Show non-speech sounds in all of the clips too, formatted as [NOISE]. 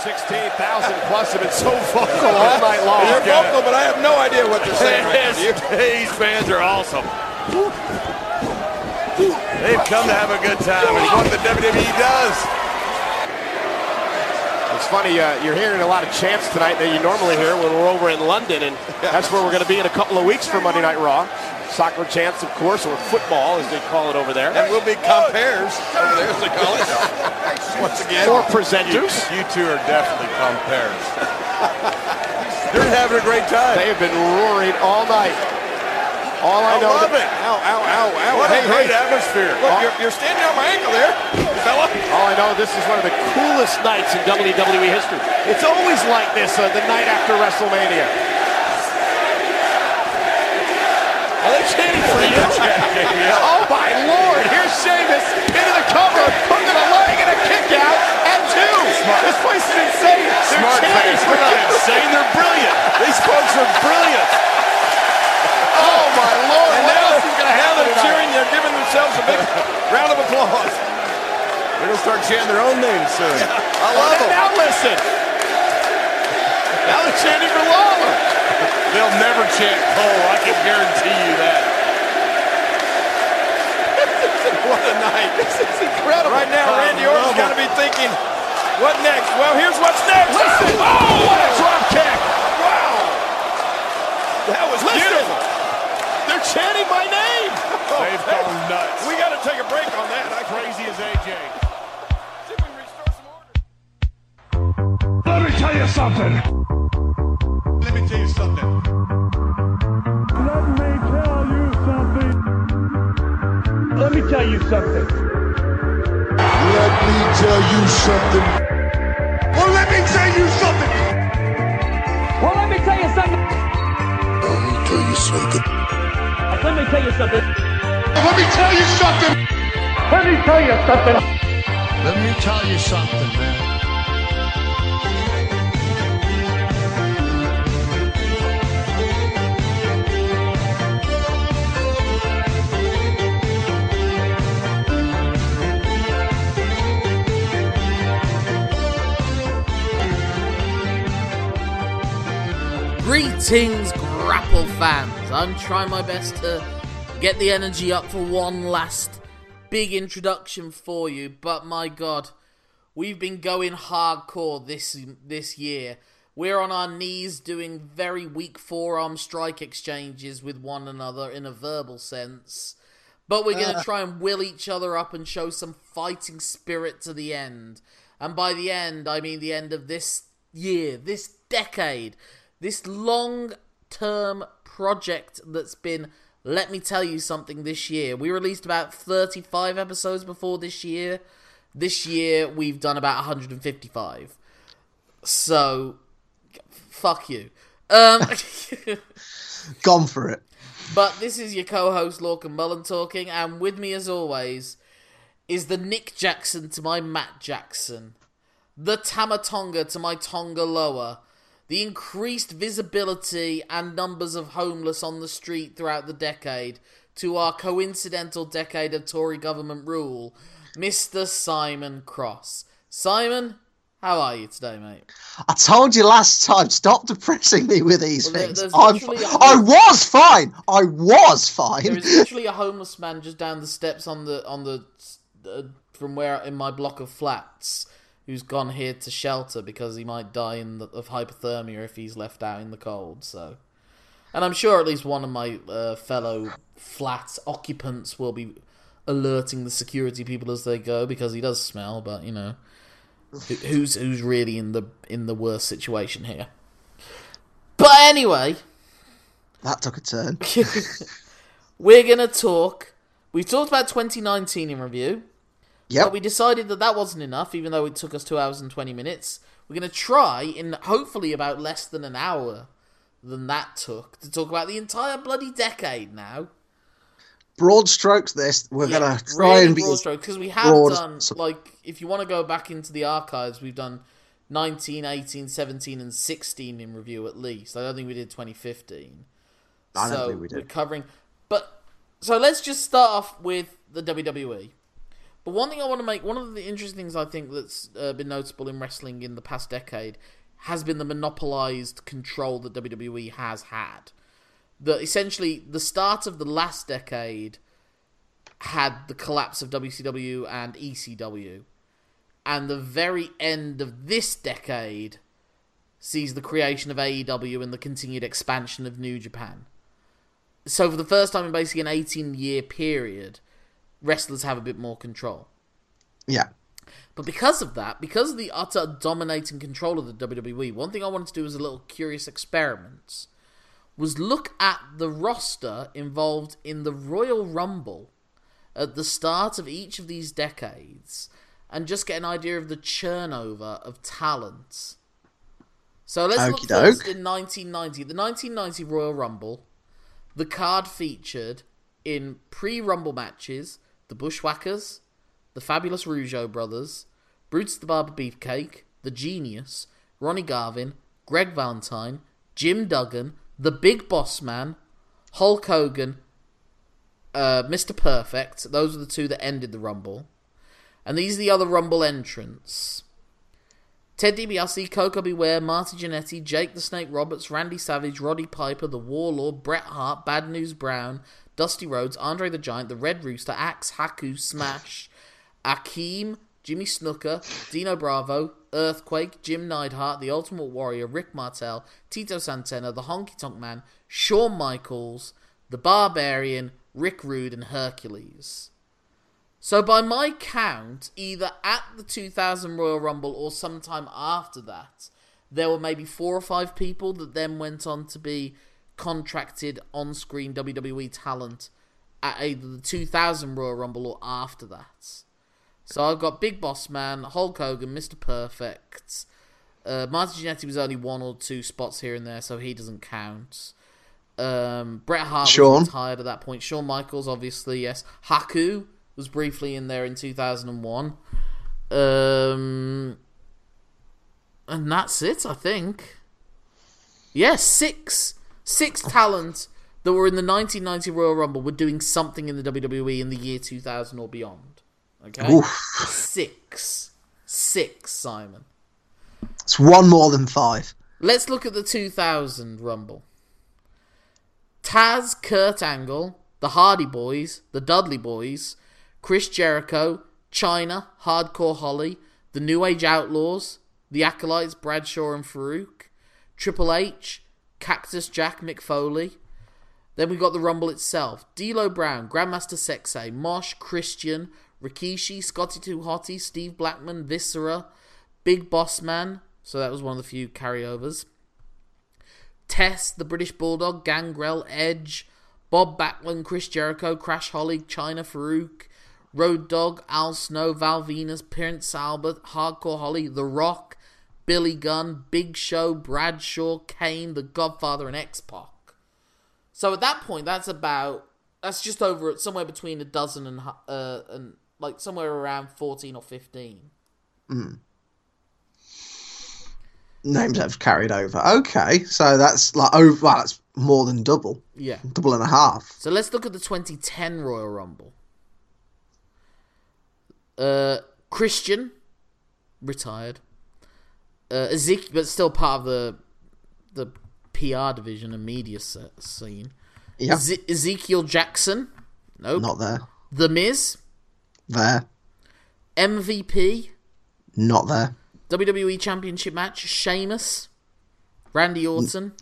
16,000 plus have been so vocal all night long. They're vocal, but I have no idea what they're saying [LAUGHS] right. These fans are awesome. They've come to have a good time, and it's what the WWE does. It's funny, uh, you're hearing a lot of chants tonight that you normally hear when we're over in London, and [LAUGHS] that's where we're going to be in a couple of weeks for Monday Night Raw. Soccer chants, of course, or football, as they call it over there. And we'll be compares over there, as they call it. Once again. Four presenters. You two are definitely compares. They're having a great time. They have been roaring all night. All I, I know. love that- it. Ow, ow, ow, ow. What hey, a great hey. atmosphere. Look, you're, you're standing on my ankle there, fella. All I know, this is one of the coolest nights in WWE history. It's always like this, uh, the night after WrestleMania. Are they chanting for you? Oh my lord! Here's Sheamus into the cover, hooking a leg and a kick out, and two. This place is insane. They're Smart chanting fans. for They're not you. insane. They're brilliant. These folks are brilliant. Oh my lord! And what now else is going to happen they're tonight? cheering, they're giving themselves a big round of applause. They're going to start chanting their own names soon. I love And them. now listen. Now they're chanting for Lawler. They'll never chant Cole. Oh, I can guarantee you that. [LAUGHS] What a night. This is incredible. Right now, I Randy Orton's love got to be thinking, what next? Well, here's what's next. Listen. Oh, what a drop kick. Wow. That was Listen. beautiful. They're chanting my name. [LAUGHS] Oh, They've gone nuts. We got to take a break on that. I Crazy as AJ. See if we can restore some order. Let me tell you something. Let me tell you something. Let me tell you something. Let me tell you something. Let me tell you something. Well, let me tell you something. Well, let me tell you something. Let me tell you something. Let me tell you something. Let me tell you something. Let me tell you something. Let me tell you something, man. Greetings, Grapple fans. I'm trying my best to get the energy up for one last big introduction for you, but my god, we've been going hardcore this this year. We're on our knees doing very weak forearm strike exchanges with one another in a verbal sense. But we're going to ah. try and will each other up and show some fighting spirit to the end. And by the end, I mean the end of this year, this decade, this long term project that's been, let me tell you something, this year. We released about 35 episodes before this year. This year, we've done about 155. So, fuck you. Um. [LAUGHS] Gone for it. But this is your co-host Lorcan Mullen talking, and with me as always is the Nick Jackson to my Matt Jackson, the Tama Tonga to my Tanga Loa, the increased visibility and numbers of homeless on the street throughout the decade to our coincidental decade of Tory government rule, Mr. Simon Cross. Simon, how are you today, mate? I told you last time, stop depressing me with these Well, things. there's I'm, literally a I was fine. I was fine. There is [LAUGHS] literally a homeless man just down the steps on the on the uh, from where in my block of flats who's gone here to shelter because he might die in the, of hypothermia if he's left out in the cold. So, and I'm sure at least one of my uh, fellow flat occupants will be alerting the security people as they go because he does smell. But you know, [LAUGHS] who's who's really in the in the worst situation here? But anyway. That took a turn. [LAUGHS] We're gonna talk. We've talked about 2019 in review, but we decided that that wasn't enough, even though it took us two hours and 20 minutes. We're gonna try in hopefully about less than an hour than that took to talk about the entire bloody decade now. Broad strokes. This we're Yeah, gonna try really and be. broad strokes, because we have broad done like if you want to go back into the archives, we've done 19, 18, 17, and 16 in review at least. I don't think we did 2015. I don't so think we did. We're covering, but so let's just start off with the WWE. But one thing I want to make, one of the interesting things I think that's uh, been noticeable in wrestling in the past decade has been the monopolized control that WWE has had. That essentially, the start of the last decade had the collapse of WCW and ECW, and the very end of this decade sees the creation of AEW and the continued expansion of New Japan. So, for the first time in basically an 18 year period, wrestlers have a bit more control. Yeah. But because of that, because of the utter dominating control of the WWE, one thing I wanted to do as a little curious experiment was look at the roster involved in the Royal Rumble at the start of each of these decades and just get an idea of the churnover of talent. So let's look Okey first in 1990. The 1990 Royal Rumble, the card featured in pre-Rumble matches the Bushwhackers, the Fabulous Rougeau brothers, Brutus the Barber Beefcake, the Genius, Ronnie Garvin, Greg Valentine, Jim Duggan, the Big Boss Man, Hulk Hogan, uh, Mr. Perfect. Those are the two that ended the Rumble. And these are the other Rumble entrants. Ted DiBiase, Koko B. Ware, Marty Jannetty, Jake the Snake Roberts, Randy Savage, Roddy Piper, The Warlord, Bret Hart, Bad News Brown, Dusty Rhodes, Andre the Giant, The Red Rooster, Axe, Haku, Smash, Akeem, Jimmy Snuka, Dino Bravo, Earthquake, Jim Neidhart, The Ultimate Warrior, Rick Martel, Tito Santana, The Honky Tonk Man, Shawn Michaels, The Barbarian, Rick Rude, and Hercules. So, by my count, either at the 2000 Royal Rumble or sometime after that, there were maybe four or five people that then went on to be contracted on screen WWE talent at either the 2000 Royal Rumble or after that. So, I've got Big Boss Man, Hulk Hogan, Mr. Perfect. Uh, Marty Jannetty was only one or two spots here and there, so he doesn't count. Um, Bret Hart Shawn. was retired at that point. Shawn Michaels, obviously, yes. Haku was briefly in there in 2001. Um, and that's it, I think. Yes, six. Six talents that were in the 1990 Royal Rumble were doing something in the WWE in the year 2000 or beyond. Okay? Oof. Six. Six, Simon. It's one more than five. Let's look at the 2000 Rumble. Taz, Kurt Angle, the Hardy Boys, the Dudley Boys, Chris Jericho, Chyna, Hardcore Holly, the New Age Outlaws, the Acolytes, Bradshaw and Faarooq, Triple H, Cactus Jack, Mick Foley. Then we got the Rumble itself. D'Lo Brown, Grandmaster Sexay, Mosh, Christian, Rikishi, Scotty Too Hottie, Steve Blackman, Viscera, Big Boss Man. So that was one of the few carryovers. Taz, the British Bulldog, Gangrel, Edge, Bob Backlund, Chris Jericho, Crash Holly, Chyna Faarooq, Road Dog, Al Snow, Val Venis, Prince Albert, Hardcore Holly, The Rock, Billy Gunn, Big Show, Bradshaw, Kane, The Godfather, and X Pac. So at that point, that's about that's just over somewhere between a dozen and uh and like somewhere around fourteen or fifteen. Mm. Names that have carried over. Okay, so that's like over. Well, that's more than double, Yeah. double and a half. So let's look at the 2010 Royal Rumble. Uh, Christian retired. Uh, Ezekiel, but still part of the the PR division and media scene. Yeah, Eze- Ezekiel Jackson, nope. not there. The Miz, There, MVP, not there. WWE Championship match. Sheamus, Randy Orton,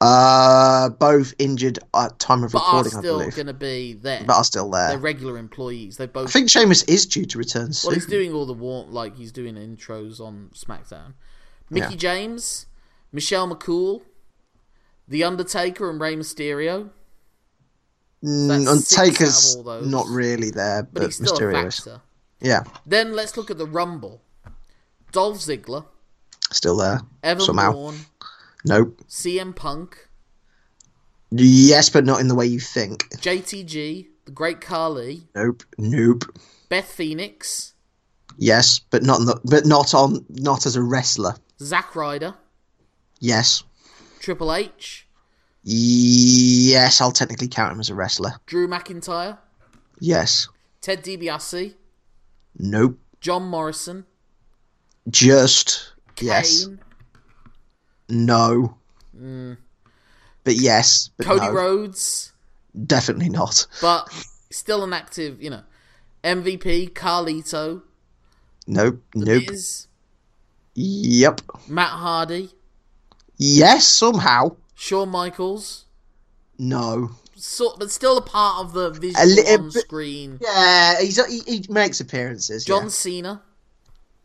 Uh, both injured at time of but are recording, I still going to be there. but are still there. They're regular employees. They both I think Sheamus is due to return soon. Well, he's doing all the war, like he's doing intros on SmackDown. Mickie Yeah. James, Michelle McCool, The Undertaker, and Rey Mysterio. Mm, that's six out Undertaker's not really there, But but, he's still Mysterio factor. Yeah, Then let's look at the Rumble. Dolph Ziggler, still there. Evan Somehow. Bourne, Nope. CM Punk, Yes, but not in the way you think. JTG, The Great Khali, Nope. Nope. Beth Phoenix, Yes, but not the, but not on not as a wrestler. Zack Ryder, Yes. Triple H, Yes, I'll technically count him as a wrestler. Drew McIntyre, Yes. Ted DiBiase, Nope. John Morrison, Just yes. Kane, No. But yes. But Mm. Cody no. Rhodes, Definitely not. but still an active, you know, MVP, Carlito, Nope. The Nope. Miz, Yep. Matt Hardy, Yes, somehow. Shawn Michaels, No. sort, but still a part of the A visual little on bit- screen. Yeah, he's, he, he makes appearances. John yeah. Cena,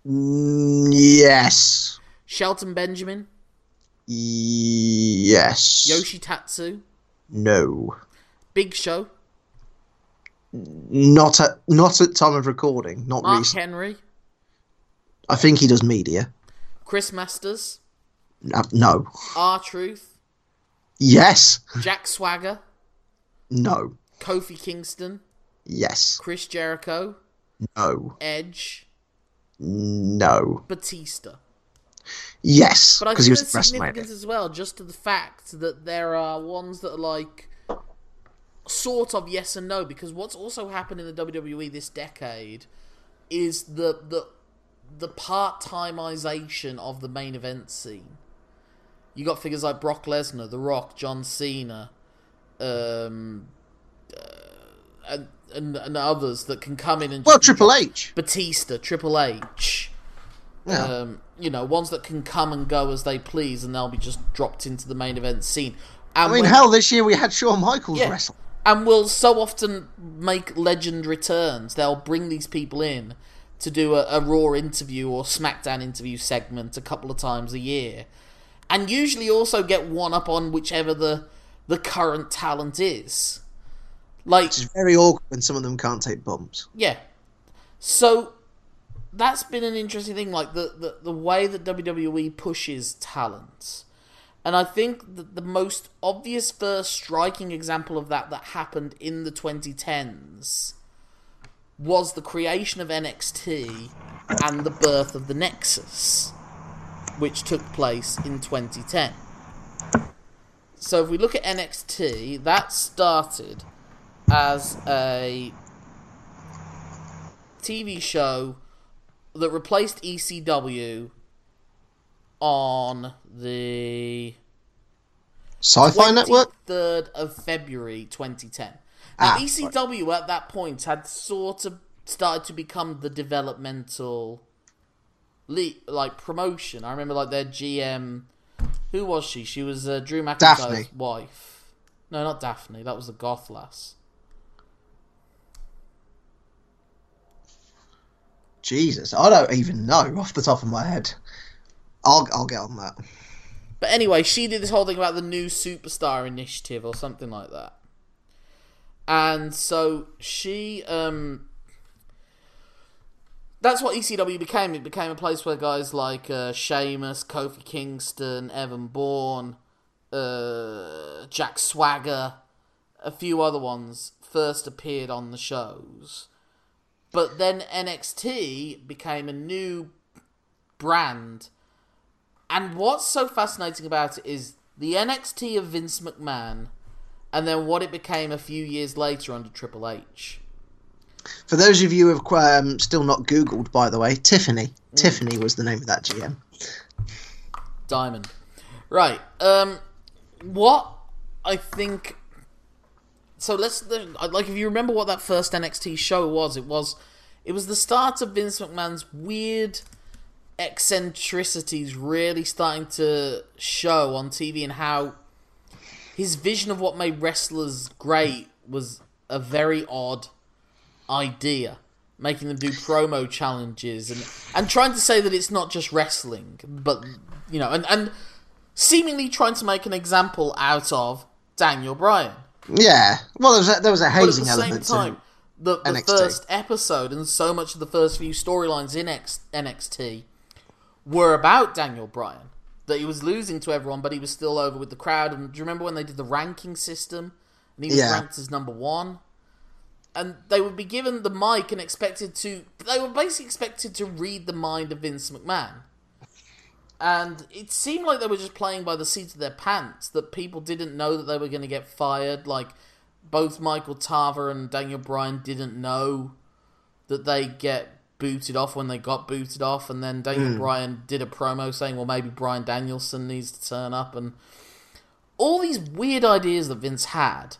Mm, yes. Shelton Benjamin, Yes. Yoshi Tatsu, No. Big Show, Not at not at time of recording. Not Mark recent. Henry, I think he does media. Chris Masters, Uh, no. R Truth, Yes. Jack Swagger, No. Kofi Kingston, Yes. Chris Jericho, No. Edge, No. Batista. Yes. But I Because think he was it's at as well, just to the fact that there are ones that are like sort of yes and no. Because what's also happened in the WWE this decade is the the the part timeization of the main event scene. You got figures like Brock Lesnar, The Rock, John Cena, um, uh, and, and and others that can come in and Well, Triple H. Batista, Triple H. Yeah. Um, you know, ones that can come and go as they please, and they'll be just dropped into the main event scene. And I mean, when- hell, this year we had Shawn Michaels yeah, wrestle. and will so often make legend returns. They'll bring these people in to do a, a Raw interview or SmackDown interview segment a couple of times a year, and usually also get one up on whichever the the current talent is. Like It's very awkward when some of them can't take bumps. yeah. So that's been an interesting thing, like the, the, the way that WWE pushes talent. And I think that the most obvious first striking example of that that happened in the 2010s was the creation of NXT and the birth of the Nexus, which took place in 2010. So if we look at NXT, that started as a TV show that replaced ECW on the Sci-Fi Network. third of February 2010. Ah, ECW at that point had sort of started to become the developmental, le- like promotion. I remember like their GM. Who was she? She was uh, Drew McIntyre's wife. No, not Daphne. That was the goth lass. Jesus, I don't even know off the top of my head. I'll I'll get on that. But anyway, she did this whole thing about the new superstar initiative or something like that. And so she um that's what ECW became. It became a place where guys like uh, Sheamus, Kofi Kingston, Evan Bourne, uh, Jack Swagger, a few other ones first appeared on the shows. But then NXT became a new brand and what's so fascinating about it is the NXT of Vince McMahon, and then what it became a few years later under Triple H. For those of you who have um, still not Googled, by the way, Tiffany. Tiffany was the name of that GM. Diamond. Right. Um, what I think. So let's like if you remember what that first NXT show was, it was it was the start of Vince McMahon's weird eccentricities really starting to show on TV and how his vision of what made wrestlers great was a very odd idea making them do promo challenges and and trying to say that it's not just wrestling but you know and and seemingly trying to make an example out of Daniel Bryan Yeah. Well, there was a, there was a hazing but at the same element. time the, the first episode and so much of the first few storylines in X, NXT were about Daniel Bryan that he was losing to everyone but he was still over with the crowd. And do you remember when they did the ranking system? And he was Yeah. ranked as number one. And they would be given the mic and expected to they were basically expected to read the mind of Vince McMahon. And it seemed like they were just playing by the seat of their pants that people didn't know that they were going to get fired. Like both Michael Tarver and Daniel Bryan didn't know that they get booted off when they got booted off, and then Daniel hmm. Bryan did a promo saying, "Well, maybe Bryan Danielson needs to turn up," and all these weird ideas that Vince had,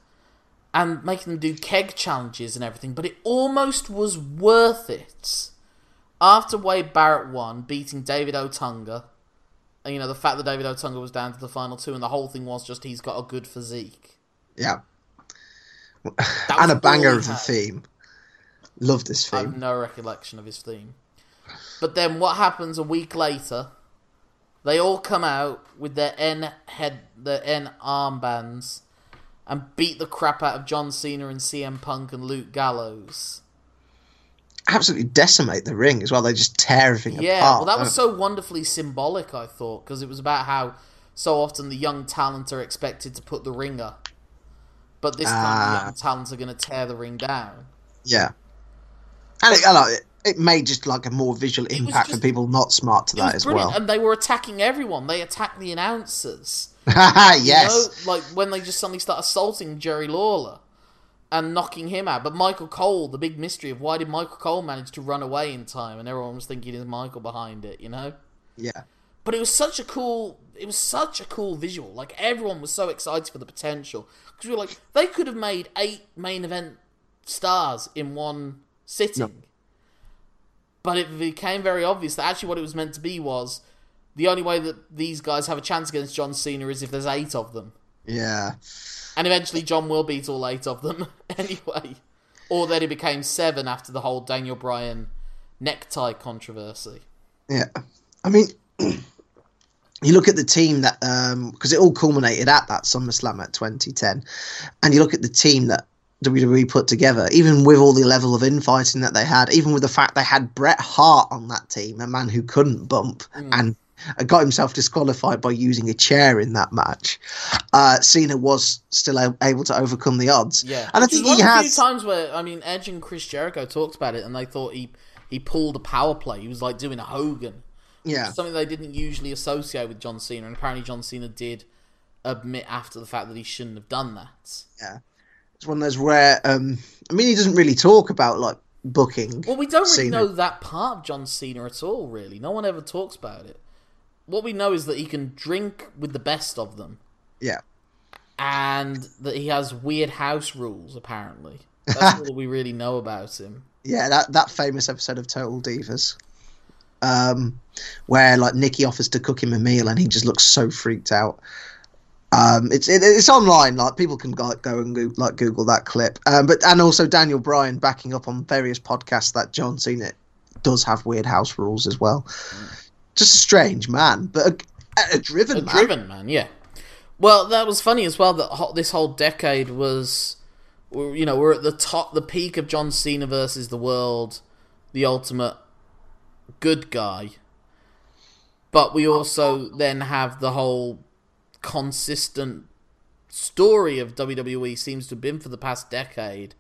and making them do keg challenges and everything. But it almost was worth it after Wade Barrett won, beating David Otunga. And you know the fact that David Otunga was down to the final two, and the whole thing was just he's got a good physique. Yeah. And a banger of a theme. Love this theme. I have no recollection of his theme. But then what happens a week later? They all come out with their N head, their N armbands, and beat the crap out of John Cena and CM Punk and Luke Gallows. Absolutely decimate the ring as well. They just tear everything Yeah, apart. well, that was so wonderfully symbolic. I thought because it was about how so often the young talent are expected to put the ring up, but this time the Ah. young talents are going to tear the ring down. Yeah. And it, I like it, it made just like a more visual impact for people not smart to that as brilliant, well. and they were attacking everyone. They attacked the announcers. yes. [LAUGHS] You know, like when they just suddenly start assaulting Jerry Lawler and knocking him out. But Michael Cole, the big mystery of why did Michael Cole manage to run away in time, and everyone was thinking is Michael behind it, you know? Yeah. But it was such a cool, it was such a cool visual. Like everyone was so excited for the potential because we were like, they could have made eight main event stars in one sitting. But it became very obvious that actually what it was meant to be was the only way that these guys have a chance against John Cena is if there's eight of them. Yeah. And eventually John will beat all eight of them [LAUGHS] anyway. Or then it became seven after the whole Daniel Bryan necktie controversy. Yeah. I mean, [CLEARS THROAT] you look at the team that, um because it all culminated at that SummerSlam at 2010, and you look at the team that WWE put together, even with all the level of infighting that they had, even with the fact they had Bret Hart on that team, a man who couldn't bump Mm. and got himself disqualified by using a chair in that match. Uh, Cena was still able to overcome the odds. Yeah, And I Which think one he of the has. few times where I mean Edge and Chris Jericho talked about it, and they thought he he pulled a power play. He was like doing a Hogan, yeah. something they didn't usually associate with John Cena, and apparently John Cena did admit after the fact that he shouldn't have done that. Yeah. It's one of those rare. Um, I mean, he doesn't really talk about like booking. Well, we don't really Cena. know that part of John Cena at all. Really, no one ever talks about it. What we know is that he can drink with the best of them, Yeah. and that he has weird house rules. Apparently, [LAUGHS] that's all we really know about him. Yeah, that that famous episode of Total Divas, um, where like Nikki offers to cook him a meal and he just looks so freaked out. Um, it's it, it's online, like people can go, go and go, like Google that clip. Um, but and also Daniel Bryan backing up on various podcasts that John Cena does have weird house rules as well. Just a strange man, but a, a driven a man. driven man, yeah. Well, that was funny as well. That ho- this whole decade was, you know, we're at the top, the peak of John Cena versus the world, the ultimate good guy. But we also then have the whole consistent story of WWE seems to have been for the past decade,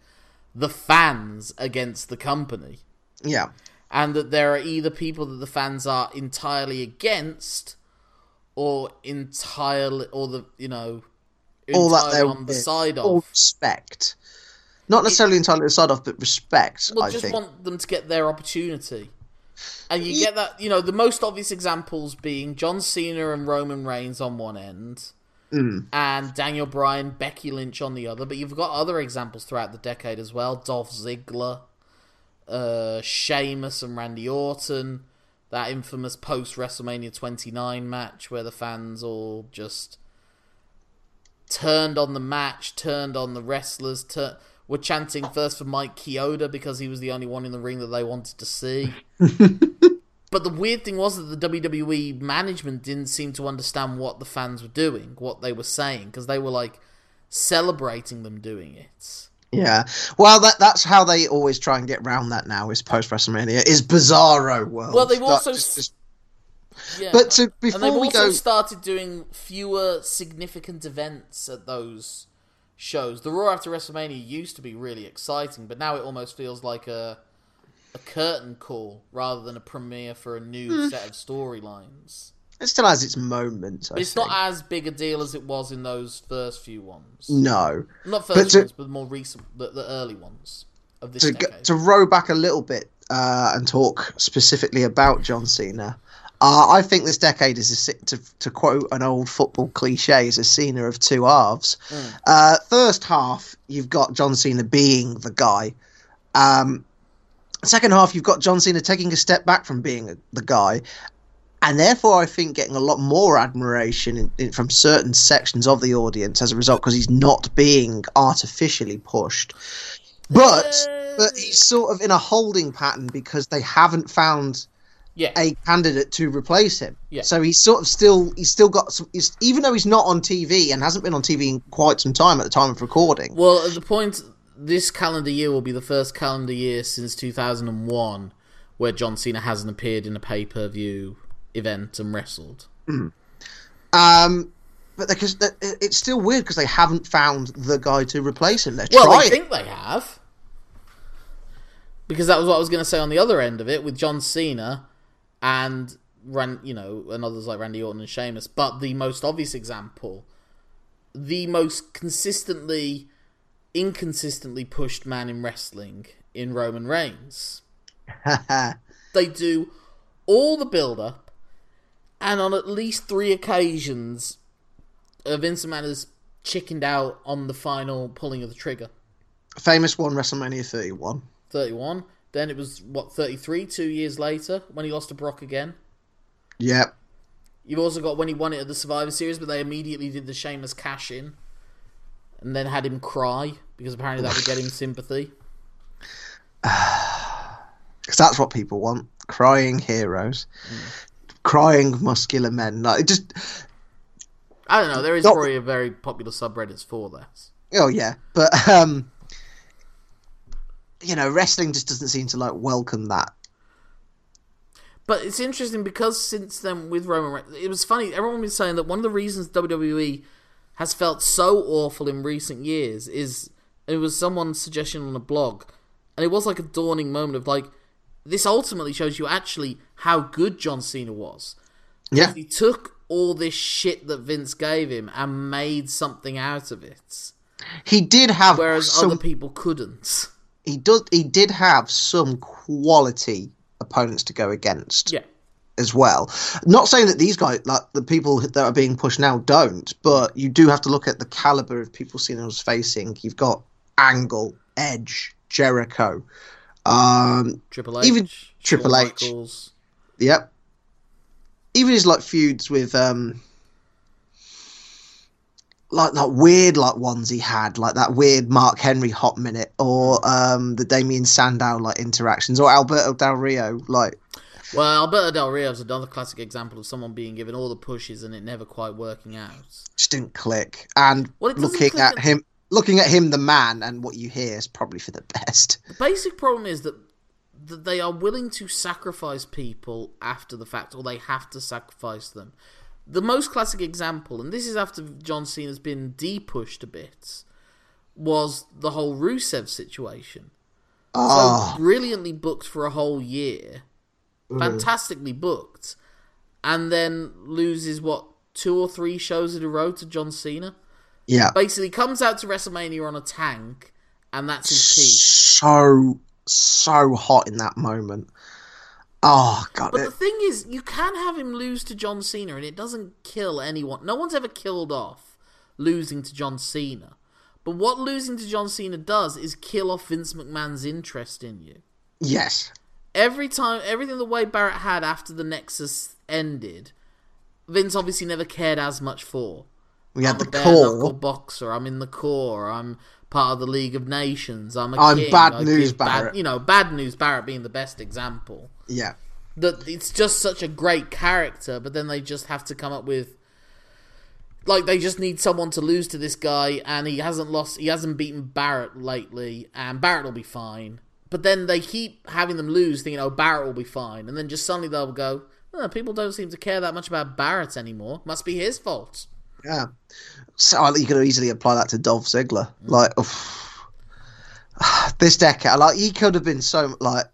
the fans against the company Yeah, and that there are either people that the fans are entirely against or entirely or the you know all that they're on the side all of respect. Not necessarily entirely the side of, but respect. well I just think. want them to get their opportunity and you get that you know the most obvious examples being John Cena and Roman Reigns on one end Mm. and Daniel Bryan, Becky Lynch on the other. But you've got other examples throughout the decade as well. Dolph Ziggler, uh, Sheamus and Randy Orton. That infamous post WrestleMania 29 match where the fans all just turned on the match, turned on the wrestlers, tur- were chanting first for Mike Chioda because he was the only one in the ring that they wanted to see. [LAUGHS] But the weird thing was that the WWE management didn't seem to understand what the fans were doing, what they were saying, because they were like celebrating them doing it. Yeah, well, that that's how they always try and get round that now. Is post WrestleMania is Bizarro World. Well, they've also just- just- Yeah. But to- and before they've we also go- started doing fewer significant events at those shows. The Raw after WrestleMania used to be really exciting, but now it almost feels like a a curtain call rather than a premiere for a new Hmm. set of storylines. it still has its moments. I But it's think. not as big a deal as it was in those first few ones. no, Not But first to- ones, but the more recent, the, the early ones. of this to, decade. to row back a little bit uh, and talk specifically about John Cena, uh, I think this decade is a, to, to quote an old football cliche, is a Cena of two halves. Uh, first half, you've got John Cena being the guy. Um, second half, you've got John Cena taking a step back from being the guy. And therefore, I think getting a lot more admiration in, in, from certain sections of the audience as a result, because he's not being artificially pushed. But but he's sort of in a holding pattern because they haven't found yeah, a candidate to replace him. Yeah. So he's sort of still he's still got some. He's, even though he's not on TV and hasn't been on TV in quite some time at the time of recording. Well, at the point this calendar year will be the first calendar year since 2001 where John Cena hasn't appeared in a pay per view event and wrestled. Um, but because it's still weird because they haven't found the guy to replace him. They're Well, I think they have. Because that was what I was going to say on the other end of it with John Cena and Ran, you know, and others like Randy Orton and Sheamus. But the most obvious example, the most consistently, inconsistently pushed man in wrestling in Roman Reigns. [LAUGHS] they do all the build up, and on at least three occasions, uh, Vince McMahon has chickened out on the final pulling of the trigger. Famous one, WrestleMania 31. 31. Then it was, what, 33, two years later, when he lost to Brock again. Yep. You've also got when he won it at the Survivor Series, but they immediately did the Sheamus cash in. And then had him cry, because apparently that would get him [SIGHS] sympathy. [SIGHS] Because that's what people want. Crying heroes. Crying muscular men. Like, it just. I don't know, there is Not- probably a very popular subreddits for this. Oh yeah, but um, you know, wrestling just doesn't seem to like welcome that. But it's interesting because since then with Roman Reigns, it was funny. Everyone was saying that one of the reasons WWE has felt so awful in recent years is it was someone's suggestion on a blog, and it was like a dawning moment of like this ultimately shows you actually how good John Cena was. Yeah, He took all this shit that Vince gave him and made something out of it, he did have whereas some. other people couldn't. He does. He did have some quality opponents to go against. Yeah. as well. Not saying that these guys, like the people that are being pushed now, don't, but you do have to look at the caliber of people Cena was facing. You've got Angle, Edge, Jericho, um, Triple H, Even Shawn Triple H. Michaels. yep. Even his like feuds with um, like that weird like ones he had, like that weird Mark Henry hot minute, or um, the Damien Sandow like interactions, or Alberto Del Rio, like Well, Alberto Del Rio is another classic example of someone being given all the pushes and it never quite working out. just didn't click. And Well, looking click at at- him, looking at him, the man, and what you hear is probably for the [LAUGHS] best. The basic problem is that that they are willing to sacrifice people after the fact, or they have to sacrifice them. The most classic example, and this is after John Cena's been de-pushed a bit, was the whole Rusev situation. Oh, So ah. brilliantly booked for a whole year, mm. fantastically booked, and then loses what two or three shows in a row to John Cena. yeah, Basically, comes out to WrestleMania on a tank, and that's his peak. so so hot in that moment. Oh god, But it- the thing is, you can have him lose to John Cena, and it doesn't kill anyone. No one's ever killed off losing to John Cena. But what losing to John Cena does is kill off Vince McMahon's interest in you. yes, Every time, everything the way Barrett had after the Nexus ended, Vince obviously never cared as much for. we had I'm the a bare core. boxer. I'm in the core. I'm part of the League of Nations. I'm a I'm king. bad I news give bad- Barrett. you know, bad news Barrett being the best example Yeah, that it's just such a great character, but then they just have to come up with like they just need someone to lose to this guy, and he hasn't lost, he hasn't beaten Barrett lately, and Barrett will be fine. But then they keep having them lose, thinking, "Oh, Barrett will be fine," and then just suddenly they'll go, oh, "People don't seem to care that much about Barrett anymore. Must be his fault." Yeah. So you could easily apply that to Dolph Ziggler. Mm. Like, oof. [SIGHS] this decade, like he could have been so like.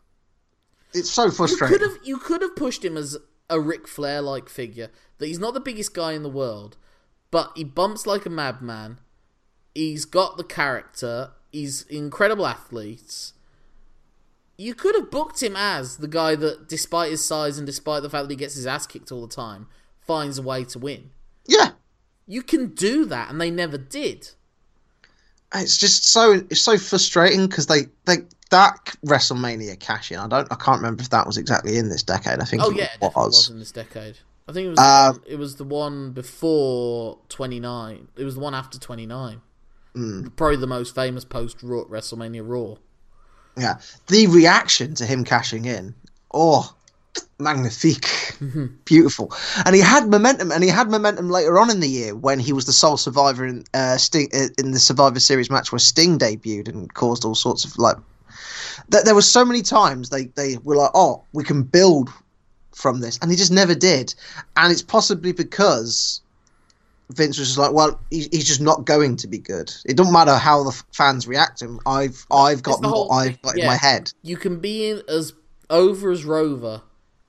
It's so You frustrating. could have you could have pushed him as a Ric Flair like figure. That he's not the biggest guy in the world, but he bumps like a madman. He's got the character. He's incredible athlete. You could have booked him as the guy that, despite his size and despite the fact that he gets his ass kicked all the time, finds a way to win. Yeah, You can do that, and they never did. it's just so it's so frustrating because they they that WrestleMania cash in. I don't I can't remember if that was exactly in this decade. I think Oh it yeah, it was was. in this decade. I think it was. Um, it was the one before twenty nine. It was the one after twenty nine. Hmm. Probably the most famous post WrestleMania Raw. Yeah, the reaction to him cashing in, oh, magnifique, Mm-hmm. beautiful. And he had momentum, and he had momentum later on in the year when he was the sole survivor in uh, Sting uh, in the Survivor Series match where Sting debuted and caused all sorts of like. Th- there were so many times they they were like, oh, we can build from this, and he just never did. And it's possibly because Vince was just like, well, he, he's just not going to be good. It doesn't matter how the f- fans react to him. I've I've got what whole I've got in my head. You can be in as over as Rover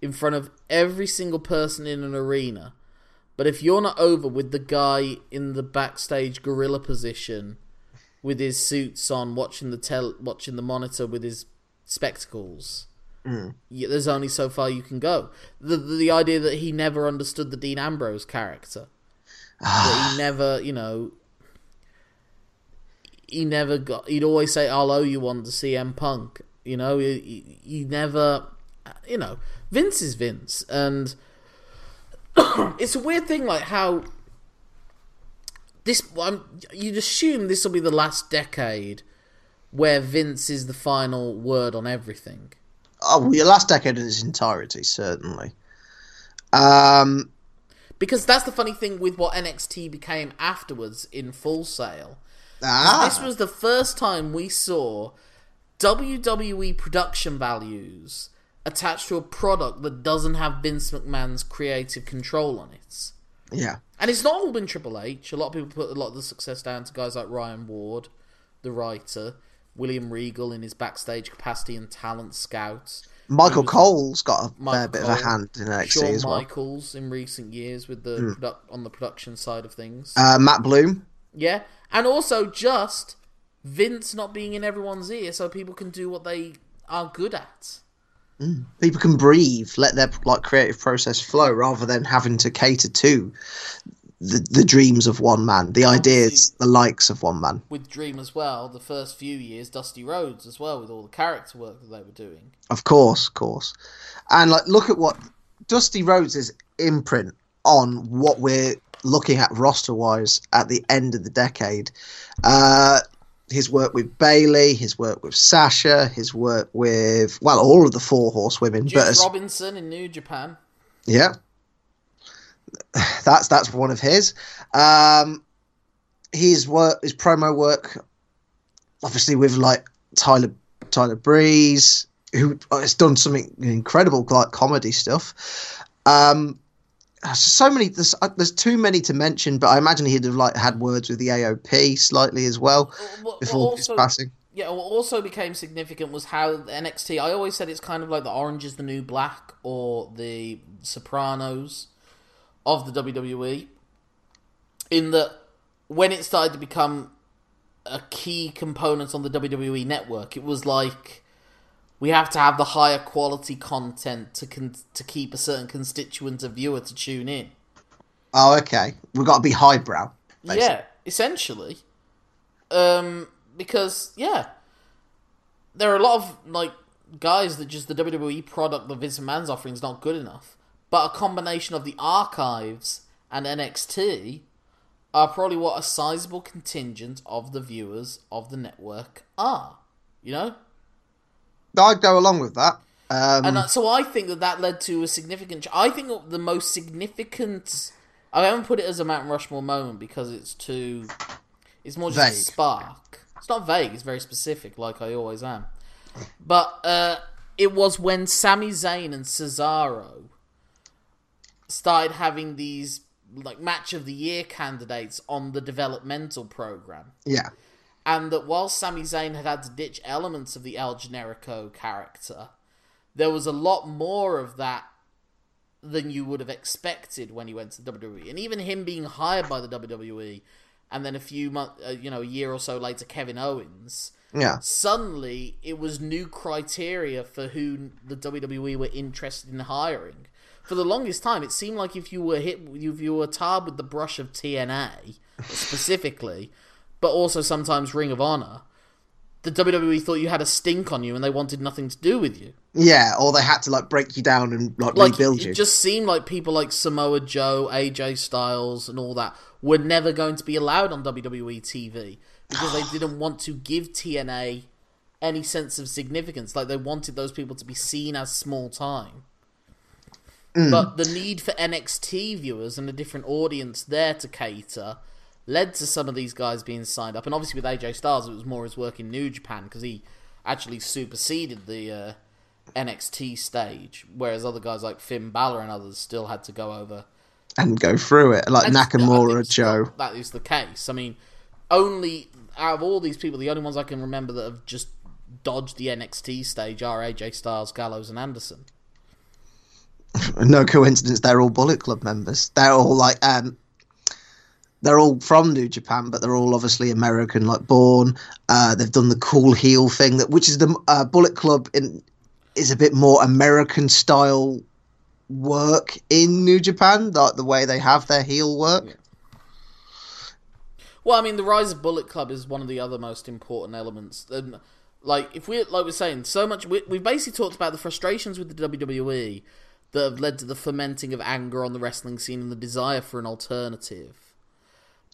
in front of every single person in an arena, but if you're not over with the guy in the backstage gorilla position with his suits on, watching the tel- watching the monitor with his spectacles. Mm. Yeah, there's only so far you can go. The, the the idea that he never understood the Dean Ambrose character, that he ah. never, you know, he never got. He'd always say, "I'll owe you one to CM Punk." You know, he, he, he never, you know, Vince is Vince, and [COUGHS] it's a weird thing, like how this. I'm, you'd assume this will be the last decade where Vince is the final word on everything. Oh, well, your last decade in its entirety, certainly. Um, Because that's the funny thing with what NXT became afterwards in Full Sail. ah, This was the first time we saw WWE production values attached to a product that doesn't have Vince McMahon's creative control on it. yeah, And it's not all been Triple H. A lot of people put a lot of the success down to guys like Ryan Ward, the writer, William Regal in his backstage capacity and talent scouts. Michael was- Cole's got a fair Michael bit of a hand in NXT Shawn as well. Michaels in recent years with the produ- on the production side of things. Uh, Matt Bloom, Yeah, and also just Vince not being in everyone's ear, so people can do what they are good at. People can breathe, let their like creative process flow, rather than having to cater to the the dreams of one man, the ideas, the likes of one man. With Dream as well, the first few years, Dusty Rhodes as well, with all the character work that they were doing. Of course, of course. And like look at what Dusty Rhodes' imprint on what we're looking at roster wise at the end of the decade. Uh his work with Bayley, his work with Sasha, his work with well, all of the four horsewomen. Juice But Robinson in New Japan. yeah, [SIGHS] that's that's one of his. Um, his work, his promo work, obviously with like Tyler Tyler Breeze, who has done something incredible like comedy stuff. Um, so many. There's, uh, there's too many to mention, but I imagine he'd have like had words with the AOP slightly as well What- what before his also- passing. Yeah, what also became significant was how NXT. I always said it's kind of like the Orange is the New Black or the Sopranos of the WWE. In that, when it started to become a key component on the WWE network, it was like we have to have the higher quality content to con- to keep a certain constituent of viewer to tune in. Oh, okay. We've got to be highbrow. basically. Yeah, essentially. Um, because yeah, there are a lot of like guys that just the WWE product that Vince McMahon's offering is not good enough. But a combination of the archives and NXT are probably what a sizable contingent of the viewers of the network are. You know, I'd go along with that. Um, and so I think that that led to a significant. I think the most significant. I haven't put it as a Mount Rushmore moment because it's too. It's more just a spark. It's not vague. It's very specific, like I always am. But uh, it was when Sami Zayn and Cesaro started having these like match of the year candidates on the developmental program yeah. And that while Sami Zayn had had to ditch elements of the El Generico character, there was a lot more of that than you would have expected when he went to WWE. And even him being hired by the WWE and then a few month, uh, you know, a year or so later, Kevin Owens. Yeah. Suddenly, it was new criteria for who the WWE were interested in hiring. For the longest time, it seemed like if you were hit, if you were tarred with the brush of TNA specifically, but also sometimes Ring of Honor, the WWE thought you had a stink on you and they wanted nothing to do with you. Yeah, or they had to like break you down and like, Like rebuild it you. It just seemed like people like Samoa Joe, AJ Styles, and all that were never going to be allowed on WWE TV because they [SIGHS] didn't want to give TNA any sense of significance. Like they wanted those people to be seen as small time. Mm. But the need for NXT viewers and a different audience there to cater led to some of these guys being signed up. And obviously with AJ Styles, it was more his work in New Japan because he actually superseded the uh, NXT stage, whereas other guys like Finn Balor and others still had to go over. and go through it like Nakamura, Joe. That is the case. I mean, only out of all these people, the only ones I can remember that have just dodged the NXT stage are AJ Styles, Gallows, and Anderson. [LAUGHS] No coincidence, they're all Bullet Club members. They're all like um, they're all from New Japan, but they're all obviously American, like born. Uh, they've done the cool heel thing, that which is the uh, Bullet Club in is a bit more American style work in New Japan, like the way they have their heel work. Well, I mean, the rise of Bullet Club is one of the other most important elements. And like, if we like we're saying, so much we we've basically talked about the frustrations with the WWE that have led to the fermenting of anger on the wrestling scene and the desire for an alternative.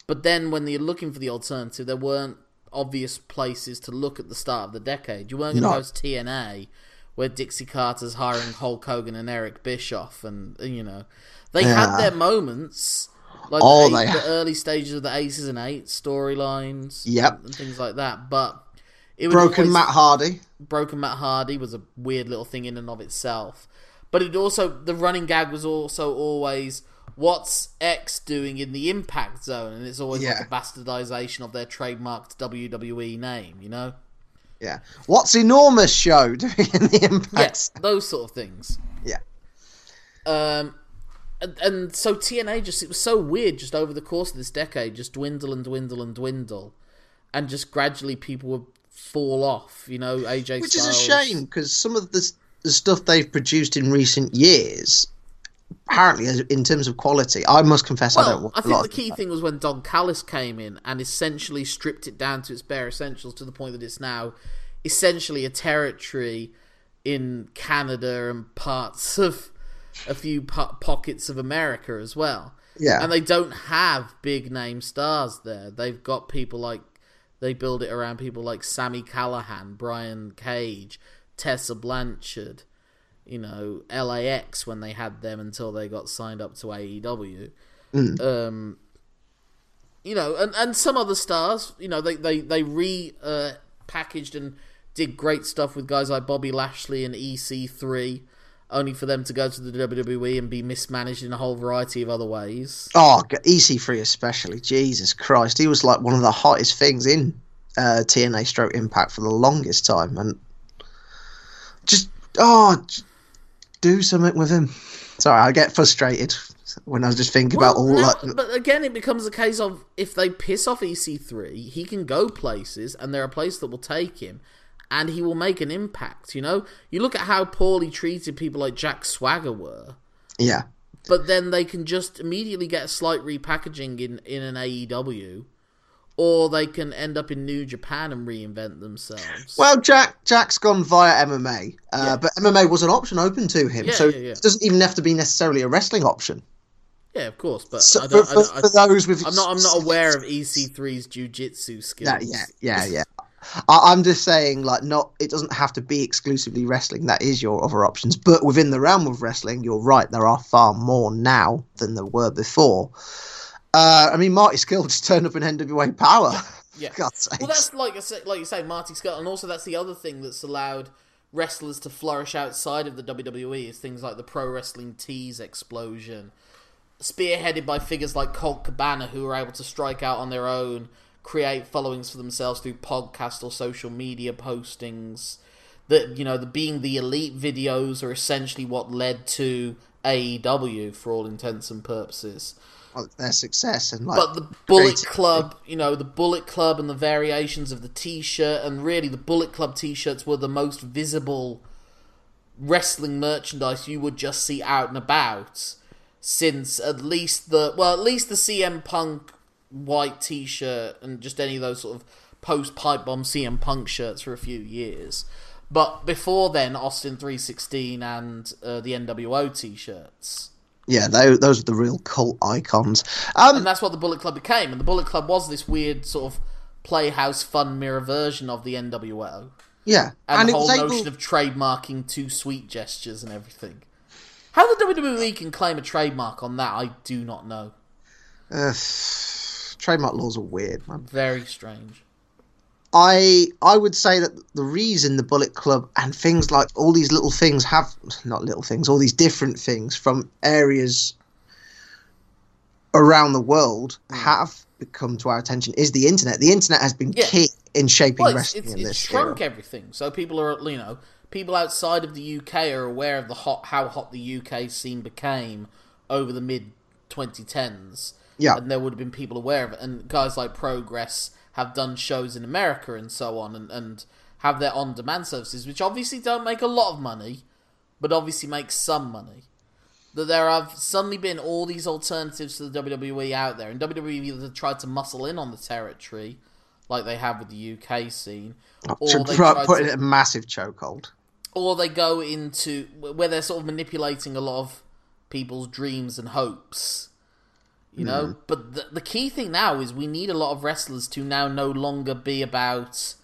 But then, when you're looking for the alternative, there weren't obvious places to look at the start of the decade. You weren't going to No. host TNA, where Dixie Carter's hiring Hulk Hogan and Eric Bischoff, and you know, they had their moments. Like Oh, the, eight, ha- the early stages of the Aces and Eights storylines, Yep. and things like that. But it was Broken always- Matt Hardy. Broken Matt Hardy was a weird little thing in and of itself. But it also the running gag was also always what's X doing in the Impact Zone, and it's always Yeah. like a bastardization of their trademarked WWE name, you know? Yeah. What's enormous show [LAUGHS] doing in the Impact? Yes, those sort of things. Yeah. Um, and, and so TNA just it was so weird just over the course of this decade, just dwindle and dwindle and dwindle, and just gradually people would fall off. You know, AJ Which is a shame because some of the, the stuff they've produced in recent years, apparently, in terms of quality, I must confess I don't Well, I think the key thing was when Don Callis came in and essentially stripped it down to its bare essentials to the point that it's now essentially a territory in Canada and parts of a few po- pockets of America as well. Yeah. And they don't have big name stars there. They've got people like they build it around people like Sami Callihan, Brian Cage, Tessa Blanchard, you know, LAX when they had them until they got signed up to AEW. Um, you know, and, and some other stars, you know, they they they re uh, packaged and did great stuff with guys like Bobby Lashley and EC3, only for them to go to the WWE and be mismanaged in a whole variety of other ways. Oh, EC3 especially. Jesus Christ. He was like one of the hottest things in uh, TNA Stroke Impact for the longest time. And just, oh, do something with him. Sorry, I get frustrated when I just think about all that. but again, it becomes a case of if they piss off EC3, he can go places, and there are places that will take him, and he will make an impact. You know, you look at how poorly treated people like Jack Swagger were, Yeah. but then they can just immediately get a slight repackaging in in an AEW, or they can end up in New Japan and reinvent themselves. Well, Jack Jack's gone via MMA, uh, but MMA was an option open to him, Yeah, so yeah, yeah. it doesn't even have to be necessarily a wrestling option. yeah, of course, but So I for, don't. for, I don't- I- for those with, I'm not. I'm not aware of EC3's jujitsu skills. Yeah, yeah, yeah, yeah. I, I'm just saying, like, not it doesn't have to be exclusively wrestling. That is your other options, but within the realm of wrestling, you're right. There are far more now than there were before. Uh, I mean, Marty Scurll just turned up in NWA Power. Yeah. Well, that's like I say, like you say, Marty Scurll, and also that's the other thing that's allowed wrestlers to flourish outside of the WWE is things like the pro wrestling tees explosion, spearheaded by figures like Colt Cabana, who are able to strike out on their own, create followings for themselves through podcast or social media postings. that you know the being the elite videos are essentially what led to AEW for all intents and purposes. Their success and like. But the Bullet. Club, you know, the Bullet Club and the variations of the T-shirt, and really the Bullet Club T-shirts were the most visible wrestling merchandise you would just see out and about since at least the well, at least the CM Punk white T-shirt and just any of those sort of post pipe bomb CM Punk shirts for a few years. But before then, Austin three sixteen and uh, the NWO T-shirts. Yeah, those, those are the real cult icons. Um, and that's what the Bullet Club became. And the Bullet Club was this weird sort of playhouse fun mirror version of the NWO, yeah, and, it the whole able- notion of trademarking two sweet gestures and everything. How the WWE can claim a trademark on that, I do not know. uh, trademark laws are weird, man. Very strange. I I would say that the reason the Bullet Club and things like all these little things have not little things, all these different things from areas around the world hmm. have become to our attention is the internet. The internet has been Yeah. key in shaping Well, it's, wrestling it's, in it's this shrunk era. everything. So people are, you know, people outside of the UK are aware of the hot, how hot the UK scene became over the mid 2010s. Yeah. and there would have been people aware of it. And guys like Progress have done shows in America and so on, and, and have their on-demand services, which obviously don't make a lot of money, but obviously make some money. That there have suddenly been all these alternatives to the WWE out there, and WWE either tried to muscle in on the territory, like they have with the UK scene, oh, or To they put, put to- it in a massive chokehold. or they go into where they're sort of manipulating a lot of people's dreams and hopes. You know, but the, the key thing now is we need a lot of wrestlers to now no longer be about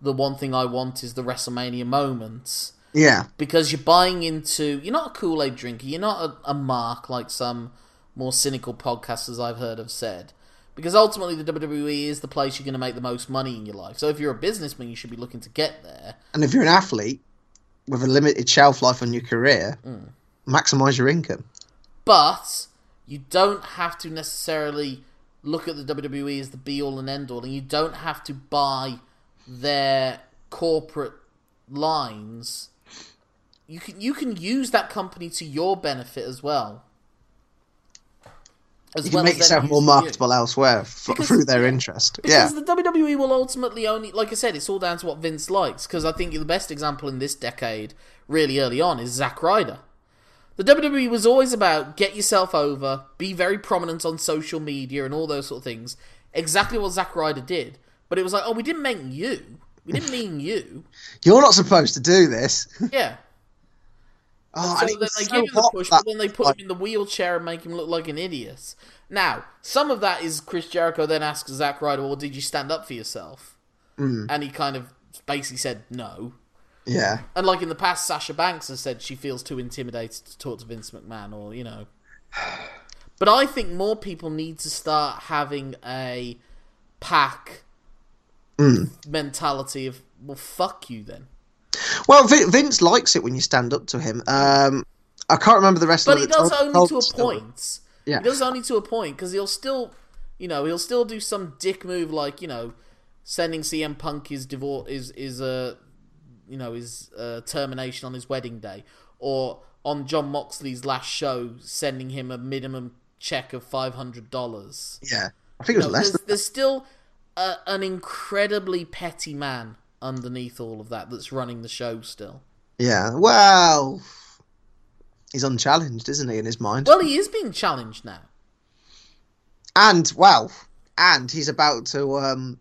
the one thing I want is the WrestleMania moments Yeah, because you're buying into you're not a Kool Aid drinker, you're not a, a mark like some more cynical podcasters I've heard have said. Because ultimately, the WWE is the place you're going to make the most money in your life. So if you're a businessman, you should be looking to get there. and if you're an athlete with a limited shelf life on your career, Mm. maximize your income. but you don't have to necessarily look at the WWE as the be all and end all, and you don't have to buy their corporate lines. You can you can use that company to your benefit as well. As You can well make yourself more using you. marketable elsewhere f- Because- through their interest. Yeah, Because the WWE will ultimately only, like I said, it's all down to what Vince likes. Because I think the best example in this decade, really early on, is Zack Ryder. The WWE was always about get yourself over, be very prominent on social media and all those sort of things. Exactly what Zack Ryder did. But it was like, oh, we didn't mean you. We didn't mean [LAUGHS] you. you're not supposed to do this. Yeah. [LAUGHS] Oh, So then they so give him the push, that- but then they put him in the wheelchair and make him look like an idiot. Now, some of that is Chris Jericho then asks Zack Ryder, well, did you stand up for yourself? Mm. And he kind of basically said no. Yeah, And like in the past, Sasha Banks has said she feels too intimidated to talk to Vince McMahon, or you know. [SIGHS] But I think more people need to start having a pack mentality of well, fuck you then. Well, Vin- Vince likes it when you stand up to him. Um, I can't remember the rest But of he it. does only to a point. Yeah. He does only to a point because he'll still, you know, he'll still do some dick move like you know, sending CM Punk his divorce is is a, you know, his uh, termination on his wedding day, or on Jon Moxley's last show, sending him a minimum check of five hundred dollars. Yeah, I think it was No, less. there's, Than, there's still a, an incredibly petty man underneath all of that that's running the show still. yeah, well, he's unchallenged, isn't he, in his mind? Well, he is being challenged now. and well, and he's about to um,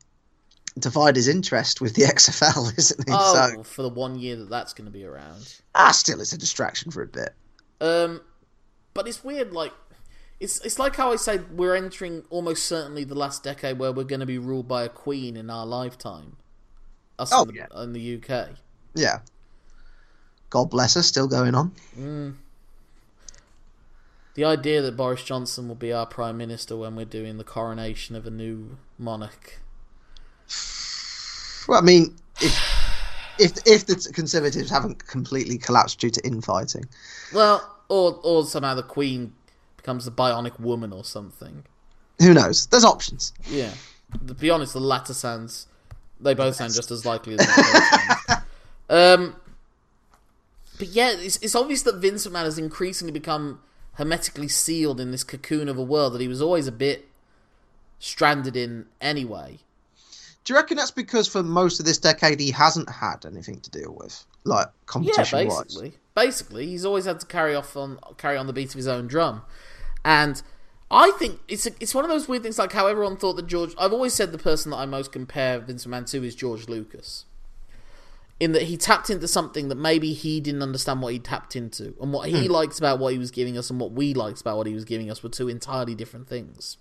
divide his interest with the [LAUGHS] XFL, isn't he? Oh, So, for the one year that that's going to be around. ah, still, it's a distraction for a bit. Um, but it's weird. Like, it's it's like how I say we're entering almost certainly the last decade where we're going to be ruled by a queen in our lifetime. Us Oh, in, the, yeah. in the UK. Yeah. God bless her, still going on. The idea that Boris Johnson will be our prime minister when we're doing the coronation of a new monarch. Well, I mean, if if if the Conservatives haven't completely collapsed due to infighting, Well, or or somehow the queen becomes the bionic woman or something. who knows? There's options. Yeah. To be honest, the latter sounds. They both sound just as likely as the. [LAUGHS] Um, but yeah, it's, it's obvious that Vince McMahon has increasingly become hermetically sealed in this cocoon of a world that he was always a bit stranded in anyway. Do you reckon that's because for most of this decade he hasn't had anything to deal with, like Yeah, competition wise? basically. Basically, he's always had to carry off on carry on the beat of his own drum, and I think it's a, it's one of those weird things like how everyone thought that George. I've always said the person that I most compare Vince McMahon to is George Lucas, in that he tapped into something that maybe he didn't understand what he tapped into, and what he hmm. liked about what he was giving us and what we liked about what he was giving us were two entirely different things,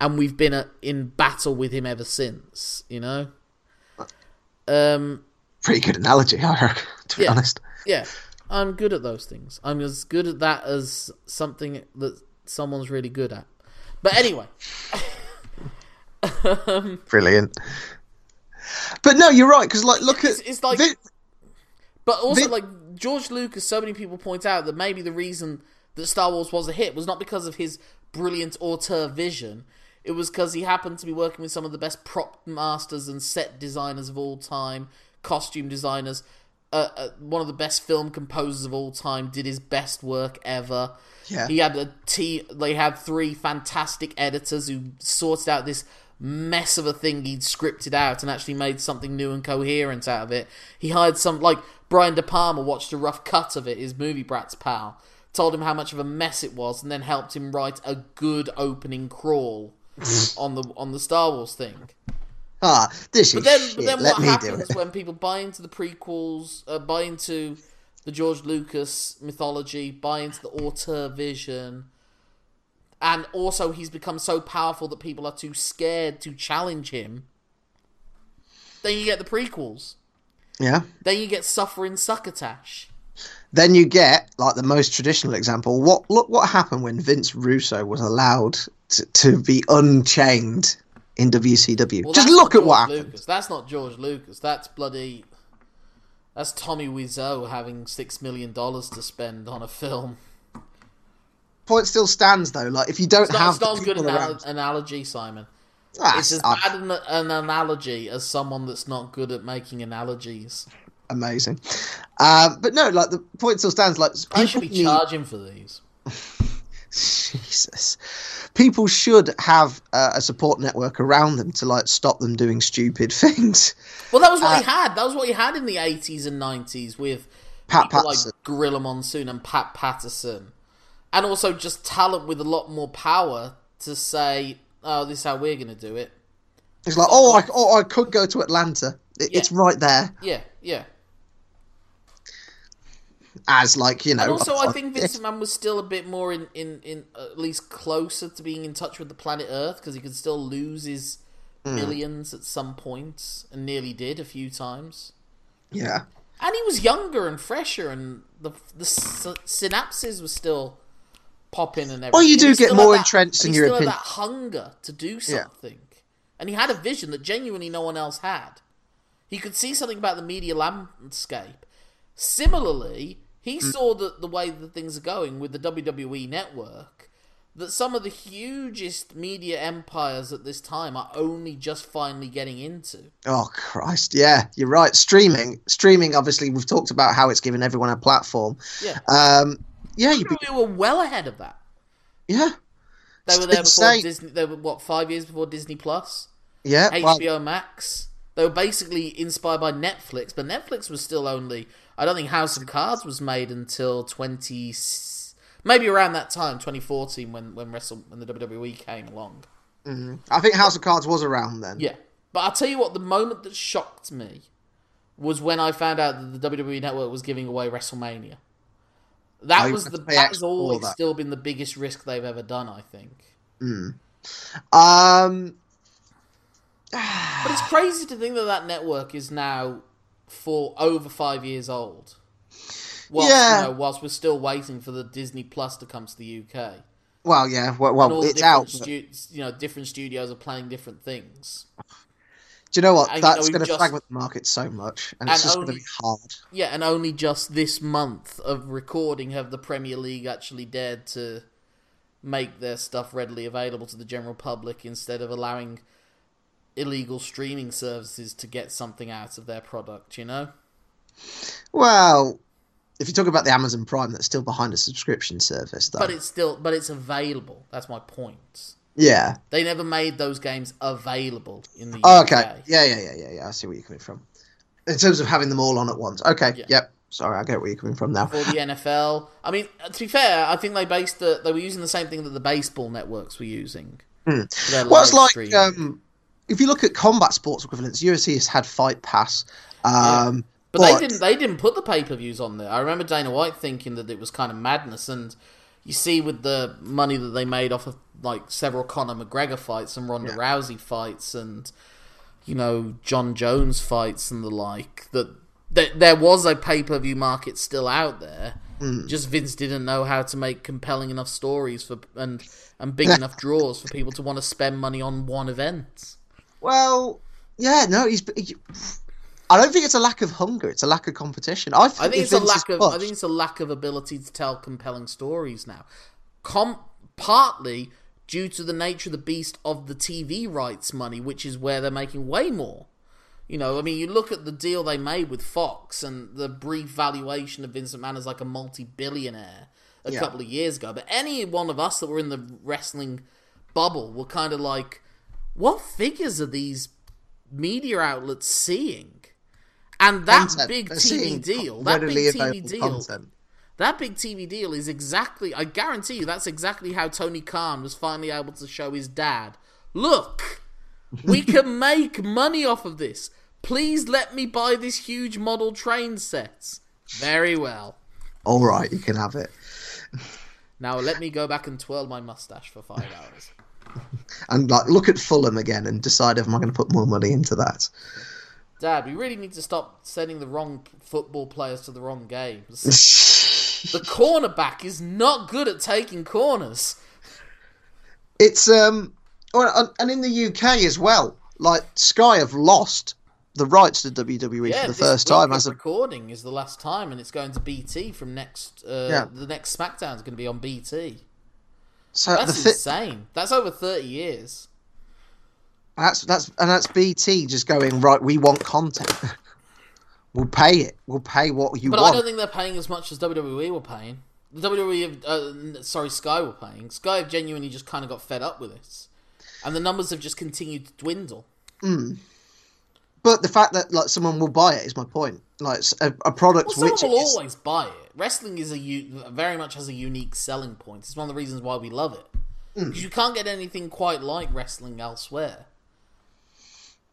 and we've been uh in battle with him ever since. You know. Um. Pretty good analogy, I reckon, to be Yeah. honest. Yeah, I'm good at those things. I'm as good at that as something that someone's really good at. But anyway, [LAUGHS] Brilliant. But no, you're right because like look It's- at it's like- but also like George Lucas, so many people point out that maybe the reason that Star Wars was a hit was not because of his brilliant auteur vision. It was because he happened to be working with some of the best prop masters and set designers of all time, costume designers. Uh, uh, one of the best film composers of all time did his best work ever. Yeah. He had a t. They had three fantastic editors who sorted out this mess of a thing he'd scripted out and actually made something new and coherent out of it. He hired some like Brian De Palma watched a rough cut of it. His movie brats pal told him how much of a mess it was, and then helped him write a good opening crawl [LAUGHS] on the on the Star Wars thing. ah, this But is then, shit. but then Let what happens when people buy into the prequels, uh, buy into the George Lucas mythology, buy into the auteur vision, and also he's become so powerful that people are too scared to challenge him. Then you get the prequels. Yeah. Then you get Suffering Succotash. Then you get like the most traditional example. What look what happened when Vince Russo was allowed to, to be unchained in WCW. Well, Just look at what George happened. Lucas. That's not George Lucas. That's bloody. That's Tommy Wiseau having six million dollars to spend on a film. Point still stands though. Like if you don't It's not, have it's not a good anal- analogy, Simon. Ah, It's as bad an, an analogy as someone that's not good at making analogies. amazing. Um, but no, like the point still stands. Like I should be need- charging for these. [LAUGHS] Jesus. People should have uh, a support network around them to like stop them doing stupid [LAUGHS] things. Well, that was what Uh, he had. That was what he had in the eighties and nineties with Pat people Patterson. like Gorilla Monsoon and Pat Patterson, and also just talent with a lot more power to say, "Oh, this is how we're going to do it." It's like, oh, I, oh, I could go to Atlanta. It, Yeah. It's right there. Yeah, yeah. As like you know. And also, I think Vince McMahon was still a bit more in, in, in at least closer to being in touch with the planet Earth because he could still lose his Hmm. millions at some points and nearly did a few times. Yeah. And he was younger and fresher, and the the s- synapses were still popping and everything. Well, you do get more that- entrenched in your opinion. that hunger to do something, and he had a vision that genuinely no one else had. He could see something about the media landscape. Similarly, he Hmm. saw that the way that things are going with the WWE network, that some of the hugest media empires at this time are only just finally getting into. Oh Christ, yeah, you're right. Streaming, streaming. Obviously, we've talked about how it's given everyone a platform. Yeah, Um, yeah, you be, we were well ahead of that. yeah, They were It's there before insane. Disney. They were what five years before Disney Plus, yeah. Well, HBO Max. They were basically inspired by Netflix, but Netflix was still only. I don't think House of Cards was made until twenty, maybe around that time, twenty fourteen, when when Wrestle when the WWE came along. I think House of Cards was around then. Yeah, but I'll tell you what, the moment that shocked me was when I found out that the WWE Network was giving away WrestleMania. That you was the to pay that has always that. still been the biggest risk they've ever done. I think. Um, [SIGHS] But it's crazy to think that that network is now for over five years old. Whilst, Yeah. you know, whilst we're still waiting for the Disney Plus to come to the UK, well, yeah. Well, well it's out. but- stu- you know, different studios are playing different things. do you know what? and, you know, That's going to fragment the market so much, and, it's And just going to be hard. Yeah, and only just this month of recording have the Premier League actually dared to make their stuff readily available to the general public instead of allowing illegal streaming services to get something out of their product. You know. Well, if you talk about the Amazon Prime, that's still behind a subscription service, though. But it's still, but it's available. That's my point. yeah. They never made those games available in the Oh, UK. okay. Yeah, yeah, yeah, yeah, yeah. I see where you're coming from. In terms of having them all on at once. Okay. Yeah. Yep. Sorry, I get where you're coming from now. For the NFL, I mean, to be fair, I think they based the they were using the same thing that the baseball networks were using. Hmm. Well, it's like um, if you look at combat sports equivalents, UFC has had Fight Pass. Um, But, they didn't. They didn't put the pay per views on there. I remember Dana White thinking that it was kind of madness, and you see with the money that they made off of like several Conor McGregor fights and Ronda Yeah. Rousey fights, and you know Jon Jones fights and the like, that that there was a pay per view market still out there. Hmm. Just Vince didn't know how to make compelling enough stories for and and big enough draws for people to want to spend money on one event. Well, yeah, no, he's. He, I don't think it's a lack of hunger; it's a lack of competition. I think, I think it's a lack of. I think it's a lack of ability to tell compelling stories now. Com- partly due to the nature of the beast of the TV rights money, which is where they're making way more. You know, I mean, you look at the deal they made with Fox and the brief valuation of Vincent McMahon as like a multi-billionaire a Yeah. couple of years ago. But any one of us that were in the wrestling bubble were kind of like, what figures are these media outlets seeing? And that content. big They're TV deal, that big TV deal, content. that big TV deal is exactly, I guarantee you, that's exactly how Tony Khan was finally able to show his dad. Look, [LAUGHS] we can make money off of this. Please let me buy this huge model train set. Very well. All right, you can have it. Now let me go back and twirl my mustache for five hours. And like, look at Fulham again and decide if I'm I going to put more money into that. Dad, we really need to stop sending the wrong football players to the wrong games. [LAUGHS] the cornerback is not good at taking corners. It's um, well, and in the UK as well. Like Sky have lost the rights to WWE Yeah, for the first time as a recording is the last time, and it's going to BT from next. Uh, Yeah. The next SmackDown is going to be on BT. So That's the thi- insane. That's over thirty years. That's that's and that's BT just going right. We want content. [LAUGHS] we'll pay it. We'll pay what you But I don't think they're paying as much as WWE were paying. The WWE, have, uh, sorry, Sky were paying. Sky have genuinely just kind of got fed up with this, and the numbers have just continued to dwindle. But the fact that like someone will buy it is my point. Like it's a, a product Well, someone which will is, always buy it. Wrestling is a u- very much has a unique selling point. It's one of the reasons why we love it Hmm. because you can't get anything quite like wrestling elsewhere.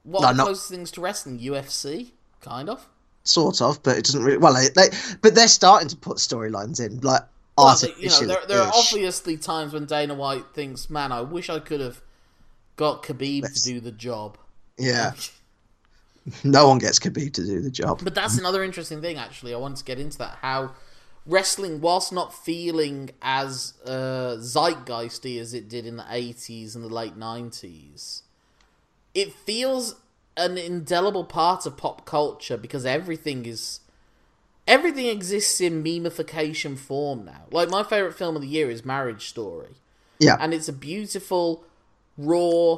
What No, are not- closest things to wrestling? UFC, kind of. sort of, but it doesn't really. Well, they, they but they're starting to put storylines in like Well, they- you know, there, there are obviously times when Dana White thinks, "Man, I wish I could have got Khabib Let's- to do the job." yeah. [LAUGHS] No one gets Khabib to do the job. But that's another interesting thing, actually. I wanted to get into that. How wrestling, whilst not feeling as uh, zeitgeisty as it did in the 80s and the late 90s, it feels an indelible part of pop culture because everything is. Everything exists in memification form now. Like, my favourite film of the year is Marriage Story. Yeah, And it's a beautiful, raw,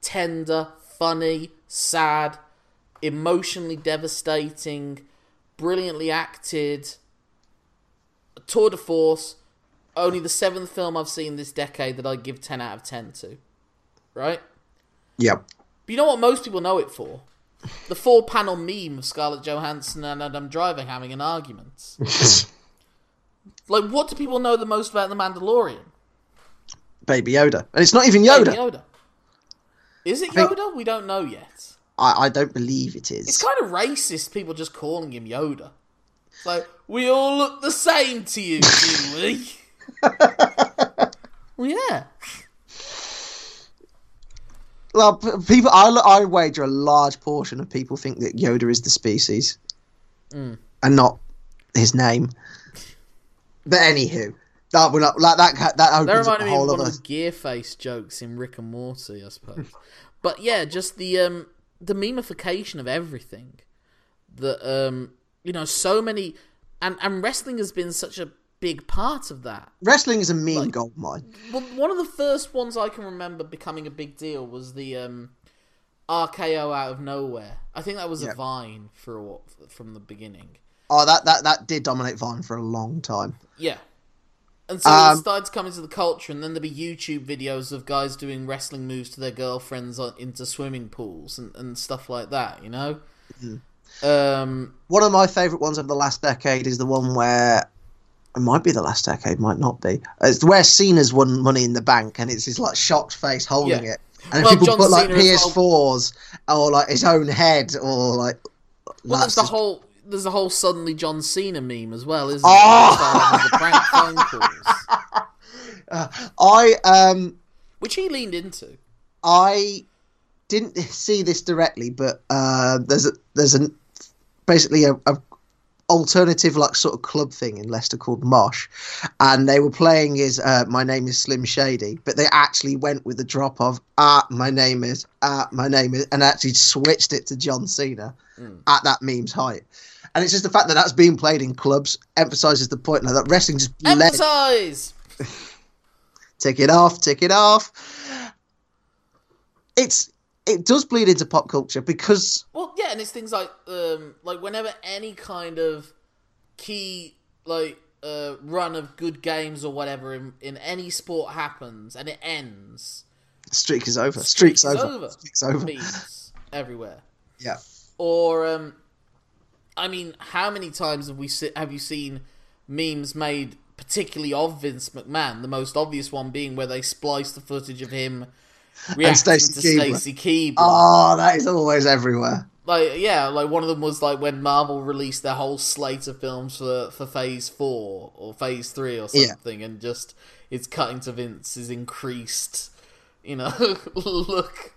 tender, funny, sad, emotionally devastating, brilliantly acted, tour de force. Only the seventh film I've seen this decade that I give 10 out of 10 to. Right? yeah. But you know what most people know it for? The four panel meme of Scarlett Johansson and Adam Driver having an argument. [LAUGHS] like, what do people know the most about The Mandalorian? Baby Yoda, and it's not even Yoda. Baby Yoda. Is it think- Yoda? We don't know yet. I, I don't believe it is. It's kind of racist, people just calling him Yoda. It's like, we all look the same to you, [LAUGHS] do we? [LAUGHS] well, yeah. Well, people, I, I wager a large portion of people think that Yoda is the species, Mm. and not his name. But anywho, that would not like that. That That opens up reminded a me of whole one other. of the gear face jokes in Rick and Morty, I suppose. but yeah, just the um the memification of everything. That um you know, so many and and wrestling has been such a big part of that. Wrestling is a mean gold mine. Well, one of the first ones I can remember becoming a big deal was the um, RKO out of nowhere. I think that was Yeah. a vine for a, from the beginning. Oh, that, that that did dominate Vine for a long time. Yeah. And so Um, it started to come into the culture, and then there'd be YouTube videos of guys doing wrestling moves to their girlfriends on, into swimming pools and, and stuff like that, you know? Um, One of my favourite ones of the last decade is the one where it might be the last decade, might not be. It's where Cena's won Money in the Bank, and it's his like shocked face holding Yeah. it, and Well, people John put like Cena as. PS4s or like his own head or like. well, that's there's the whole there's a whole suddenly John Cena meme as well, isn't Oh! it? The prank [LAUGHS] phone calls, I um which he leaned into. I didn't see this directly, but uh, there's a there's a basically a, a alternative like sort of club thing in Leicester called Mosh, and they were playing is uh, my name is Slim Shady, but they actually went with the drop of ah my name is ah my name is, and actually switched it to John Cena at that meme's height. And it's just the fact that that's being played in clubs emphasizes the point now that wrestling just. Emphasize. [LAUGHS] Tick it off, take it off. It's it does bleed into pop culture because Well, yeah, and it's things like um, like whenever any kind of key like uh, run of good games or whatever in, in any sport happens and it ends, streak is over. Streak's it's over. over. Streak's over. Everywhere. Yeah. Or um, I mean, how many times have we se- have you seen memes made particularly of Vince McMahon? The most obvious one being where they splice the footage of him reacting Stacy to. Stacy Keibler. Oh, that is always everywhere. like yeah, like one of them was like when Marvel released their whole slate of films for for Phase Four or Phase Three or Yeah. something, and just it's cutting to Vince's increased, you know, [LAUGHS] look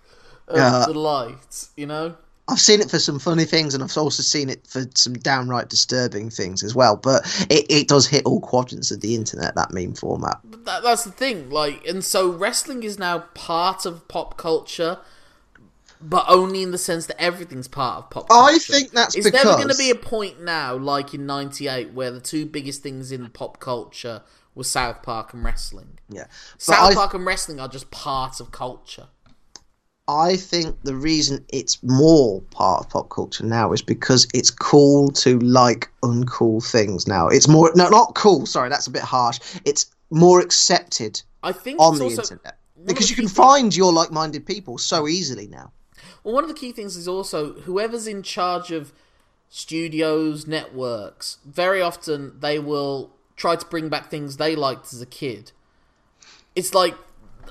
of uh, Yeah. delight, you know. I've seen it for some funny things, and I've also seen it for some downright disturbing things as well. But it, it does hit all quadrants of the internet. That meme format. But that, that's the thing, like, and so wrestling is now part of pop culture. But only in the sense that everything's part of pop culture. I think that's It's never going to be a point now, like in '98, where the two biggest things in pop culture were South Park and wrestling. Yeah. South I, Park and wrestling are just part of culture. I think the reason it's more part of pop culture now is because it's cool to like uncool things now. It's more no, not cool. Sorry, that's a bit harsh. It's more accepted I think on the also, internet because the you can key find your like-minded people so easily now. Well, one of the key things is also whoever's in charge of studios, networks, very often they will try to bring back things they liked as a kid. It's like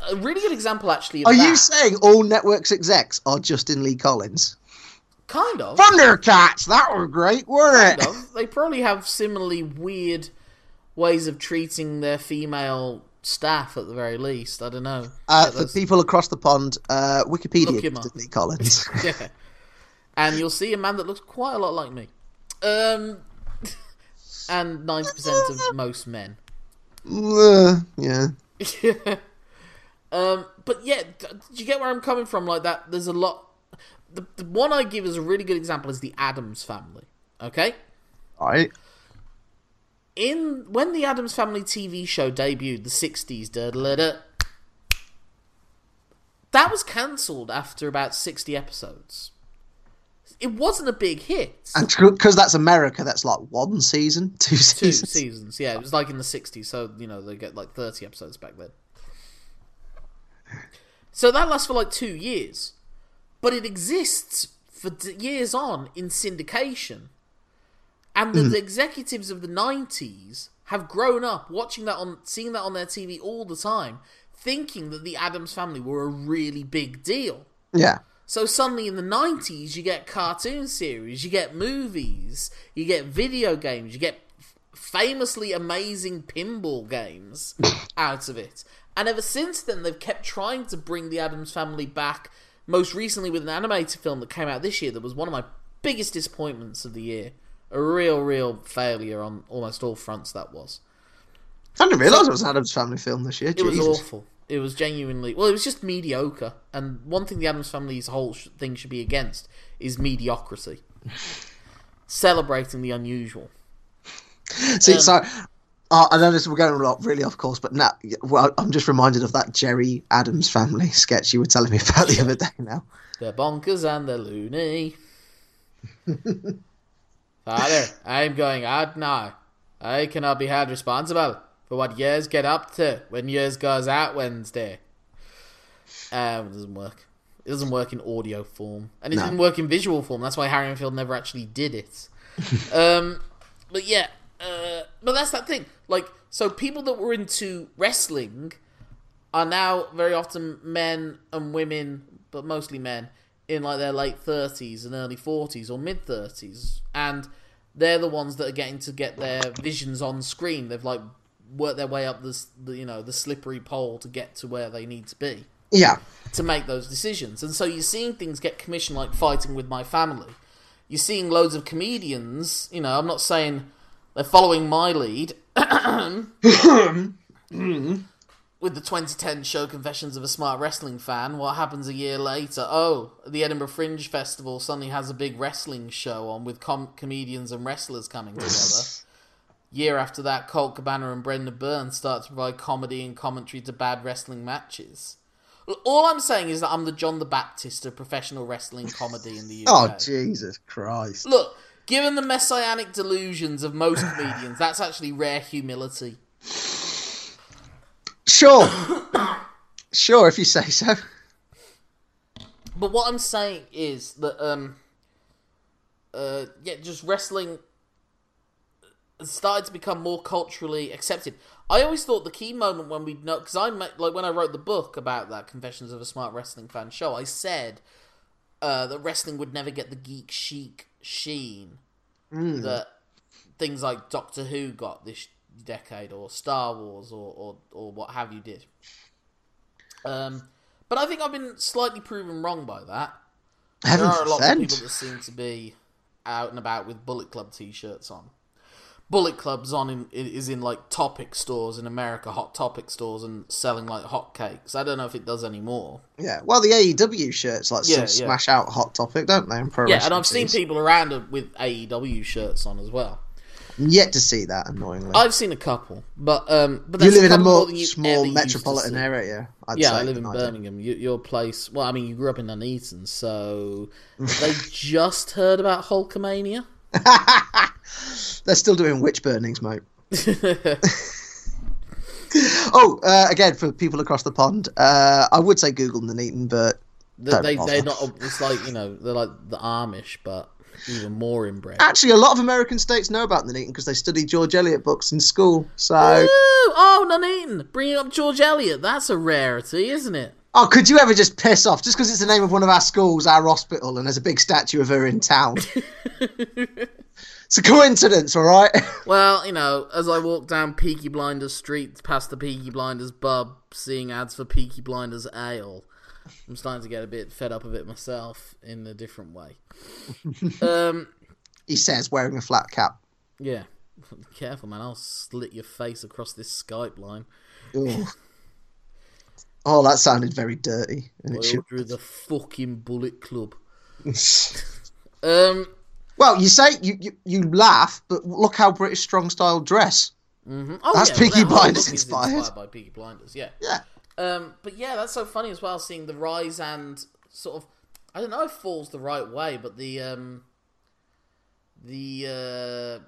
a really good example, actually. Of Are that. you saying all networks execs are Justin Lee Collins? kind of? Thundercats, that were great, weren't Kind it? of. They probably have similarly weird ways of treating their female staff, at the very least. I don't know. Uh, for people across the pond, uh, Wikipedia. Lee Collins. [LAUGHS] yeah. And you'll see a man that looks quite a lot like me. Um, [LAUGHS] and 90% of [LAUGHS] most men. Uh, yeah. Um, but yeah, do you get where I'm coming from? Like that, there's a lot. The, the one I give as a really good example is the Addams family. Okay, All right. in when the Addams Family TV show debuted, the '60s, da da da, that was cancelled after about 60 episodes. It wasn't a big hit. And because that's America, that's like one season, two seasons. Two seasons. seasons, yeah. It was like in the 60s, so, you know, they get like 30 episodes back then. So that lasts for like two years. But it exists for d- years on in syndication. And the, the executives of the 90s have grown up watching that on, seeing that on their TV all the time, thinking that the Addams family were a really big deal. Yeah. So suddenly in the 90s, you get cartoon series, you get movies, you get video games, you get famously amazing pinball games [LAUGHS] out of it. And ever since then, they've kept trying to bring the Addams family back. Most recently, with an animated film that came out this year that was one of my biggest disappointments of the year. A real, real failure on almost all fronts, that was. I didn't realise it was an Addams family film this year. It was awful. It was genuinely well. It was just mediocre. And one thing the Addams family's whole sh- thing should be against is mediocrity, [LAUGHS] celebrating the unusual. See, Um, so uh, I know this we're going a lot really off course, but now well, I'm just reminded of that Gerry Adams family [LAUGHS] sketch you were telling me about the other day. Now, They're bonkers and they're loony. Father, I'm going out now. I cannot be held responsible for what years get up to when years goes out Wednesday. Um, it doesn't work. It doesn't work in audio form, and it No. didn't work in visual form. That's why Harry and Enfield never actually did it. [LAUGHS] um, but yeah, uh, but that's that thing. Like, so people that were into wrestling are now very often men and women, but mostly men, in like their late thirties and early forties or mid thirties, and they're the ones that are getting to get their visions on screen. They've like worked their way up this, the, you know, the slippery pole to get to where they need to be Yeah. to make those decisions. And so you're seeing things get commissioned like Fighting with My Family. You're seeing loads of comedians, you know, I'm not saying they're following my lead. [COUGHS] with the 2010 show Confessions of a Smart Wrestling Fan, what happens a year later? Oh, the Edinburgh Fringe Festival suddenly has a big wrestling show on with com- comedians and wrestlers coming together. [LAUGHS] year after that, Colt Cabana and Brendon Burns start to provide comedy and commentary to bad wrestling matches. All I'm saying is that I'm the John the Baptist of professional wrestling comedy in the UK. Oh Jesus Christ! Look, given the messianic delusions of most [SIGHS] comedians, that's actually rare humility. Sure, sure, if you say so. But what I'm saying is that, um, uh, yeah, just wrestling started to become more culturally accepted. I always thought the key moment when we know, because I met, like when I wrote the book about that Confessions of a Smart Wrestling Fan show, I said uh, that wrestling would never get the geek chic sheen that things like Doctor Who got this decade, or Star Wars, or or, or what have you did. Um, but I think I've been slightly proven wrong by that. There are a lot of people that seem to be out and about with Bullet Club t-shirts on. Bullet Club's on in, is in like Topic stores in America, Hot Topic stores, and selling like hotcakes. I don't know if it does anymore. Yeah, well, the AEW shirts like Yeah, yeah. smash out Hot Topic, don't they? Yeah, and I've seen people around with AEW shirts on as well. yet to see that. Annoyingly, I've seen a couple, but um, but you live in a more ever small metropolitan area. I'd Yeah, say, I live in. Birmingham. You, your place. Well, I mean, you grew up in Nuneaton, so [LAUGHS] they just heard about Hulkamania. [LAUGHS] They're still doing witch burnings, mate. [LAUGHS] oh, uh, again for people across the pond, uh, I would say Google Nuneaton, but The, they, bother. they're not. It's like you know they're like the Amish, but even more inbred. actually, a lot of American states know about Nuneaton because they studied George Eliot books in school. So, Woo! Oh, Nuneaton, bringing up George Eliot. That's a rarity, isn't it? oh, could you ever just piss off just because it's the name of one of our schools, our hospital, and there's a big statue of her in town? [LAUGHS] it's a coincidence, all right? [LAUGHS] Well, you know, as I walk down Peaky Blinders Street past the Peaky Blinders pub, seeing ads for Peaky Blinders Ale, I'm starting to get a bit fed up of it myself in a different way. [LAUGHS] um, he says, wearing a flat cap. yeah. [LAUGHS] Careful, man. I'll slit your face across this Skype line. Oh, that sounded very dirty, and it Or should. through the fucking Bullet Club. Um, Well, you say you, you you laugh, but look how British strong style dress. mhm. Oh, That's yeah, Peaky that Blinders is inspired. by Peaky Blinders, yeah. Yeah, Um, but yeah, that's so funny as well. Seeing the rise and sort of, I don't know if falls the right way, but the um, the uh,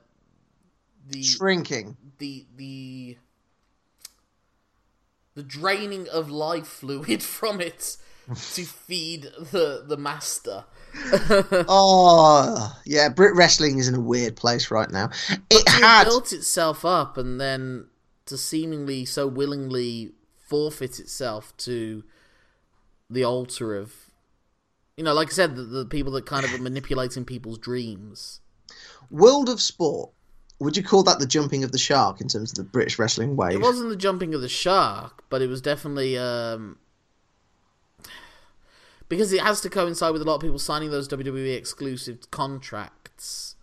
the shrinking. the the the draining of life fluid [LAUGHS] from it to feed the the master. [LAUGHS] Oh, yeah. Brit wrestling is in a weird place right now. It had built itself up and then to seemingly so willingly forfeit itself to the altar of you know like i said the, the people that kind of are manipulating people's dreams World of Sport. Would you call that the jumping of the shark in terms of the British wrestling wave? it wasn't the jumping of the shark but it was definitely um because it has to coincide with a lot of people signing those wwe exclusive contracts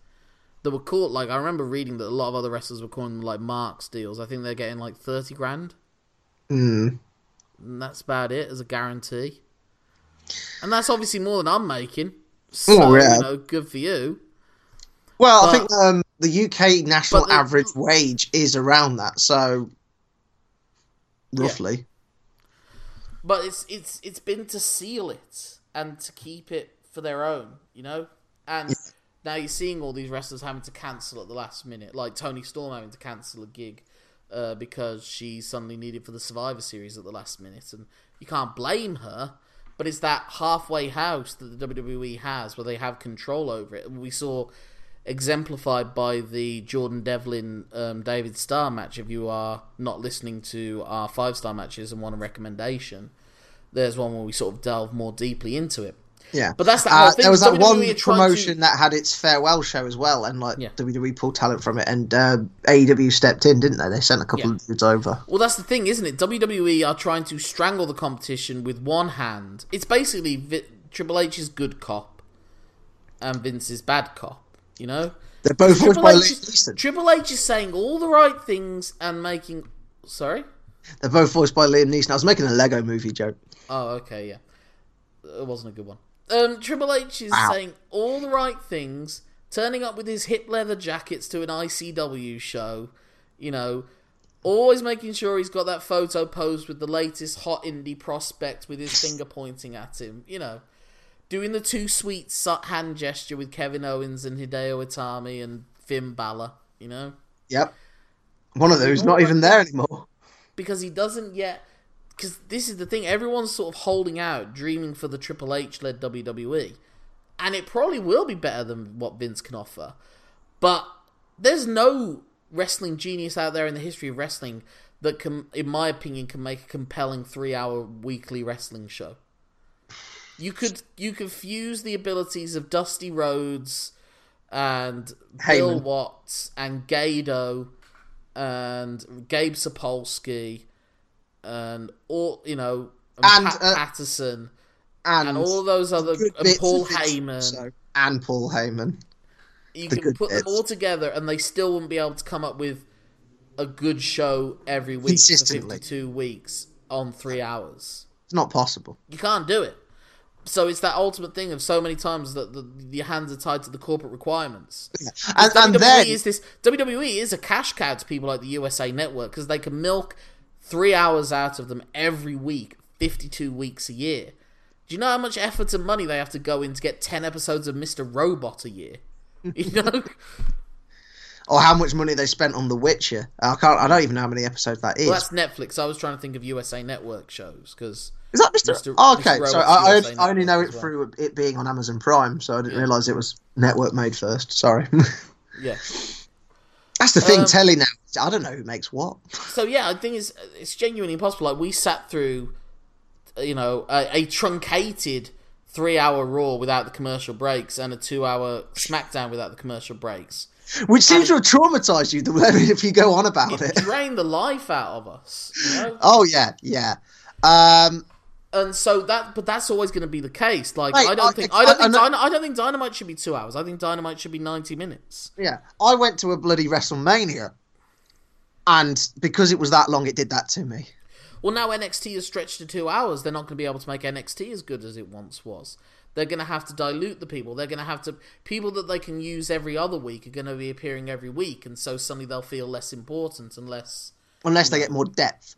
that were caught like i remember reading that a lot of other wrestlers were calling them like marks deals i think they're getting like 30 grand Mm. and that's about it as a guarantee. And that's obviously more than I'm making. So, Oh, yeah. you know, good for you. Well, I think um, the UK national the- average wage is around that, so roughly. But it's it's it's been to seal it and to keep it for their own, you know? And now you're seeing all these wrestlers having to cancel at the last minute, like Toni Storm having to cancel a gig uh, because she's suddenly needed for the Survivor Series at the last minute, and you can't blame her. But it's that halfway house that the WWE has, where they have control over it. We saw exemplified by the Jordan Devlin um, David Starr match. If you are not listening to our five star matches and want a recommendation, there's one where we sort of delve more deeply into it. Yeah, But that's the whole uh, thing. There was that WWE one promotion to- that had its farewell show as well, and like Yeah. WWE pulled talent from it, and uh, AEW stepped in, didn't they? They sent a couple Yeah. of dudes over. Well, that's the thing, isn't it? WWE are trying to strangle the competition with one hand. It's basically Vi- Triple H's good cop and Vince's bad cop. You know, They're both voiced Triple by H, Liam is, Neeson. Triple H is saying all the right things and making. Sorry. They're both voiced by Liam Neeson. I was making a Lego movie joke. Oh, okay, yeah. It wasn't a good one. Um, Triple H is Ow. saying all the right things, turning up with his hip leather jackets to an ICW show, you know, always making sure he's got that photo posed with the latest hot indie prospect with his finger pointing at him, you know, doing the two sweet hand gesture with Kevin Owens and Hideo Itami and Finn Balor, you know, Yep. One of those not even there anymore. because he doesn't yet. Because this is the thing, everyone's sort of holding out, dreaming for the Triple H led WWE. And it probably will be better than what Vince can offer. But there's no wrestling genius out there in the history of wrestling that can, in my opinion, can make a compelling three hour weekly wrestling show. You could you could fuse the abilities of Dusty Rhodes and Bill Watts and Gedo and Gabe Sapolsky and all you know and, And, Pat uh, Patterson And, and all those other and Paul Heyman. And Paul Heyman. you the can put them all together, and they still wouldn't be able to come up with a good show every week for Consistently. fifty-two weeks on three hours. It's not possible. You can't do it. So it's that ultimate thing of so many times that the, your hands are tied to the corporate requirements. And, and WWE then is this WWE is a cash cow to people like the USA Network because they can milk three hours out of them every week, fifty-two weeks a year. Do you know how much effort and money they have to go in to get ten episodes of Mister Robot a year? [LAUGHS] You know, or how much money they spent on The Witcher. I can't. I don't even know how many episodes that is. well that's Netflix. I was trying to think of USA Network shows because is that Mr. Mr. Oh, okay, Mr. so I, I, only, know it well. through it being on Amazon Prime, so I didn't Yeah. realise it was network made first. Sorry. [LAUGHS] yeah. That's the thing, Um, telly now. I don't know who makes what. So yeah, I think it's it's genuinely impossible. Like we sat through, you know, a, a truncated three-hour Raw without the commercial breaks and a two-hour SmackDown without the commercial breaks. Which seems to have traumatized you, the [LAUGHS] if you go on about It it. drained the life out of us, you know. Oh, yeah, yeah. Um, And so that, but that's always going to be the case. Like Mate, I don't I- think I- I don't I think know- Dyna, I don't think Dynamite should be two hours. I think Dynamite should be ninety minutes. yeah. I went to a bloody WrestleMania, and because it was that long, it did that to me. Well, now NXT is stretched to two hours. They're not going to be able to make NXT as good as it once was. They're going to have to dilute the people. They're going to have to people that they can use every other week are going to be appearing every week, and so suddenly they'll feel less important and less. Unless they get more depth.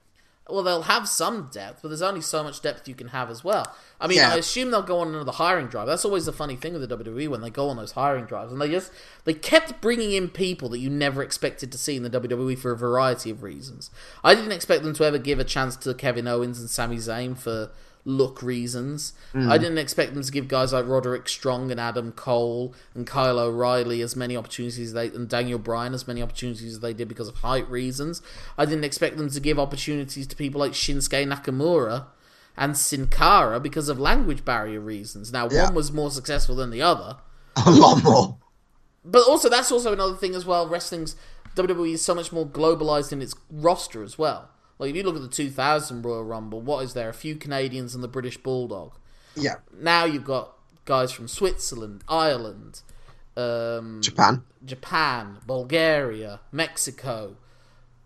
Well, they'll have some depth, but there's only so much depth you can have as well. I mean, Yeah. I assume they'll go on another hiring drive. That's always the funny thing with the WWE when they go on those hiring drives, and they just they kept bringing in people that you never expected to see in the WWE for a variety of reasons. I didn't expect them to ever give a chance to Kevin Owens and Sami Zayn for look reasons. I mm. didn't expect them to give guys like Roderick Strong and Adam Cole and Kyle O'Reilly as many opportunities as they and Daniel Bryan as many opportunities as they did because of height reasons. I didn't expect them to give opportunities to people like Shinsuke Nakamura and Sin Cara because of language barrier reasons. Now Yeah. one was more successful than the other. [LAUGHS] A lot more. But also, that's also another thing as well. Wrestling's WWE is so much more globalized in its roster as well. Like if you look at the 2000 Royal Rumble, what is there? A few Canadians and the British Bulldog. Yeah. Now you've got guys from Switzerland, Ireland, um, Japan. Japan, Bulgaria, Mexico.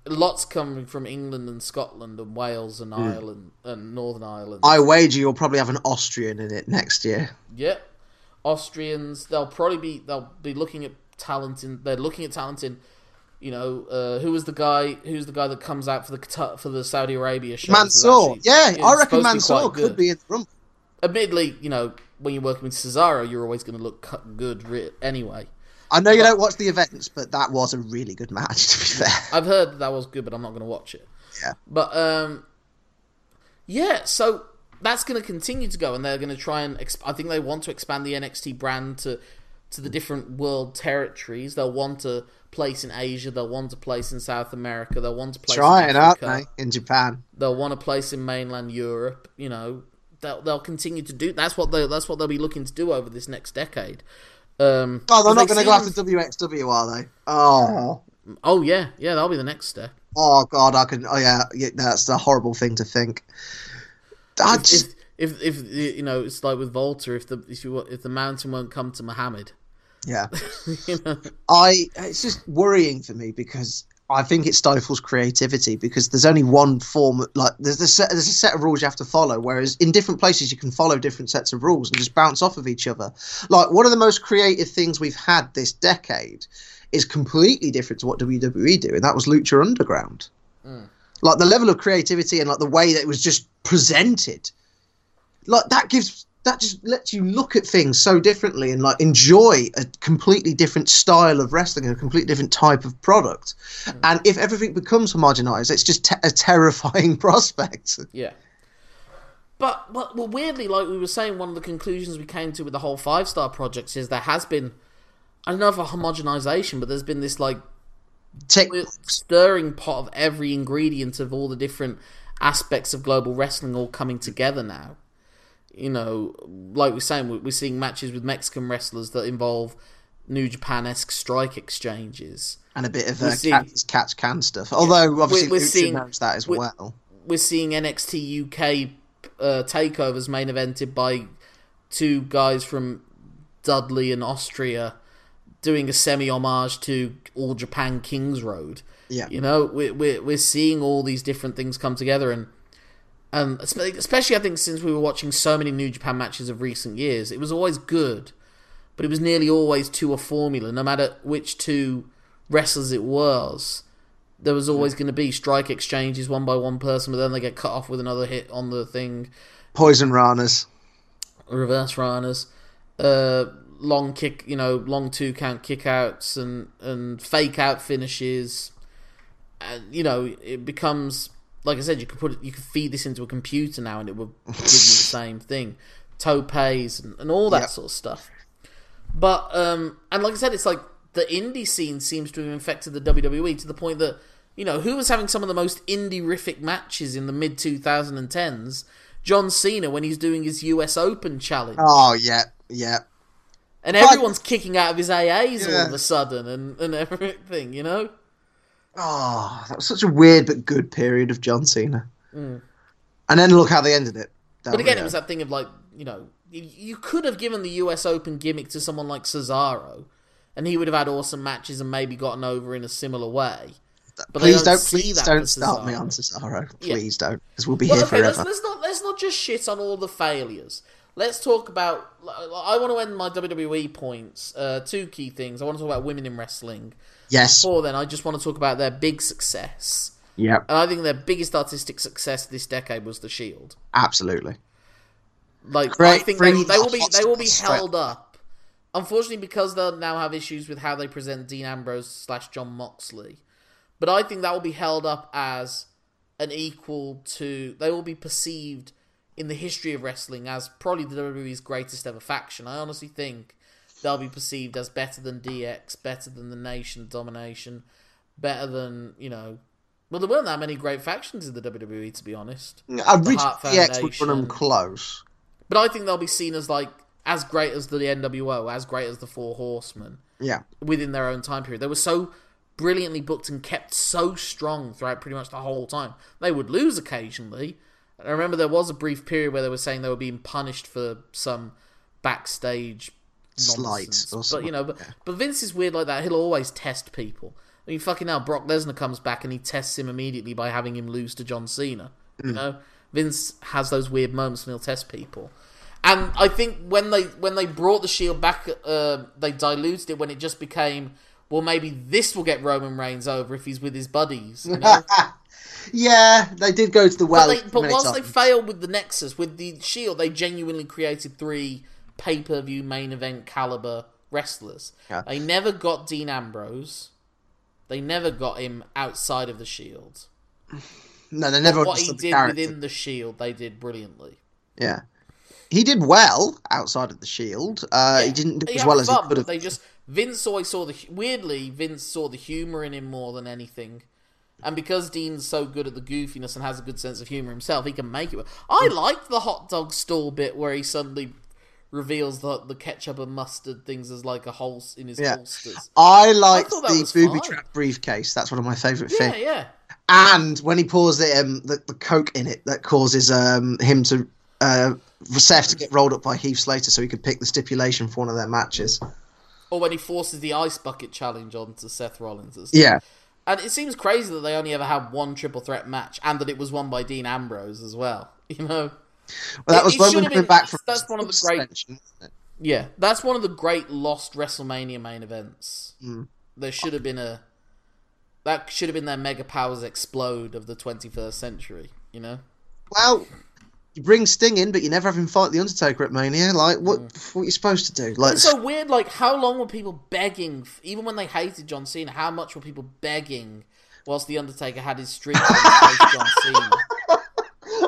Lots coming from England and Scotland and Wales and Ireland and Northern Ireland. I wager you'll probably have an Austrian in it next year. Yep. Austrians, they'll probably be they'll be looking at talent in they're looking at talent in you know, uh, who was the guy who's the guy that comes out for the Qatar, for the Saudi Arabia show? Mansoor. Yeah, I reckon Mansoor could be in the rumble. Admittedly, you know, when you're working with Cesaro, you're always going to look good anyway. I know you don't watch the events, but that was a really good match. [LAUGHS] To be fair, I've heard that, that was good, but I'm not going to watch it. Yeah. But um, yeah. So that's going to continue to go, and they're going to try and. Exp- I think they want to expand the NXT brand to to the different world territories. They'll want a place in Asia. They'll want a place in South America. They'll want a place trying, in aren't Africa. In Japan, They'll want a place in mainland Europe. You know, they'll they'll continue to do. That's what they that's what they'll be looking to do over this next decade. Um, oh, they're not going to go after WXW, are they? Oh, Oh yeah, yeah, that'll be the next step. oh God, I can. Oh yeah, yeah that's a horrible thing to think. I just, if, if if you know, it's like with WALTER. If the if you if the mountain won't come to Muhammad, yeah. [LAUGHS] you know, I it's just worrying for me because I think it stifles creativity because there's only one form like there's a set there's a set of rules you have to follow whereas in different places you can follow different sets of rules and just bounce off of each other. Like one of the most creative things we've had this decade is completely different to what WWE do and that was Lucha Underground. Mm. Like the level of creativity and like the way that it was just presented like that gives that just lets you look at things so differently and like enjoy a completely different style of wrestling and a completely different type of product. Mm. And if everything becomes homogenized, it's just te- a terrifying [LAUGHS] prospect. yeah. But but well, weirdly, like we were saying, one of the conclusions we came to with the whole five star projects is there has been I don't know if a homogenization, but there's been this like Tick, stirring pot of every ingredient of all the different aspects of global wrestling all coming together now. You know, like we're saying, we're we're seeing matches with Mexican wrestlers that involve New Japan esque strike exchanges. and a bit of We're uh, seeing- catch, catch can stuff. Although obviously we're seeing- knows that as we- well. We're seeing NXT UK uh, takeovers main evented by two guys from Dudley and Austria doing a semi homage to All Japan Kings Road. Yeah. You know, we're, we're, we're seeing all these different things come together, and espe- especially I think since we were watching so many New Japan matches of recent years, it was always good, but it was nearly always to a formula. No matter which two wrestlers it was, there was always going to be strike exchanges one by one person, but then they get cut off with another hit on the thing Poison Ranas. reverse ranas, uh, long kick, you know, long two count kickouts and and fake out finishes. And you know, it becomes like I said, you could put it, you could feed this into a computer now, and it would give you the [LAUGHS] same thing, topes and, and all that Yep. sort of stuff. But um, and like I said, it's like the indie scene seems to have infected the WWE to the point that you know who was having some of the most indie-rific matches in the mid 2010s. John Cena when he's doing his US Open challenge, Oh yeah, yeah. and everyone's kicking out of his AAs all of a sudden, and, and [LAUGHS] everything, you know. Oh, that was such a weird but good period of John Cena. And then look how they ended it. Mm. But again, it was that thing of like, you know, you, could have given the US Open gimmick to someone like Cesaro, and he would have had awesome matches and maybe gotten over in a similar way. But please don't don't, please don't start me on Cesaro. Yeah. Please don't, because we'll be Well, here okay, let's, forever. let's not let's not just shit on all the failures. Let's talk about. I want to end my WWE points. Uh, two key things. I want to talk about women in wrestling. Yes. Before then, I just want to talk about their big success. Yeah. And I think their biggest artistic success this decade was the Shield. Absolutely. Like I think they, they will be they will be held up. Unfortunately, because they'll now have issues with how they present Dean Ambrose slash Jon Moxley. But I think that will be held up as an equal to. They will be perceived in the history of wrestling as probably the WWE's greatest ever faction. I honestly think they'll be perceived as better than DX, better than the Nation Domination, better than you know. Well, there weren't that many great factions in the WWE, to be honest. Originally, Heart DX would run them close. But I think they'll be seen as like as great as the NWO, as great as the Four Horsemen Yeah. within their own time period. They were so brilliantly booked and kept so strong throughout pretty much the whole time. They would lose occasionally. I remember there was a brief period where they were saying they were being punished for some backstage Slight or But you know, but, but Vince is weird like that. He'll always test people. I mean, fucking hell, Brock Lesnar comes back and he tests him immediately by having him lose to John Cena. You Mm. know, Vince has those weird moments when he'll test people. And I think when they when they brought the Shield back, uh, they diluted it when it just became, well, maybe this will get Roman Reigns over if he's with his buddies. You know? [LAUGHS] Yeah, they did go to the well. but they, but many once they failed with the Nexus, with the Shield, they genuinely created three pay per view main event caliber wrestlers. Yeah. They never got Dean Ambrose. They never got him outside of the Shield. [LAUGHS] No, they never What he did character. within the Shield, they did brilliantly. Yeah. He did well outside of the Shield. Uh, He didn't do He as well as he fun, could but have. They just Vince always saw the weirdly Vince saw the humor in him more than anything. And because Dean's so good at the goofiness and has a good sense of humor himself, he can make it. I Hmm. liked the hot dog stall bit where he suddenly reveals the the ketchup and mustard things as like a hole in his Yeah. holsters. I like the booby fine. trap briefcase. That's one of my favourite Yeah, things. yeah. And when he pours the, um, the the coke in it, that causes um, him to uh, Seth to get rolled up by Heath Slater, so he could pick the stipulation for one of their matches. Or when he forces the ice bucket challenge onto Seth Rollins. and. Yeah, And it seems crazy that they only ever had one triple threat match and that it was won by Dean Ambrose as well. [LAUGHS] You know? Well, that It- was it when we came been- back from that's one of the great- suspension, wasn't it? Yeah, that's one of the great lost WrestleMania main events. Hmm. There should have been a. That should have been their mega powers explode of the 21st century, you know? Well, you bring Sting in, but you never have him fight the Undertaker at Mania. Like, what? What are you supposed to do? Like, It's so weird, like, how long were people begging, even when they hated John Cena, how much were people begging whilst The Undertaker had his streak John Cena?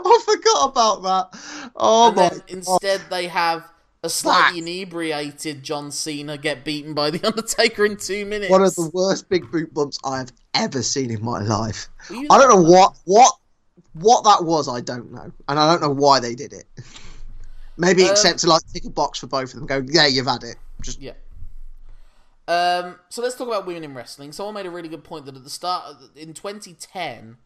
[LAUGHS] I forgot about that. Oh and my! then instead they have a slightly inebriated John Cena get beaten by The Undertaker in two minutes. One of the worst big boot bumps I have ever seen in my life. I don't know what what what that was. I don't know, and I don't know why they did it. [LAUGHS] Maybe Um, except to like tick a box for both of them. Go, yeah, you've had it. Just Yeah. Um, so let's talk about women in wrestling. Someone made a really good point that at the start in 2010,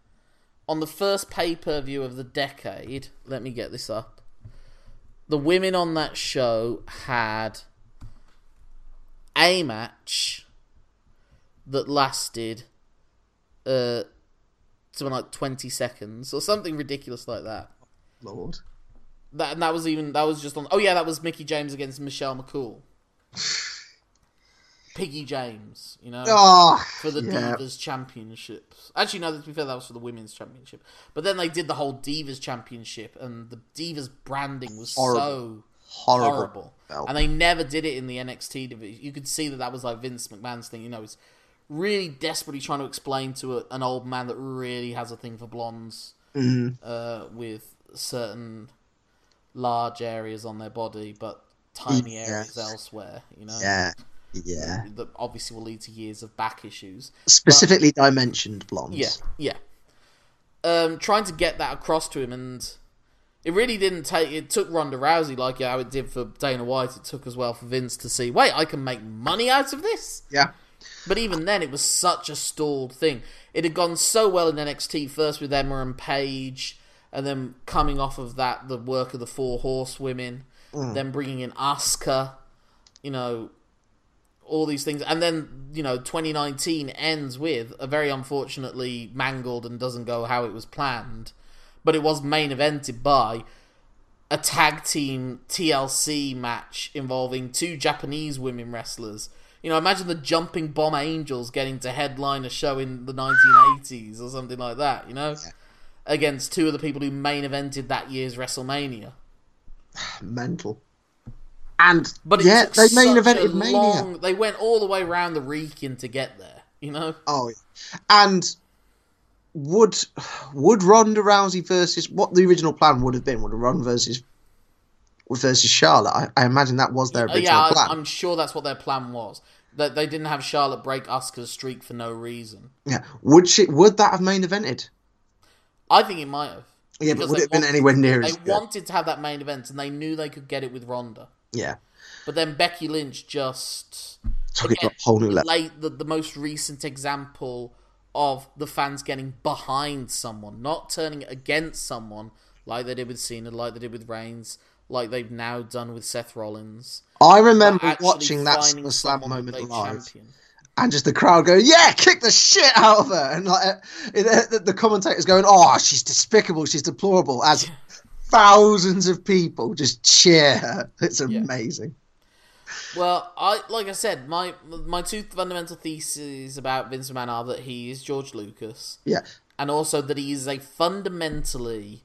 on the first pay per view of the decade, let me get this up. The women on that show had a match that lasted uh something like 20 seconds or something ridiculous like that. Lord. That and that was even that was just on. Oh yeah, that was Mickie James against Michelle McCool. [LAUGHS] Piggy James, you know, Oh, for the yeah. Divas Championships. Actually, no, to be fair, that was for the Women's Championship. But then they did the whole Divas Championship, and the Divas branding was Horrible. so horrible. horrible. And they never did it in the NXT division. You could see that that was like Vince McMahon's thing. You know, he's really desperately trying to explain to a, an old man that really has a thing for blondes Mm-hmm. uh, with certain large areas on their body, but tiny Yes. areas elsewhere. You know, Yeah, yeah. that obviously will lead to years of back issues. Specifically dimensioned blondes. Yeah, yeah. Um, trying to get that across to him, and it really didn't take. It took Ronda Rousey, like how it did for Dana White. It took as well for Vince to see. Wait, I can make money out of this. yeah. But even then, it was such a stalled thing. It had gone so well in NXT, first with Emma and Paige, and then coming off of that, the work of the Four Horsewomen, then bringing in Asuka, you know, all these things. And then, you know, 2019 ends with a very unfortunately mangled and doesn't go how it was planned, but it was main evented by a tag team TLC match involving two Japanese women wrestlers. You know, imagine the Jumping Bomb Angels getting to headline a show in the 1980s or something like that, you know? Against two of the people who main evented that year's WrestleMania. [SIGHS] Mental. And But yeah, they main evented Mania. long- They went all the way around the Wrekin to get there, you know? Oh, yeah. and would would Ronda Rousey versus what the original plan would have been? Would have Ronda versus versus Charlotte? I, I imagine that was their original yeah, I, plan. I'm sure that's what their plan was. That they didn't have Charlotte break Asuka's streak for no reason. Yeah, would she? Would that have main evented? I think it might have. Yeah, but would it have been wanted- anywhere near They as wanted to have that main event, and they knew they could get it with Ronda. Yeah, But then Becky Lynch just took it to a whole new level. the, the most recent example of the fans getting behind someone, not turning against someone like they did with Cena, like they did with Reigns, like they've now done with Seth Rollins. I remember watching that SummerSlam moment live, champion. and just the crowd going, "Yeah, kick the shit out of her," and like uh, the, the commentators going, "Oh, she's despicable, she's deplorable," as thousands of people just cheer her. It's amazing. Well, I like I said, my my two fundamental theses about Vince McMahon are that he is George Lucas, Yeah, and also that he is a fundamentally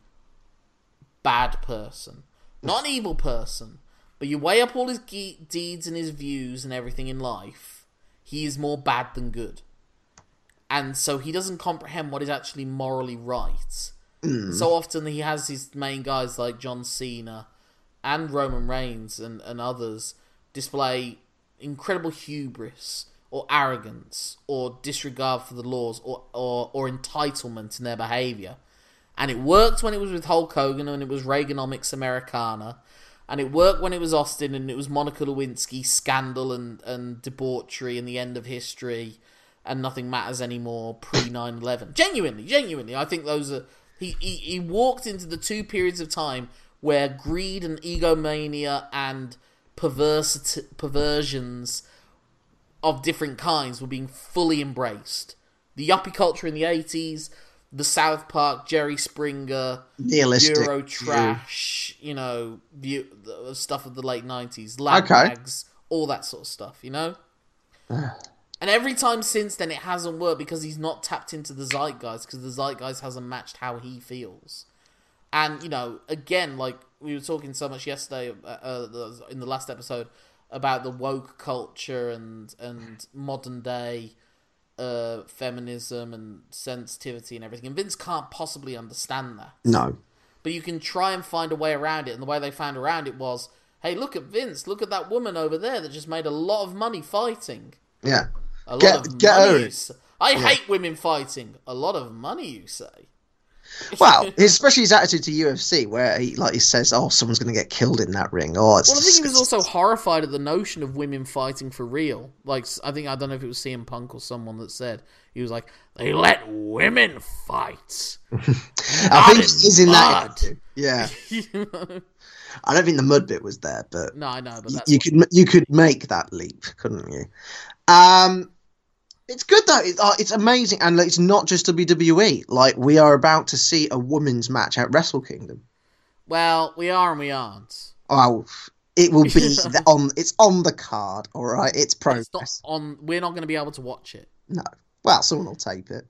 bad person, not an evil person, But you weigh up all his ge- deeds and his views and everything in life, he is more bad than good. And so he doesn't comprehend what is actually morally right. Mm. So often he has his main guys like John Cena and Roman Reigns and, and others display incredible hubris or arrogance or disregard for the laws or, or, or entitlement in their behavior. And it worked when it was with Hulk Hogan and it was Reaganomics Americana. And it worked when it was Austin and it was Monica Lewinsky scandal and, and debauchery and the end of history and nothing matters anymore pre 9 11. Genuinely, genuinely, I think those are. He, he, he walked into the two periods of time where greed and egomania and perverse, perversions of different kinds were being fully embraced. The yuppie culture in the 80s, the South Park, Jerry Springer, Nihilistic Euro trash, you know, view, the stuff of the late 90s, lad Okay. mags, all that sort of stuff, you know? Ah. And every time since then, it hasn't worked because he's not tapped into the zeitgeist because the zeitgeist hasn't matched how he feels. And, you know, again, like we were talking so much yesterday uh, uh, in the last episode about the woke culture and, and modern day uh, feminism and sensitivity and everything. And Vince can't possibly understand that No. but you can try and find a way around it. And the way they found around it was, hey, look at Vince, look at that woman over there that just made a lot of money fighting. Yeah. A Get- of get money. You. I hate women fighting. A lot of money, you say. [LAUGHS] Well, especially his attitude to UFC, where he like he says, "Oh, someone's going to get killed in that ring." Oh, it's Well, I think he was also horrified at the notion of women fighting for real. Like, I think I don't know if it was CM Punk or someone that said he was like, "They let women fight." [LAUGHS] I think in he's in that. attitude. Yeah, [LAUGHS] You know? I don't think the mud bit was there, but no, I know, but y- that's you could you could make that leap, couldn't you? Um, it's good though. It, uh, it's amazing, and it's not just WWE. Like we are about to see a women's match at Wrestle Kingdom. well, we are and we aren't. Oh, it will be [LAUGHS] on. It's on the card. All right, it's progress. It's not on. We're not going to be able to watch it. No, well, someone will tape it.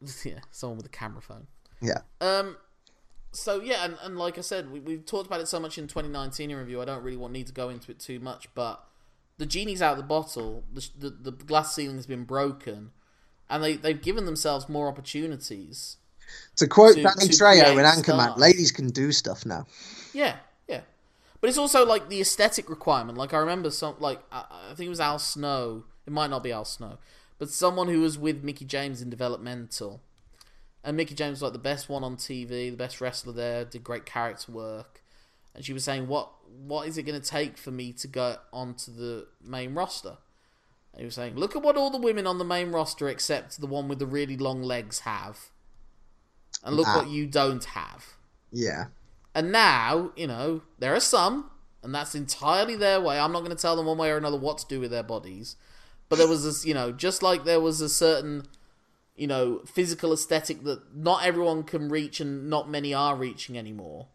[LAUGHS] yeah, someone with a camera phone. Yeah, Um, so yeah, and, and like I said, we we've talked about it so much in 2019 in review. I don't really want need to go into it too much, but the genie's out of the bottle. The the, the glass ceiling has been broken, and they they've given themselves more opportunities. to quote To- Danny to Trejo in Anchorman, stars. ladies can do stuff now. Yeah, yeah. But it's also like the aesthetic requirement. Like I remember some, like I, I think it was Al Snow. It might not be Al Snow, but someone who was with Mickie James in Developmental, and Mickie James was like the best one on TV, the best wrestler there, did great character work, and she was saying, "What what is it going to take for me to go onto the main roster?" And he was saying, "Look at what all the women on the main roster, except the one with the really long legs, have, and look Ah. what you don't have." Yeah, And now, you know, there are some, and that's entirely their way. I'm not going to tell them one way or another what to do with their bodies. But there was this, you know, just like there was a certain, you know, physical aesthetic that not everyone can reach and not many are reaching anymore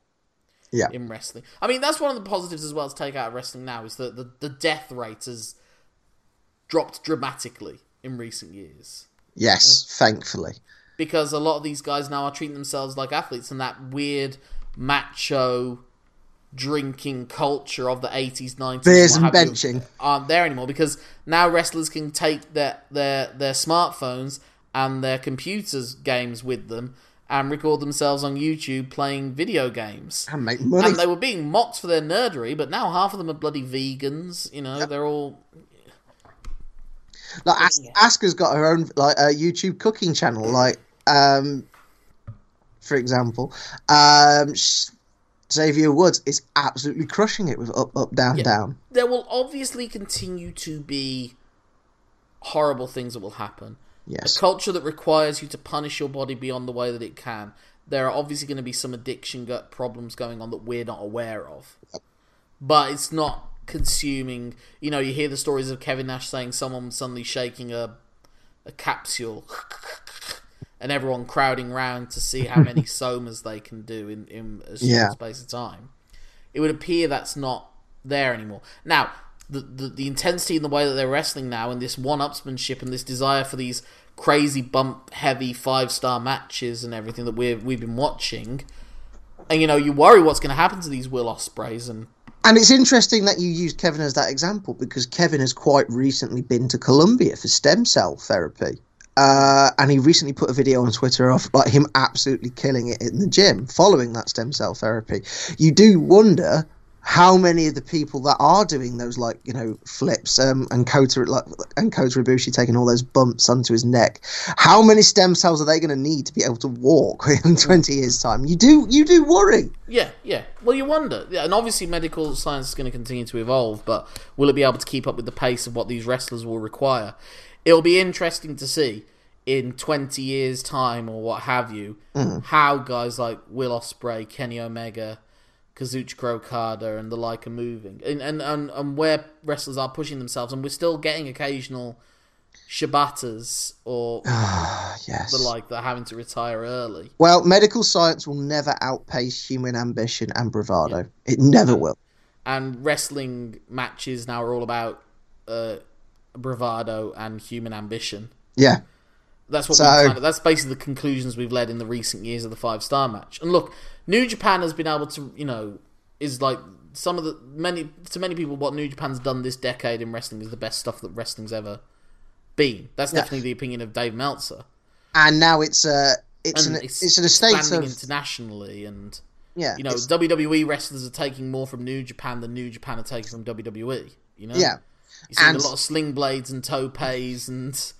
yeah. in wrestling. I mean, that's one of the positives as well to take out of wrestling now is that the, the death rate has dropped dramatically in recent years Yes, thankfully. because a lot of these guys now are treating themselves like athletes and that weird macho drinking culture of the 80s 90s Beers and have you, benching. aren't there anymore because now wrestlers can take their their their smartphones and their computers games with them and record themselves on YouTube playing video games And make money. and they were being mocked for their nerdery but now half of them are bloody vegans you know they're all Like As- Asuka's got her own like a YouTube cooking channel. Like, um, for example, um, sh- Xavier Woods is absolutely crushing it with up, up, down, Yeah. down. there will obviously continue to be horrible things that will happen. Yes. A culture that requires you to punish your body beyond the way that it can. There are obviously going to be some addiction gut problems going on that we're not aware of. But it's not consuming. You know, you hear the stories of Kevin Nash saying someone suddenly shaking a a capsule, [LAUGHS] and everyone crowding round to see how many [LAUGHS] somas they can do in in a short Yeah. space of time. It would appear that's not there anymore. Now, the, the intensity in the way that they're wrestling now, and this one-upsmanship, and this desire for these crazy bump heavy five star matches and everything that we've we've been watching, and you know you worry what's going to happen to these Will Ospreays and And it's interesting that you use Kevin as that example because Kevin has quite recently been to Colombia for stem cell therapy. Uh, and he recently put a video on Twitter of like him absolutely killing it in the gym following that stem cell therapy. You do wonder how many of the people that are doing those like you know flips um, and Kota like and Kota Ibushi taking all those bumps onto his neck, how many stem cells are they going to need to be able to walk [LAUGHS] in twenty years' time? You do you do worry. Yeah, yeah. Well, you wonder. Yeah, and obviously, medical science is going to continue to evolve, but will it be able to keep up with the pace of what these wrestlers will require? It'll be interesting to see in 20 years' time or what have you how guys like Will Ospreay, Kenny Omega, Kazuchika Okada, and the like are moving, and, and and and where wrestlers are pushing themselves, and we're still getting occasional Shibatas or [SIGHS] Yes. the like that are having to retire early. Well, medical science will never outpace human ambition and bravado. It never will. and wrestling matches now are all about uh, bravado and human ambition. Yeah. That's what So- kind of, that's basically the conclusions we've led in the recent years of the five star match. And look, New Japan has been able to, you know, is like some of the many to many people what New Japan's done this decade in wrestling is the best stuff that wrestling's ever been. That's Yeah. definitely the opinion of Dave Meltzer. And now it's uh it's And an it's, an estate of internationally and yeah. you know, it's- WWE wrestlers are taking more from New Japan than New Japan are taking from WWE. You know, yeah. You're seeing And- a lot of sling blades and topes and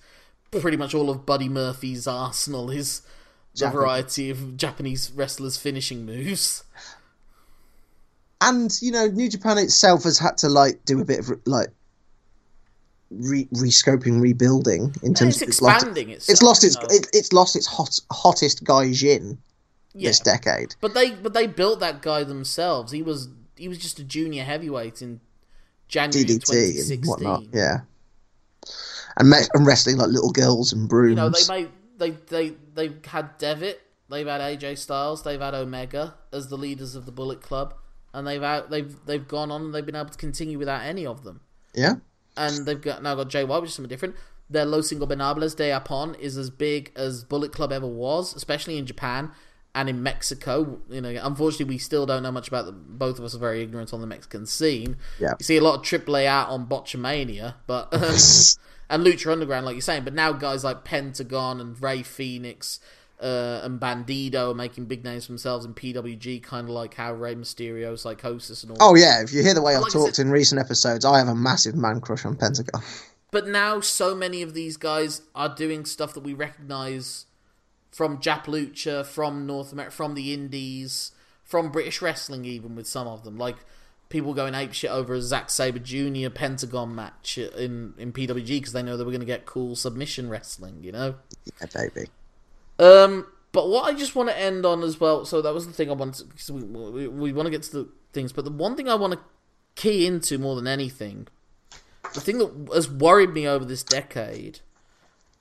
pretty much all of Buddy Murphy's arsenal is variety of Japanese wrestlers' finishing moves. and you know new japan itself has had to like do a bit of like re- rescoping rebuilding in terms it's of its lost, expanding it's lost its it, it's lost its hot, hottest gaijin Yeah, this decade but they but they built that guy themselves. He was he was just a junior heavyweight in January ddt 2016. and whatnot yeah and, me- and wrestling like little girls and brooms You know, they made they they they've had Devitt, they've had AJ Styles, they've had Omega as the leaders of the Bullet Club, and they've out they've they've gone on and they've been able to continue without any of them. yeah and they've got now got Jay White, which is something different. Their Los Ingobernables de Japón is as big as Bullet Club ever was, especially in Japan and in Mexico. You know, unfortunately, we still don't know much about the. Both of us are very ignorant on the Mexican scene. Yeah. you see a lot of AAA out on Botchamania, but um, [LAUGHS] and Lucha Underground, like you're saying. But now guys like Pentagon and Rey Fenix. Uh, and Bandido are making big names for themselves in PWG, kind of like how Rey Mysterio, Psychosis, and all. oh yeah if you hear the way i've Like talked said- in recent episodes i have a massive man crush on pentagon But now so many of these guys are doing stuff that we recognize from Jap Lucha, from North America, from the Indies, from British wrestling, even with some of them. Like people going ape shit over a Zack Sabre Jr. Pentagon match in in PWG because they know they were going to get cool submission wrestling. You know. yeah baby Um, but what I just want to end on as well. So that was the thing I wanted because we, we, we want to get to the things. But the one thing I want to key into more than anything, the thing that has worried me over this decade,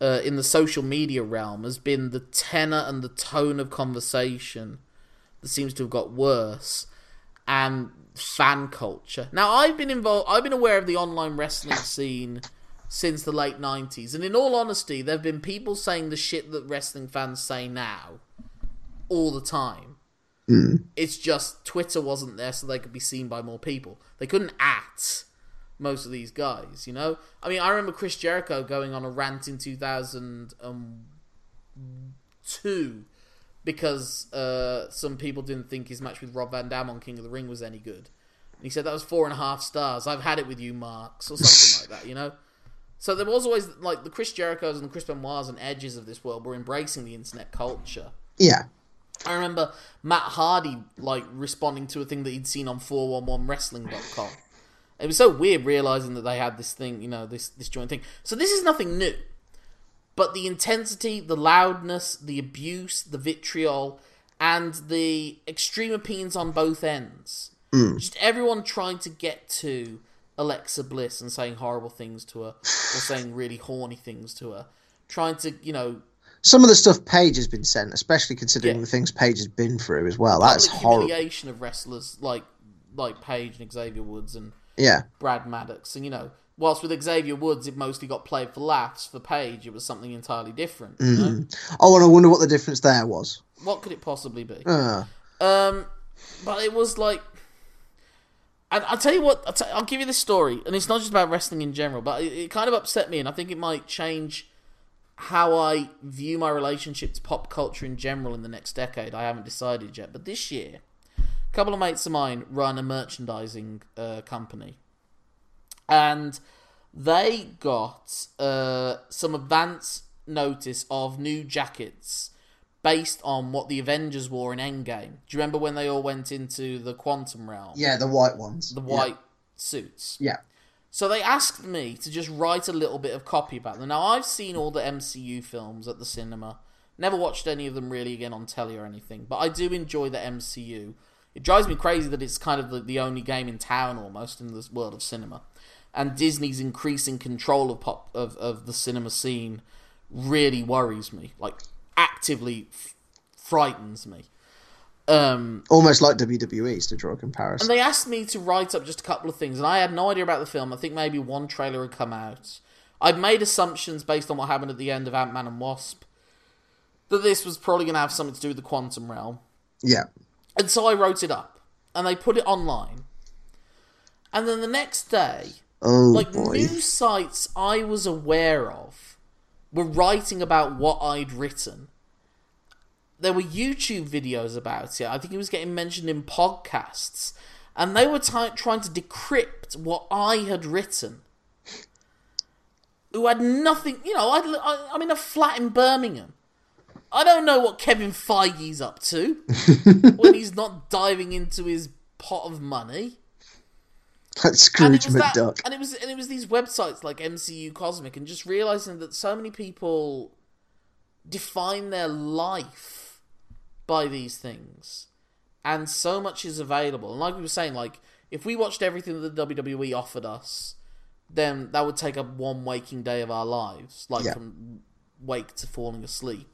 uh, in the social media realm, has been the tenor and the tone of conversation that seems to have got worse, and fan culture. Now I've been involved. I've been aware of the online wrestling [LAUGHS] scene since the late 90s. And in all honesty, there have been people saying the shit that wrestling fans say now all the time. Hmm. It's just Twitter wasn't there so they could be seen by more people. They couldn't at most of these guys, you know? I mean, I remember Chris Jericho going on a rant in 2002 because uh, some people didn't think his match with Rob Van Dam on King of the Ring was any good. And he said that was four and a half stars. I've had it with you, Marks, or something like that, you know? So there was always like the Chris Jerichos and the Chris Benoits and Edges of this world were embracing the internet culture. yeah I remember Matt Hardy like responding to a thing that he'd seen on 411wrestling.com. It was so weird realizing that they had this thing, you know, this this joint thing. So this is nothing new. But the intensity, the loudness, the abuse, the vitriol, and the extreme opinions on both ends. Mm. Just everyone trying to get to Alexa Bliss and saying horrible things to her, or saying really horny things to her. Trying to, you know, some of the stuff Paige has been sent, especially considering Yeah. the things Paige has been through as well. That's horrible. humiliation of wrestlers like like Paige and Xavier Woods and Yeah, Brad Maddox, and you know, whilst with Xavier Woods it mostly got played for laughs, for Paige it was something entirely different. you know? Oh, and I wonder what the difference there was. What could it possibly be? Uh, Um, but it was like, And I'll tell you what, I'll, t- I'll give you this story, and it's not just about wrestling in general, but it, it kind of upset me, and I think it might change how I view my relationship to pop culture in general in the next decade. I haven't decided yet, but this year, a couple of mates of mine run a merchandising uh, company, and they got uh, some advance notice of new jackets based on what the Avengers wore in Endgame. Do you remember when they all went into the quantum realm? Yeah, the white ones. The white suits. Yeah. So they asked me to just write a little bit of copy about them. Now I've seen all the MCU films at the cinema. Never watched any of them really again on telly or anything, but I do enjoy the MCU. It drives me crazy that it's kind of the, the only game in town almost in this world of cinema. And Disney's increasing control of pop of, of the cinema scene really worries me. Like actively f- frightens me. Um, Almost like WWE's to draw a comparison. and they asked me to write up just a couple of things, and I had no idea about the film. I think maybe one trailer had come out. I'd made assumptions based on what happened at the end of Ant Man and Wasp that this was probably going to have something to do with the quantum realm. yeah. And so I wrote it up, and they put it online. And then the next day, Oh like boy. news sites I was aware of were writing about what I'd written. There were YouTube videos about it. I think it was getting mentioned in podcasts, and they were ty- trying to decrypt what I had written. Who had nothing, you know? I'd, I, I'm in a flat in Birmingham. I don't know what Kevin Feige's up to [LAUGHS] when he's not diving into his pot of money Like and Scrooge it was that, McDuck. and it was and it was these websites like MCU Cosmic, and just realizing that so many people define their life by these things, and so much is available. And like we were saying, like if we watched everything that the WWE offered us, then that would take up one waking day of our lives, like Yeah. from wake to falling asleep.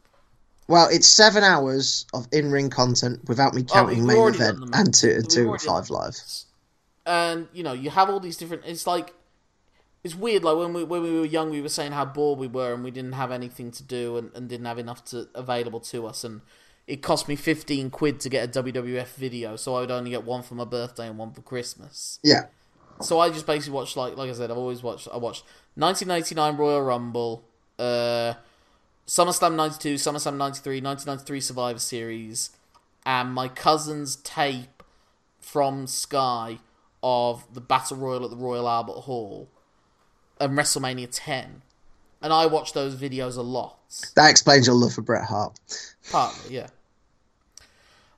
Well, it's seven hours of in-ring content without me counting we've main event and two, we've two or five the- live. And you know you have all these different it's like it's weird like when we when we were young we were saying how bored we were and we didn't have anything to do and, and didn't have enough to available to us and it cost me 15 quid to get a WWF video so I would only get one for my birthday and one for Christmas Yeah. so I just basically watched like like I said I've always watched I watched 1999 Royal Rumble uh SummerSlam 92 SummerSlam 93 1993 Survivor Series and my cousin's tape from Sky of the Battle Royal at the Royal Albert Hall and WrestleMania 10. And I watch those videos a lot. That explains your love for Bret Hart. Partly, yeah.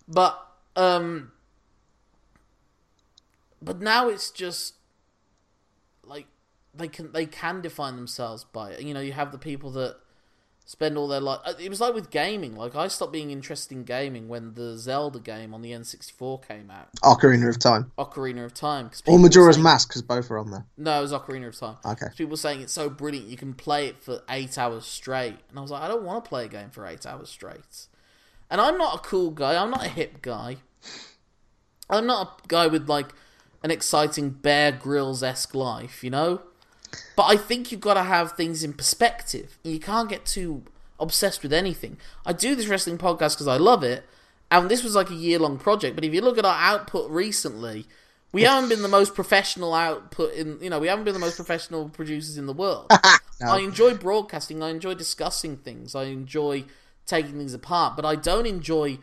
But um but now it's just like they can they can define themselves by it. You know, you have the people that spend all their life. It was like with gaming. Like I stopped being interested in gaming when the Zelda game on the N64 came out, Ocarina of Time. Ocarina of Time. 'cause Or Majora's saying- Mask, because both are on there. No, it was Ocarina of Time. Okay. People were saying it's so brilliant you can play it for eight hours straight, and I was like, I don't want to play a game for eight hours straight. And I'm not a cool guy. I'm not a hip guy. I'm not a guy with like an exciting Bear Grylls esque life, you know. But I think you've got to have things in perspective. You can't get too obsessed with anything. I do this wrestling podcast because I love it, and this was like a year long project. But if you look at our output recently, we [LAUGHS] haven't been the most professional output in. You know, we haven't been the most professional producers in the world. [LAUGHS] I enjoy broadcasting. I enjoy discussing things. I enjoy taking things apart, but I don't enjoy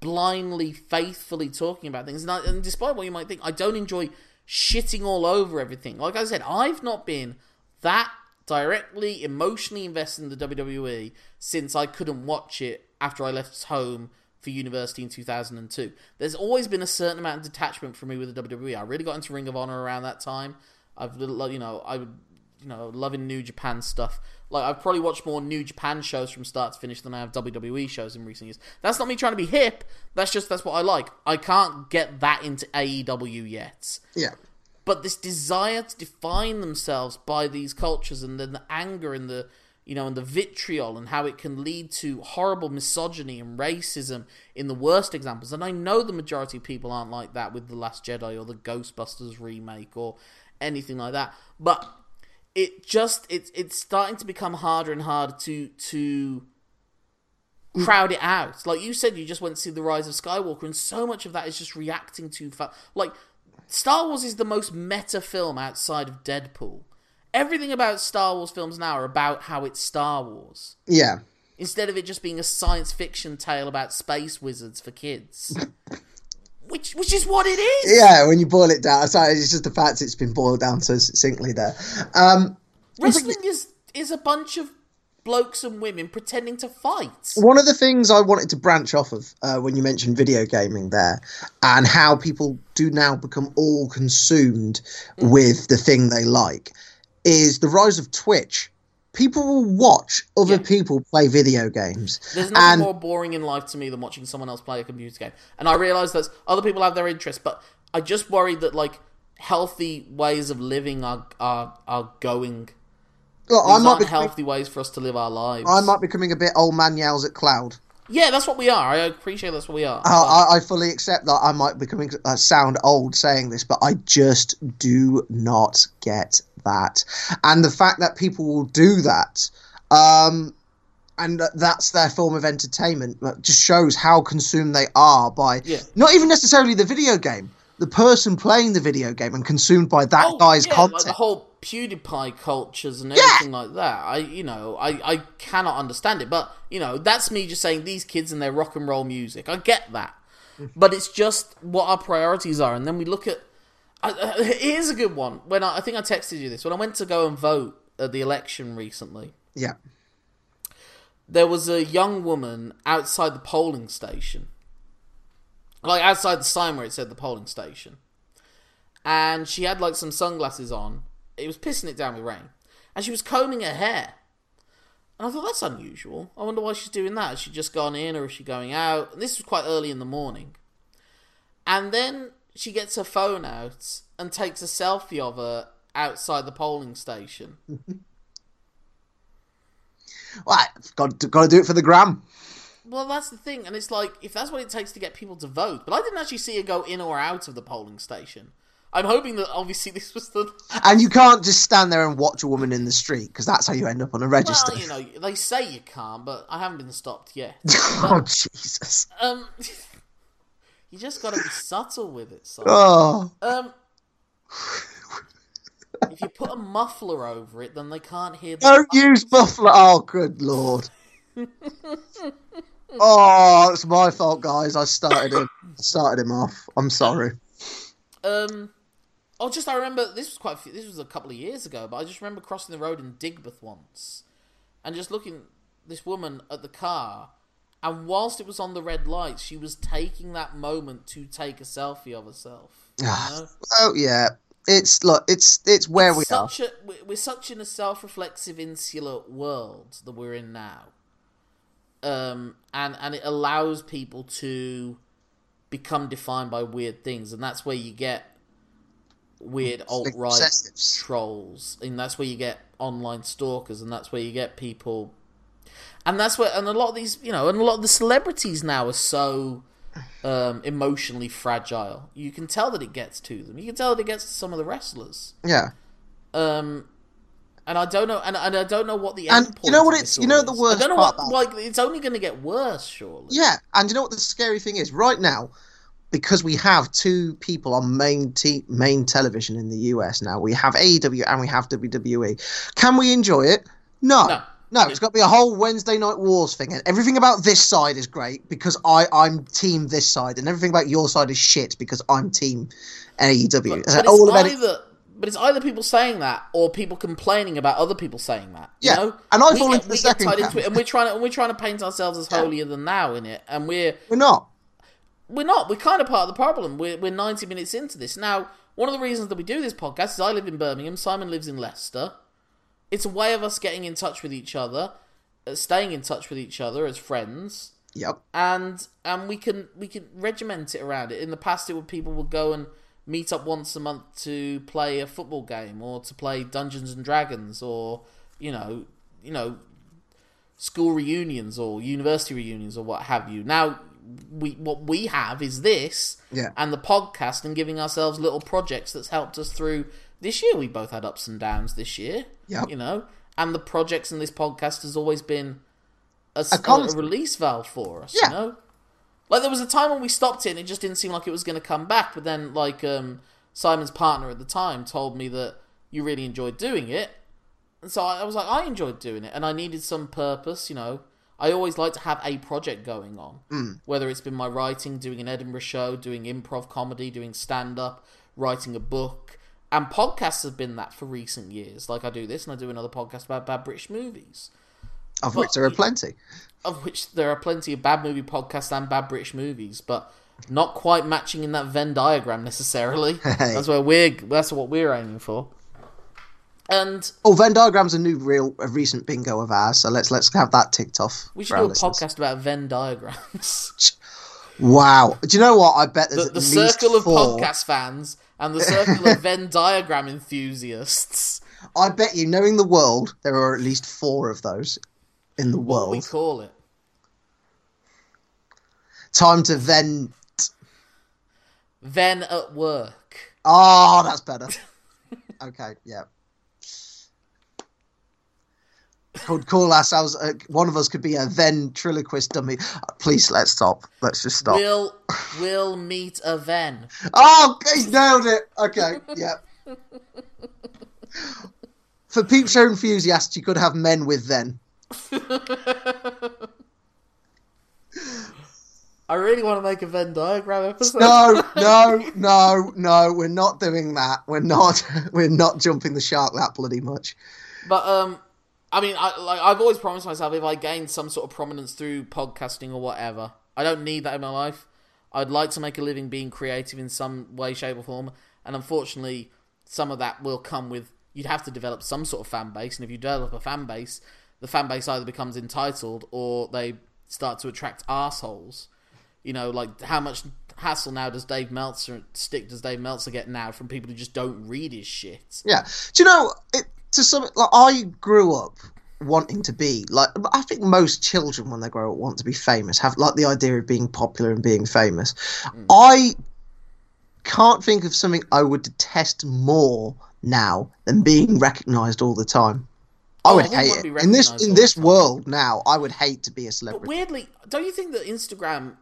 blindly, faithfully talking about things. And, I, and despite what you might think, I don't enjoy shitting all over everything. Like I said, I've not been that directly emotionally invested in the WWE since I couldn't watch it after I left home for university in 2002. There's always been a certain amount of detachment for me with the WWE. I really got into Ring of Honor around that time. I've you know I would you know loving New Japan stuff. Like I've probably watched more New Japan shows from start to finish than I have WWE shows in recent years. That's not me trying to be hip. That's just that's what I like. I can't get that into AEW yet Yeah. but this desire to define themselves by these cultures and then the anger and the you know and the vitriol and how it can lead to horrible misogyny and racism in the worst examples and i know the majority of people aren't like that with the last jedi or the ghostbusters remake or anything like that but it just it's it's starting to become harder and harder to to crowd it out like you said you just went to see the rise of skywalker and so much of that is just reacting to fa- like Star Wars is the most meta film outside of Deadpool. Everything about Star Wars films now are about how it's Star Wars. Yeah. Instead of it just being a science fiction tale about space wizards for kids. [LAUGHS] which which is what it is. Yeah, when you boil it down, sorry, it's just the fact it's been boiled down so succinctly there. Um, Wrestling is is a bunch of blokes and women pretending to fight. one of the things I wanted to branch off of uh, when you mentioned video gaming there, and how people do now become all consumed with the thing they like, is the rise of Twitch. People will watch other Yeah. people play video games, There's nothing and more boring in life to me than watching someone else play a computer game. And I realise that other people have their interests, but I just worry that like healthy ways of living are are, are going. look, I These might aren't be healthy ways for us to live our lives. I might be becoming a bit old man yells at cloud. Yeah, that's what we are. I appreciate that's what we are. I, I, I fully accept that I might be becoming uh, sound old saying this, but I just do not get that. And the fact that people will do that, um, and that's their form of entertainment, uh, just shows how consumed they are by Yeah. not even necessarily the video game, the person playing the video game and consumed by that Oh, guy's yeah, content. Like the whole PewDiePie cultures and everything like that. I, you know, I, I cannot understand it. But you know, that's me just saying these kids and their rock and roll music. I get that, but it's just what our priorities are. And then we look at. I, here's [LAUGHS] a good one. When I, I think I texted you this when I went to go and vote at the election recently. yeah. There was a young woman outside the polling station, like outside the sign where it said the polling station, and she had like some sunglasses on. It was pissing it down with rain, and she was combing her hair. And I thought that's unusual. I wonder why she's doing that. Has she just gone in, or is she going out? And this was quite early in the morning. And then she gets her phone out and takes a selfie of her outside the polling station. [LAUGHS] Well, got to, got to do it for the gram. Well, that's the thing, and it's like if that's what it takes to get people to vote. But I didn't actually see her go in or out of the polling station. I'm hoping that obviously [LAUGHS] this was the And you can't just stand there and watch a woman in the street because that's how you end up on a register. well, you know, they say you can't, but I haven't been stopped yet. [LAUGHS] oh Jesus! Um, you just got to be subtle with it. Son. Oh, Um, if you put a muffler over it, then they can't hear. The don't use muffler. Oh, good lord! [LAUGHS] oh, it's my fault, guys. I started him. Started him off. I'm sorry. Um, oh, just I remember this was quite. A few, this was a couple of years ago, but I just remember crossing the road in Digbeth once, and just looking this woman at the car, and whilst it was on the red light, she was taking that moment to take a selfie of herself. You know? Oh yeah, it's look, it's it's where we are. a we're- such in a self-reflexive insular world that we're in now um and and it allows people to become defined by weird things and that's where you get weird alt-right trolls and that's where you get online stalkers and that's where you get people and that's where and a lot of these you know and a lot of the celebrities now are so um, emotionally fragile you can tell that it gets to them you can tell that it gets to some of the wrestlers Yeah, um, and I don't know, and, and I don't know what the And you know what it's- you know the worst I don't know part what, like it's only going to get worse, surely. yeah. And you know what the scary thing is? Right now, because we have two people on main t- main television in the US now, we have AEW and we have WWE. Can we enjoy it? No. No. No, it's got to be a whole Wednesday Night Wars thing, and everything about this side is great because I I'm team this side, and everything about your side is shit because I'm team AEW. But, but All it's of it. either, but it's either people saying that or people complaining about other people saying that. You Yeah, know? and I we fall get, into the second into it and, we're trying to and we're trying to paint ourselves as holier than thou in it, and we're We're not. we're not. We're kind of part of the problem. We're we're ninety minutes into this now. One of the reasons that we do this podcast is I live in Birmingham. Simon lives in Leicester. It's a way of us getting in touch with each other, uh, staying in touch with each other as friends, Yep. and and we can we can regiment it around it. In the past, it would people would go and meet up once a month to play a football game or to play Dungeons and Dragons or you know you know school reunions or university reunions or what have you. Now we what we have is this Yeah. and the podcast and giving ourselves little projects that's helped us through this year. We both had ups and downs this year. Yeah. You know, and the projects in this podcast has always been a, a- a release valve for us. Yeah. You know, like there was a time when we stopped it and it just didn't seem like it was going to come back. But then, like um, Simon's partner at the time told me that you really enjoyed doing it. And so I I was like, I enjoyed doing it, and I needed some purpose, you know. I always like to have a project going on, whether it's been my writing, doing an Edinburgh show, doing improv comedy, doing stand up, writing a book, and podcasts have been that for recent years. Like I do this, and I do another podcast about bad British movies, Of which there are plenty. of which there are plenty of bad movie podcasts and bad British movies, but not quite matching in that Venn diagram necessarily. [LAUGHS] That's where we're. That's what we're aiming for. And Oh, Venn diagram's a new, real, a recent bingo of ours. So let's let's have that ticked off. we should do a listeners. podcast about Venn diagrams. [LAUGHS] Wow. Do you know what? I bet there's the the circle of four. podcast fans and the circle of Venn diagram enthusiasts. I bet you, knowing the world, there are at least four of those in the What world. we call it. Time to vent. Venn at work. Oh, that's better. [LAUGHS] okay, yeah. Could call ourselves. Uh, one of us could be a ventriloquist dummy. Please, let's stop. Let's just stop. We'll will meet a Venn. Oh, he's nailed it. Okay, yeah. For peep show enthusiasts, you could have men with then. I really want to make a Venn diagram episode. No, no, no, no. We're not doing that. We're not. [LAUGHS] We're not jumping the shark that bloody much. But um, I mean, I like I've always promised myself if I gain some sort of prominence through podcasting or whatever, I don't need that in my life. I'd like to make a living being creative in some way, shape, or form, and unfortunately, some of that will come with you'd have to develop some sort of fan base, and if you develop a fan base, the fan base either becomes entitled or they start to attract assholes. You know, like how much hassle now does Dave Meltzer stick does Dave Meltzer get now from people who just don't read his shit? Yeah. Do you know? It, to some, like I grew up wanting to be like. I think most children, when they grow up, want to be famous. Have like the idea of being popular and being famous. Mm. I can't think of something I would detest more now than being recognised all the time. I Oh, would I hate it in this in this world now. I would hate to be a But celebrity. weirdly, don't you think that Instagram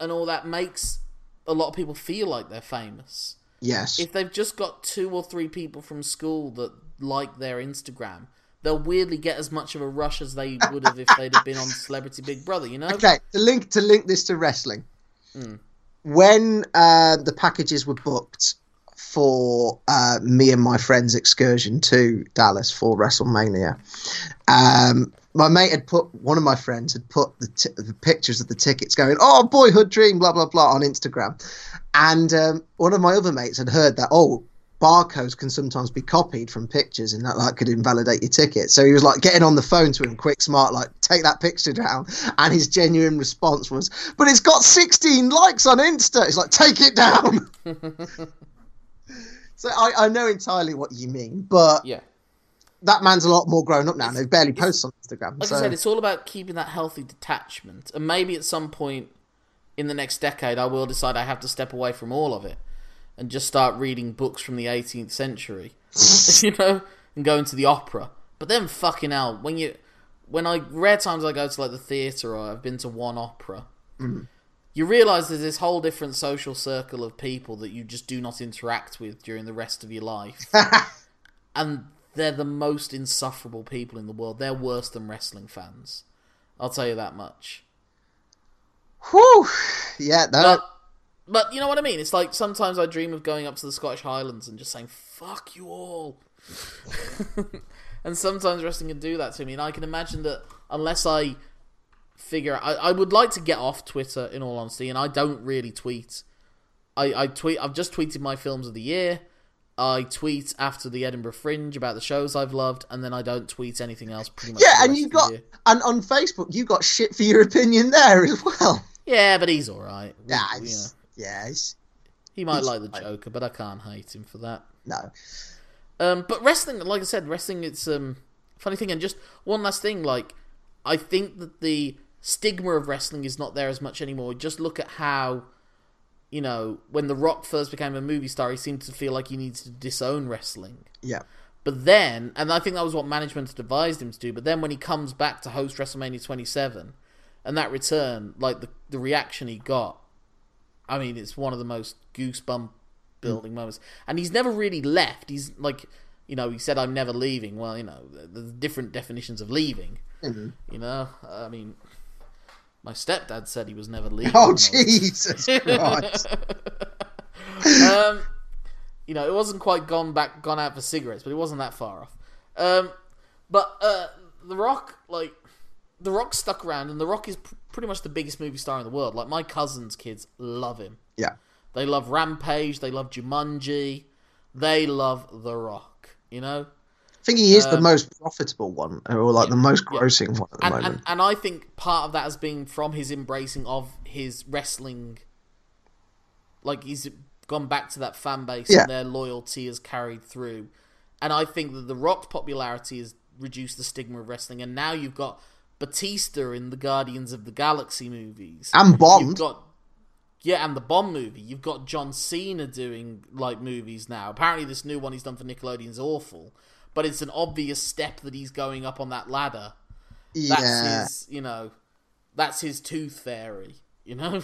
and all that makes a lot of people feel like they're famous? yes. If they've just got two or three people from school that like their Instagram, they'll weirdly get as much of a rush as they would have if they'd have been on Celebrity Big Brother, you know? Okay, to link to link this to wrestling. When uh, the packages were booked for uh, me and my friend's excursion to Dallas for WrestleMania, um, my mate had put one of my friends had put the, t- the pictures of the tickets, going, "Oh, boyhood dream," blah blah blah, on Instagram, and um, one of my other mates had heard that. Oh. Barcodes can sometimes be copied from pictures, and that like could invalidate your ticket. So he was like getting on the phone to him, quick, smart, like take that picture down. And his genuine response was, "But it's got 16 likes on Insta." It's like, take it down. [LAUGHS] so I, I know entirely what you mean, but Yeah. that man's a lot more grown up now. and He barely posts on Instagram. Like so I said, it's all about keeping that healthy detachment. And maybe at some point in the next decade, I will decide I have to step away from all of it and just start reading books from the 18th century, [LAUGHS] you know, and go into the opera. But then, fucking hell, when you, when I rare times I go to like the theatre or I've been to one opera, mm. you realise there's this whole different social circle of people that you just do not interact with during the rest of your life [LAUGHS] and they're the most insufferable people in the world. They're worse than wrestling fans. I'll tell you that much. whew, yeah, that, But but you know what I mean? It's like sometimes I dream of going up to the Scottish Highlands and just saying "fuck you all," [LAUGHS] and sometimes wrestling can do that to me. And I can imagine that unless I figure, I, I would like to get off Twitter in all honesty, and I don't really tweet. I, I tweet. I've just tweeted my films of the year. I tweet after the Edinburgh Fringe about the shows I've loved, and then I don't tweet anything else. Pretty much. yeah, and you got and on Facebook you got shit for your opinion there as well. yeah, but he's all right. We- know, it's, it's, he might he's like the fine. Joker, but I can't hate him for that. no. Um, but wrestling, like I said, wrestling it's um funny thing. And just one last thing, like I think that the stigma of wrestling is not there as much anymore. Just look at how, you know, when The Rock first became a movie star, he seemed to feel like he needed to disown wrestling. Yeah. But then, and I think that was what management had advised him to do. But then when he comes back to host WrestleMania 27, and that return, like the the reaction he got, I mean, it's one of the most goosebump building moments, and he's never really left. He's like, you know, he said, "I'm never leaving." Well, you know, there's different definitions of leaving. Mm-hmm. You know, I mean, my stepdad said he was never [LAUGHS] leaving. Oh Jesus Christ! [LAUGHS] um, you know, it wasn't quite gone back, gone out for cigarettes, but it wasn't that far off. Um, but uh, The Rock, like, The Rock stuck around, and The Rock is pr- pretty much the biggest movie star in the world. Like, my cousin's kids love him. yeah, They love Rampage, they love Jumanji, they love The Rock. You know, I think he is the Um, most profitable one, or like the most grossing one at the and, moment. and and I think part of that has been from his embracing of his wrestling. Like he's gone back to that fan base Yeah. and their loyalty has carried through, and I think that the Rock's popularity has reduced the stigma of wrestling, and now you've got Batista in the Guardians of the Galaxy movies, And Bond. You've got yeah, and the Bond movie. You've got John Cena doing like movies now. Apparently, this new one he's done for Nickelodeon is awful, but it's an obvious step that he's going up on that ladder that's yeah, his you know that's his tooth fairy you know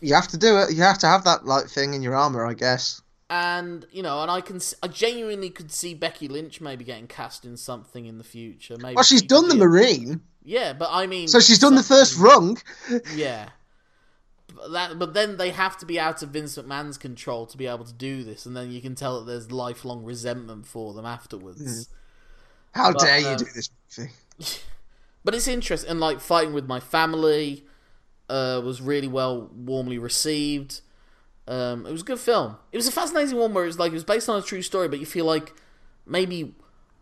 you have to do it. You have to have that like thing in your armor, I guess. and you know and i can I genuinely could see becky lynch maybe getting cast in something in the future maybe Well, she's she done the marine, yeah but i mean so she's done the first rung. yeah. But that but then they have to be out of vince mcmahon's control to be able to do this and then you can tell that there's lifelong resentment for them afterwards. How But, dare you um, do this movie? [LAUGHS] but it's interesting and like fighting with my family uh, was really well warmly received. Um, it was a good film. It was a fascinating one where it was like it was based on a true story but you feel like maybe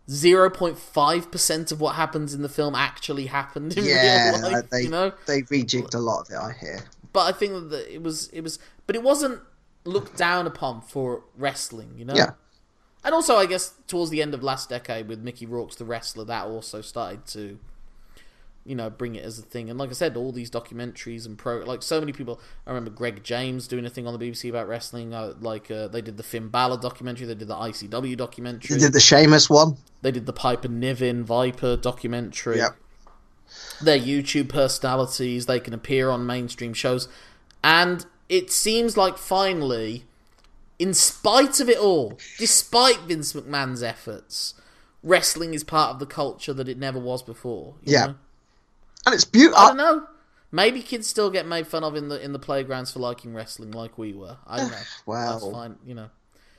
0.5% of what happens in the film actually happened in Yeah, real life they you know they rejigged a lot of it. I hear. but i think that it was it was but it wasn't looked down upon for wrestling you know Yeah, and also, I guess towards the end of last decade with Mickey Rourke's The Wrestler, that also started to, you know, bring it as a thing. And like I said, all these documentaries and pro, like so many people. I remember Greg James doing a thing on the BBC about wrestling. Uh, like uh, they did the Finn Balor documentary, they did the ICW documentary, they did the Sheamus one. they did the Piper Niven Viper documentary. Yep. They're YouTube personalities. They can appear on mainstream shows, and it seems like finally, in spite of it all, despite Vince McMahon's efforts, wrestling is part of the culture that it never was before. you Yeah. know? And it's beautiful. I don't know. Maybe kids still get made fun of in the in the playgrounds for liking wrestling, like we were. I don't [SIGHS] know. Well. That's fine. You know,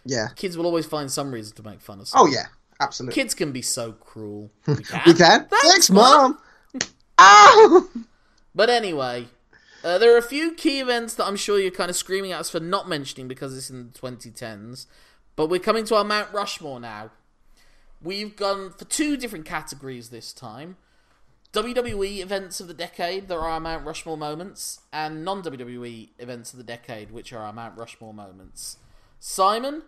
yeah. kids will always find some reason to make fun of. Oh yeah, absolutely. Kids can be so cruel. [LAUGHS] We can. we can. Thanks, Thanks, mom. [LAUGHS] Ow! But anyway, uh, there are a few key events that I'm sure you're kind of screaming at us for not mentioning because it's in the 2010s. But we're coming to our Mount Rushmore now. We've gone for two different categories this time. WWE events of the decade, there are Mount Rushmore moments, and non WWE events of the decade, which are our Mount Rushmore moments. Simon,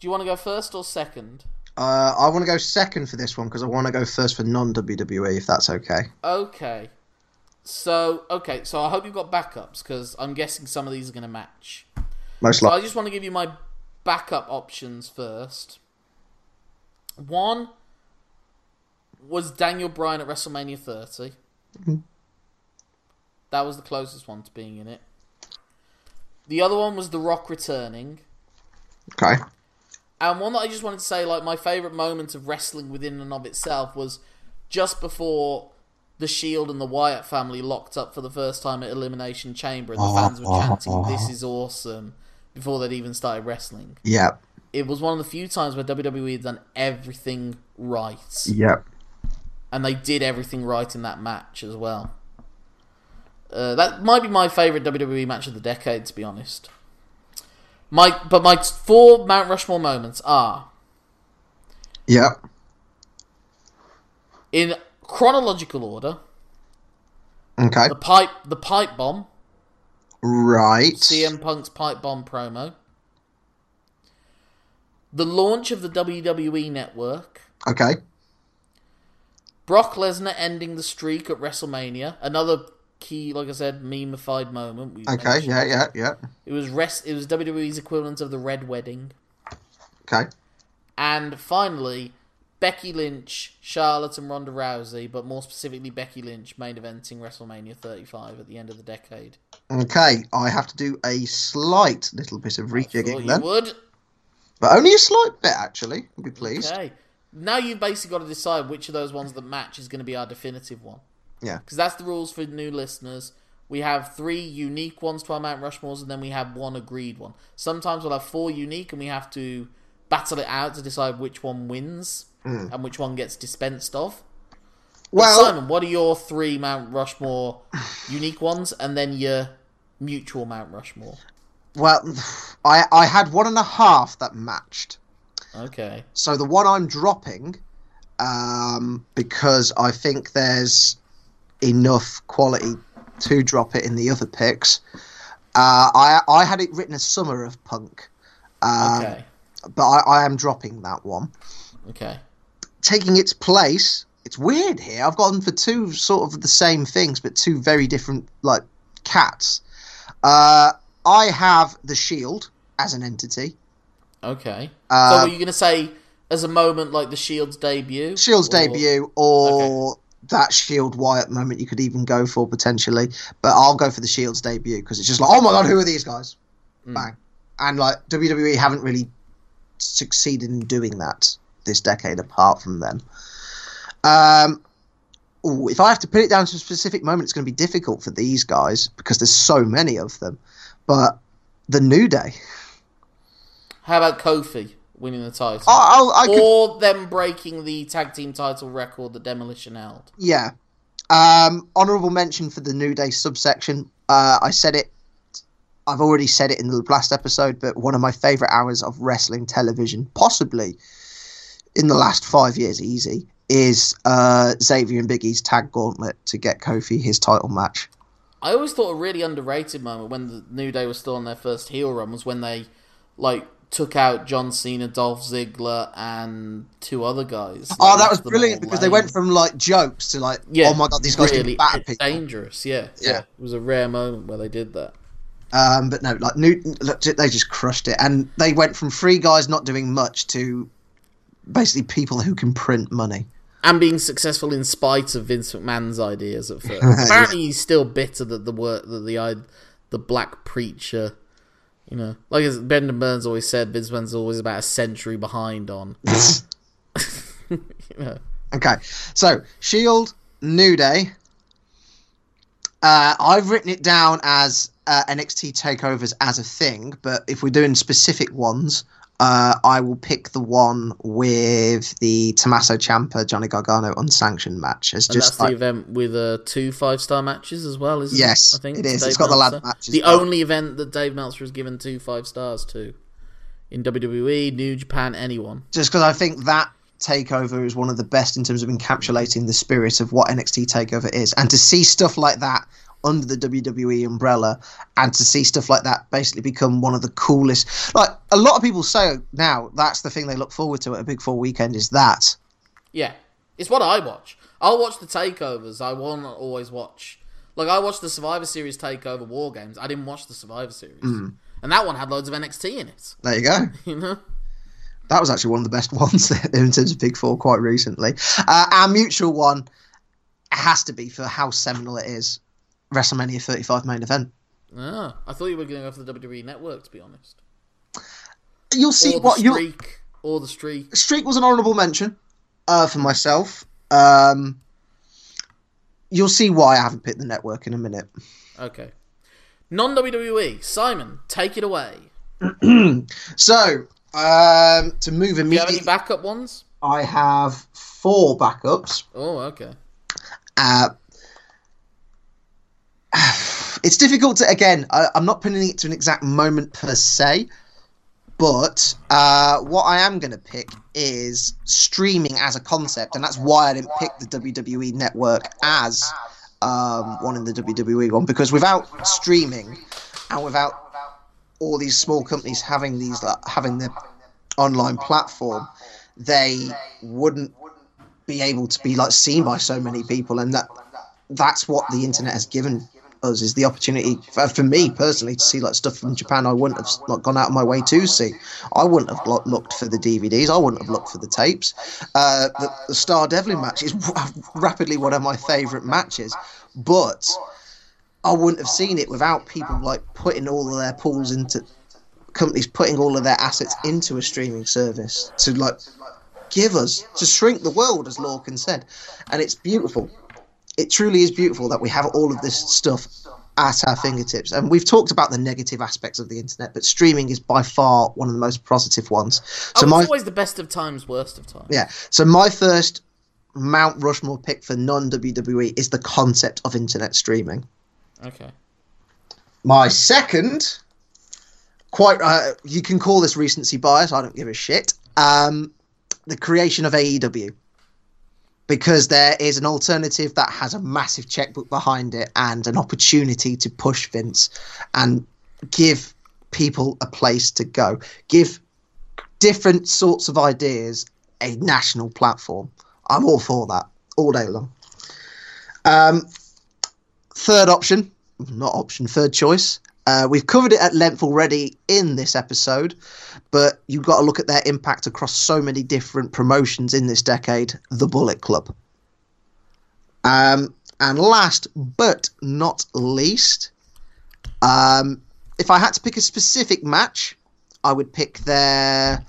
do you want to go first or second? Uh, I want to go second for this one because I want to go first for non WWE, if that's okay. Okay. So, okay, so I hope you've got backups because I'm guessing some of these are going to match. Most So I just want to give you my backup options first. One was Daniel Bryan at WrestleMania 30. Mm-hmm. That was the closest one to being in it. The other one was The Rock returning. Okay. And one that I just wanted to say, like, my favourite moment of wrestling within and of itself was just before the Shield and the Wyatt family locked up for the first time at Elimination Chamber, and the oh, fans were oh, chanting, oh. This is awesome, before they'd even started wrestling. Yep. It was one of the few times where WWE had done everything right. Yep. And they did everything right in that match as well. Uh, that might be my favourite WWE match of the decade, to be honest. My, but my four Mount Rushmore moments are Yeah. in chronological order. Okay. The pipe, the pipe bomb, Right. CM Punk's pipe bomb promo. The launch of the WWE Network. Okay. Brock Lesnar ending the streak at WrestleMania. Another key, like I said, memeified moment. we Okay. mentioned. Yeah. Yeah. Yeah. It was rest. It was WWE's equivalent of the Red Wedding. Okay. And finally, Becky Lynch, Charlotte, and Ronda Rousey, but more specifically Becky Lynch main eventing WrestleMania 35 at the end of the decade. Okay, I have to do a slight little bit of rejigging you then, would. but only a slight bit actually. I'll be pleased. Okay. Now you've basically got to decide which of those ones that match is going to be our definitive one. Yeah. Because that's the rules for new listeners. We have three unique ones to our Mount Rushmores, and then we have one agreed one. Sometimes we'll have four unique, and we have to battle it out to decide which one wins hmm. and which one gets dispensed of. But Well, Simon, what are your three Mount Rushmore [SIGHS] unique ones, and then your mutual Mount Rushmore? well, I I had one and a half that matched. Okay. So the one I'm dropping, um, because I think there's enough quality to drop it in the other picks. Uh, I I had it written as Summer of Punk, um, Okay. but I, I am dropping that one. Okay. Taking its place, it's weird here. I've gone for two sort of the same things, but two very different like cats. Uh, I have the Shield as an entity. Okay. Uh, so are you going to say as a moment like the Shield's debut? Shield's Or- debut or that Shield Wyatt moment you could even go for potentially. But I'll go for the Shield's debut because it's just like, oh my god, who are these guys? Bang. And like WWE haven't really succeeded in doing that this decade apart from them. Um, ooh, if I have to put it down to a specific moment, it's going to be difficult for these guys because there's so many of them. But the New Day, [LAUGHS] How about Kofi winning the title? I, I'll, I could or them breaking the tag team title record that Demolition held? Yeah. Um, honorable mention for the New Day subsection. Uh, I said it. I've already said it in the last episode, but one of my favorite hours of wrestling television, possibly in the last five years, easy, is uh, Xavier and Biggie's tag gauntlet to get Kofi his title match. I always thought a really underrated moment when the New Day was still on their first heel run was when they like took out John Cena, Dolph Ziggler, and two other guys. Oh, that was brilliant because they went from like jokes to like, yeah, oh my god, these guys really can people. dangerous. Yeah, Yeah. It was a rare moment where they did that. Um, but no, like Newton, look, they just crushed it, and they went from three guys not doing much to basically people who can print money. and being successful in spite of Vince McMahon's ideas at [LAUGHS] first. Apparently, he's still bitter that the work that the the black preacher, you know, like as Brendon Burns always said, Vince McMahon's always about a century behind on. [LAUGHS] [LAUGHS] you know, Okay, so Shield, New Day. Uh, I've written it down as uh, NXT takeovers as a thing, but if we're doing specific ones, uh, I will pick the one with the Tommaso Ciampa Johnny Gargano unsanctioned match. It's just that's like, the event with uh, two five star matches as well, isn't Yes, it? I think it is. Dave It's got the ladder matches, The but- only event that Dave Meltzer has given two five stars to in WWE, New Japan, anyone. just because I think that takeover is one of the best in terms of encapsulating the spirit of what NXT takeover is, and to see stuff like that under the WWE umbrella, and to see stuff like that basically become one of the coolest. Like a lot of people say now, that's the thing they look forward to at a Big Four weekend is that. Yeah, it's what I watch. I'll watch the takeovers. I won't always watch. Like I watched the Survivor Series takeover War Games. I didn't watch the Survivor Series, Mm. and that one had loads of NXT in it. There you go. [LAUGHS] You know, That was actually one of the best [LAUGHS] ones in terms of Big Four quite recently. Uh, our mutual one has to be for how seminal it is. WrestleMania 35 main event. ah, I thought you were going for the WWE Network. To be honest, You'll see or what you streak, or the streak. Streak was an honourable mention uh, for myself. Um, you'll see why I haven't picked the network in a minute. Okay, non WWE. Simon, take it away. [CLEARS THROAT] So, um, to move Do you have any immediately, backup ones? I have four backups. Oh, okay. Uh, it's difficult to, again, I, I'm not putting it to an exact moment per se, but uh, what I am going to pick is streaming as a concept, and that's why I didn't pick the WWE network as um, one in the WWE one, because without streaming and without all these small companies having these like, having their online platform, they wouldn't be able to be like seen by so many people, and that that's what the internet has given us is the opportunity for, for me personally to see like stuff from Japan I wouldn't have not gone out of my way to see. I wouldn't have looked for the DVDs. I wouldn't have looked for the tapes. Uh, the, the Star Devlin match is [LAUGHS] rapidly one of my favourite matches, but I wouldn't have seen it without people like putting all of their pools into companies putting all of their assets into a streaming service to like give us to shrink the world, as Lorcan said, and it's beautiful. It truly is beautiful that we have all of this stuff at our fingertips. And we've talked about the negative aspects of the internet, but streaming is by far one of the most positive ones. Oh, So it's my always the best of times, worst of times. yeah, so my first Mount Rushmore pick for non WWE is the concept of internet streaming. Okay. My second, quite uh, you can call this recency bias. I don't give a shit. Um, the creation of AEW, because there is an alternative that has a massive checkbook behind it and an opportunity to push Vince and give people a place to go, give different sorts of ideas a national platform. I'm all for that all day long. Um, third option, not option, third choice. Uh, we've covered it at length already in this episode, but you've got to look at their impact across so many different promotions in this decade. The Bullet Club. Um, and last but not least, um, if I had to pick a specific match, I would pick their.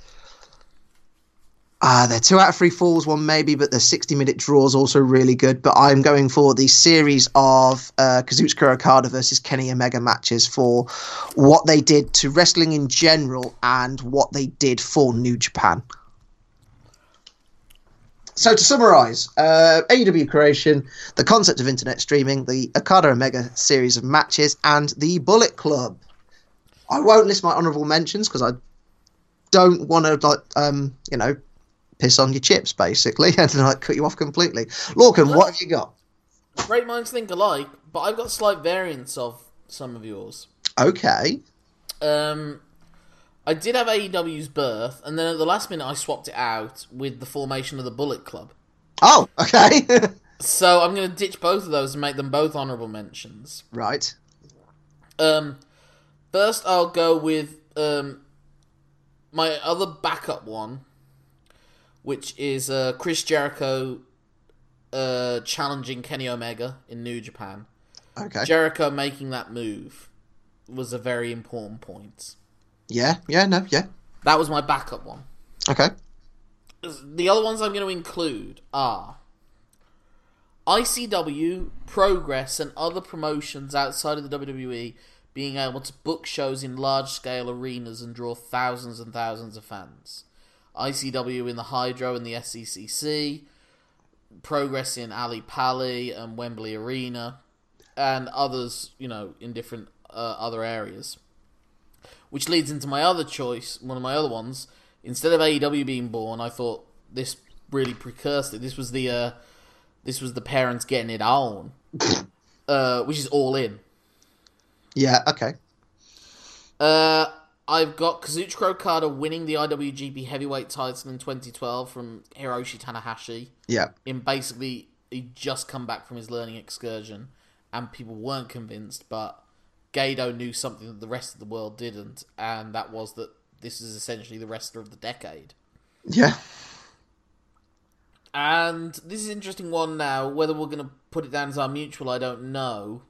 Uh, their two out of three falls one maybe, but the 60 minute draw is also really good. But I'm going for the series of uh, Kazuchika Okada versus Kenny Omega matches for what they did to wrestling in general and what they did for New Japan. So to summarise, uh, AEW creation, the concept of internet streaming, the Okada Omega series of matches, and the Bullet Club. I won't list my honourable mentions because I don't want to, like, um, you know, piss on your chips basically [LAUGHS] and like cut you off completely. Lorcan, what have you got? Great minds think alike, but I've got slight variants of some of yours. Okay. Um, I did have AEW's birth, and then at the last minute I swapped it out with the formation of the Bullet Club. Oh, okay. [LAUGHS] So I'm going to ditch both of those and make them both honourable mentions. right. Um, first I'll go with um my other backup one, which is uh, Chris Jericho uh, challenging Kenny Omega in New Japan. Okay. Jericho making that move was a very important point. yeah, yeah, no, yeah. That was my backup one. Okay. The other ones I'm going to include are ICW, Progress, and other promotions outside of the WWE being able to book shows in large scale arenas and draw thousands and thousands of fans. ICW in the Hydro and the SECC, Progress in Ally Pally and Wembley Arena, and others, you know, in different uh, other areas. Which leads into my other choice, one of my other ones. Instead of AEW being born, I thought this really precursed it. This was the uh, this was the parents getting it on, [LAUGHS] uh, which is all in. Yeah, okay. Uh, I've got Kazuchika Okada winning the IWGP Heavyweight title in 2012 from Hiroshi Tanahashi. Yeah. In basically, he'd just come back from his learning excursion, and people weren't convinced, but Gedo knew something that the rest of the world didn't, and that was that this is essentially the wrestler of the decade. Yeah. And this is an interesting one now. Whether we're going to put it down as our mutual, I don't know.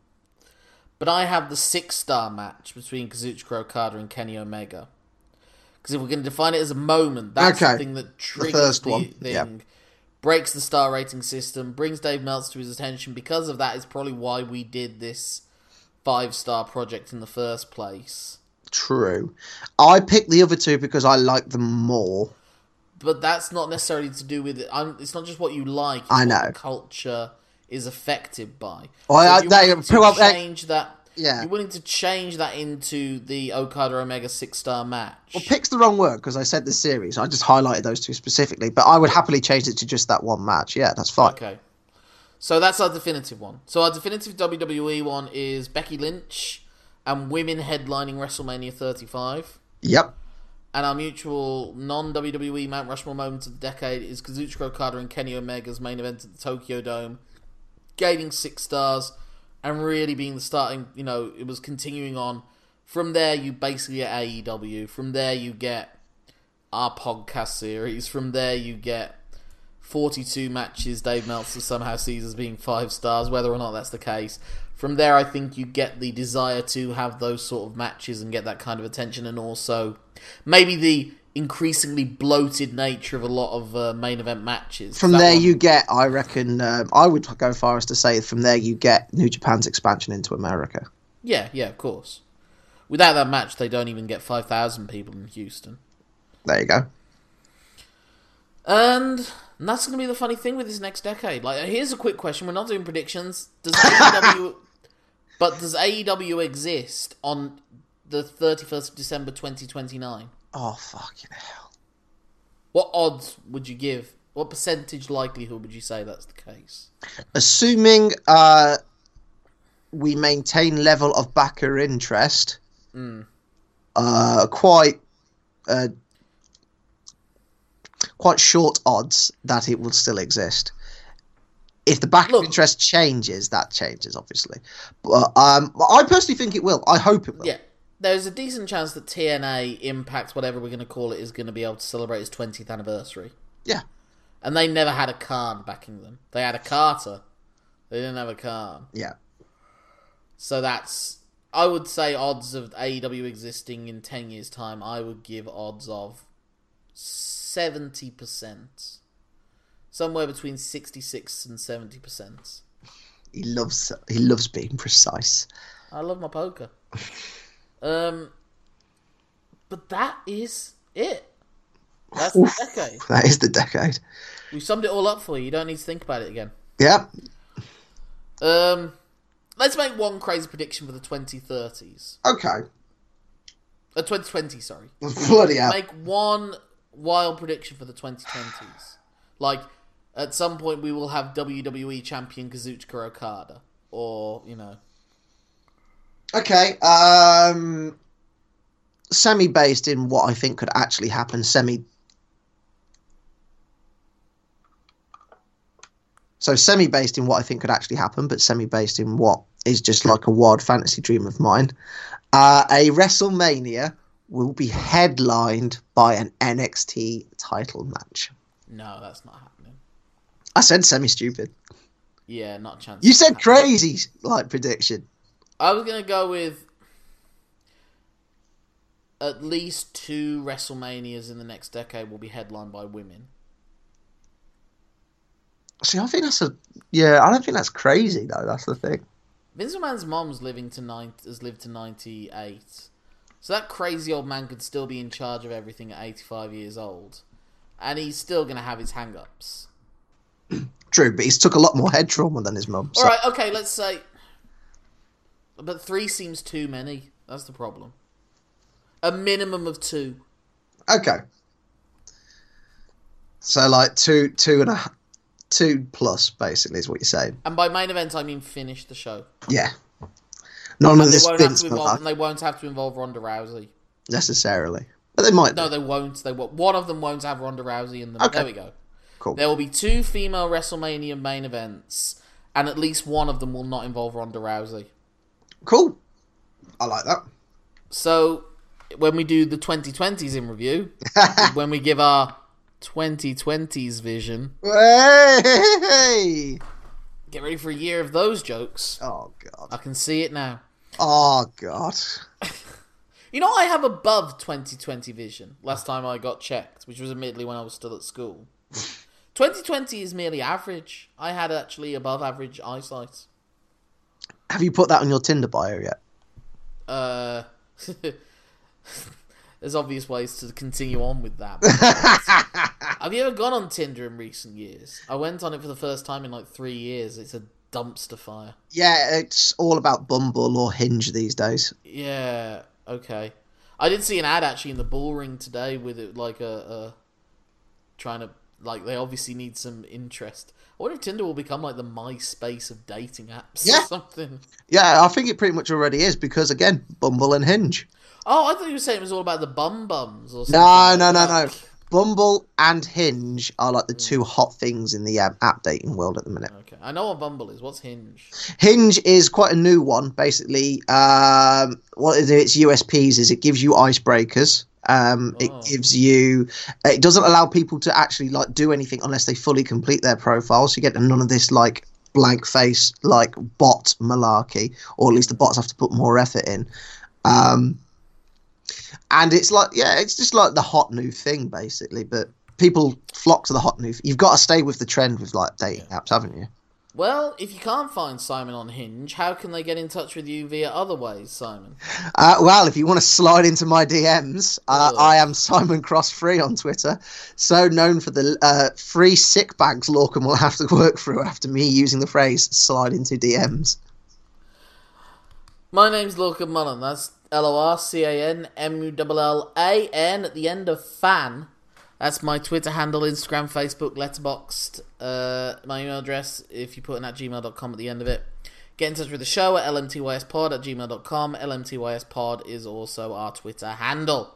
But I have the six star match between Kazuchika Okada and Kenny Omega. Because if we're going to define it as a moment, that's Okay. the thing that triggers first the one, thing, yeah. breaks the star rating system, brings Dave Meltzer to his attention. Because of that, is probably why we did this five star project in the first place. True. I picked the other two because I like them more. but that's not necessarily to do with it. I'm, it's not just what you like. It's I know. the culture is affected by. Oh, well, So I- you're they- willing to well, change that. Yeah. you're willing to change that into the Okada Omega six star match. Well, pick's the wrong word because I said the series. I just highlighted those two specifically, but I would happily change it to just that one match. Yeah, that's fine. Okay. So that's our definitive one. So our definitive WWE one is Becky Lynch and women headlining WrestleMania 35. Yep. And our mutual non WWE Mount Rushmore moment of the decade is Kazuchika Okada and Kenny Omega's main event at the Tokyo Dome, gaining six stars, and really being the starting. You know, it was continuing on. From there, you basically get AEW. From there, you get our podcast series. From there, you get 42 matches Dave Meltzer somehow sees as being five stars, whether or not that's the case. From there, I think you get the desire to have those sort of matches and get that kind of attention, and also maybe the increasingly bloated nature of a lot of uh, main event matches. From there, one- you get, I reckon, um, I would go far as to say, from there, you get New Japan's expansion into America. Yeah, yeah, of course. Without that match, they don't even get 5,000 people in Houston. There you go. And that's going to be the funny thing with this next decade. Like, here's a quick question: We're not doing predictions. Does AEW, [LAUGHS] but does AEW exist on the 31st of December 2029? Oh, fucking hell. What odds would you give? What percentage likelihood would you say that's the case? Assuming uh, we maintain level of backer interest, uh, quite uh, quite short odds that it will still exist. If the backer Look- interest changes, that changes obviously. But um, I personally think it will. I hope it will. Yeah, there's a decent chance that TNA Impact, whatever we're going to call it, is going to be able to celebrate its 20th anniversary. Yeah. And they never had a Khan backing them. They had a Carter. They didn't have a Khan. Yeah. So that's I would say odds of AEW existing in ten years' time. I would give odds of seventy percent, somewhere between sixty-six and seventy percent. He loves he loves being precise. I love my poker. [LAUGHS] um, but that is it. That's the decade. [LAUGHS] That is the decade. We summed it all up for you. You don't need to think about it again. Yeah. Um, let's make one crazy prediction for the twenty thirties. Okay. Uh, twenty twenty. Sorry. [LAUGHS] Bloody hell. make one wild prediction for the 2020s. Like, at some point, we will have WWE champion Kazuchika Okada. Or, you know. Okay. Um, semi based in what I think could actually happen. Semi. So semi based in what I think could actually happen, but semi based in what is just like a wild fantasy dream of mine. Uh, a WrestleMania will be headlined by an NXT title match. No, that's not happening. I said semi stupid. Yeah, not chance. You said crazy like prediction. I was going to go with at least two WrestleManias in the next decade will be headlined by women. See, I think that's a yeah. I don't think that's crazy though. That's the thing. Vince McMahon's mom's living to nine has lived to ninety eight, so that crazy old man could still be in charge of everything at eighty five years old, and he's still gonna have his hang ups. [CLEARS THROAT] True, but he's took a lot more head trauma than his mum. So. All right, okay, let's say, but three seems too many. That's the problem. A minimum of two. Okay. So like two, two and a, two plus basically is what you're saying. And by main event, I mean finish the show. Yeah. None of They this won't have Vince to involve, and they won't have to involve Ronda Rousey. necessarily, but they might. No, do. they won't. They won't. One of them won't have Ronda Rousey in them. Okay. There we go. Cool. There will be two female WrestleMania main events, and at least one of them will not involve Ronda Rousey. Cool. I like that. So, when we do the 2020s in review, [LAUGHS] when we give our 2020s vision, Hey! get ready for a year of those jokes. Oh god. I can see it now. Oh god. [LAUGHS] You know, I have above 2020 vision. Last time I got checked, which was admittedly when I was still at school. [LAUGHS] 2020 is merely average. I had actually above average eyesight. Have you put that on your Tinder bio yet? Uh, [LAUGHS] there's obvious ways to continue on with that. [LAUGHS] Have you ever gone on Tinder in recent years? I went on it for the first time in like three years. It's a dumpster fire. Yeah, it's all about Bumble or Hinge these days. Yeah, okay. I did see an ad actually in the Bullring today with it like a, a trying to like they obviously need some interest. I wonder if Tinder will become like the MySpace of dating apps Yeah. or something. Yeah, I think it pretty much already is because again, Bumble and Hinge. Oh, I thought you were saying it was all about the bum bums or something. No, like no, no, that. no. Bumble and Hinge are like the two hot things in the um, app dating world at the minute. Okay, I know what Bumble is. What's Hinge? Hinge is quite a new one. Basically, um, what is its USPs is it gives you icebreakers. Um, Oh. It gives you. It doesn't allow people to actually like do anything unless they fully complete their profile. So you get none of this like blank face like bot malarkey, or at least the bots have to put more effort in. Um, and it's like yeah, it's just like the hot new thing basically. But people flock to the hot new. You've got to stay with the trend with like dating apps, haven't you? Well, if you can't find Simon on Hinge, how can they get in touch with you via other ways, Simon? Uh, well, if you want to slide into my DMs, uh. I am Simon Cross Free on Twitter. So known for the uh, free sick bags Lorcan will have to work through after me using the phrase slide into DMs. My name's Lorcan Mullan. That's L O R C A N M U L L A N at the end of fan. That's my Twitter handle, Instagram, Facebook, Letterboxd. Uh, my email address, if you put in at gmail.com at the end of it. Get in touch with the show at lmtyspod at gmail.com. lmtyspod is also our Twitter handle.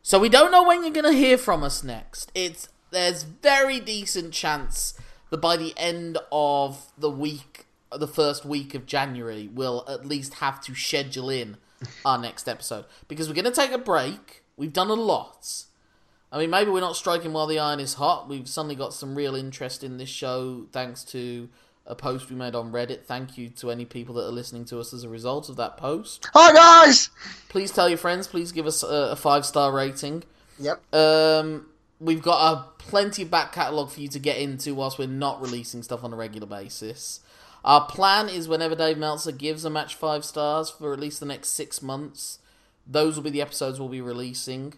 So we don't know when you're going to hear from us next. It's There's very decent chance that by the end of the week, the first week of January, we'll at least have to schedule in our next episode. Because we're going to take a break. We've done a lot. I mean, maybe we're not striking while the iron is hot. We've suddenly got some real interest in this show thanks to a post we made on Reddit. Thank you to any people that are listening to us as a result of that post. Hi guys. Please tell your friends. Please give us a, a five star rating. Yep. Um, we've got a plenty of back catalogue for you to get into whilst we're not releasing stuff on a regular basis. Our plan is whenever Dave Meltzer gives a match five stars for at least the next six months, those will be the episodes we'll be releasing.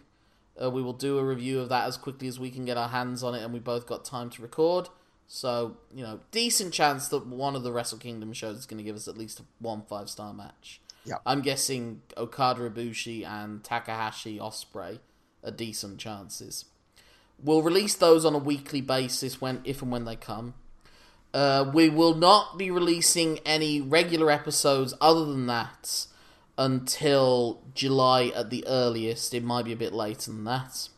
Uh, we will do a review of that as quickly as we can get our hands on it, and we both got time to record. So, you know, decent chance that one of the Wrestle Kingdom shows is going to give us at least one five star match. Yep. I'm guessing Okada Ibushi and Takahashi Ospreay are decent chances. We'll release those on a weekly basis when, if and when they come. Uh, we will not be releasing any regular episodes other than that until July at the earliest. It might be a bit later than that.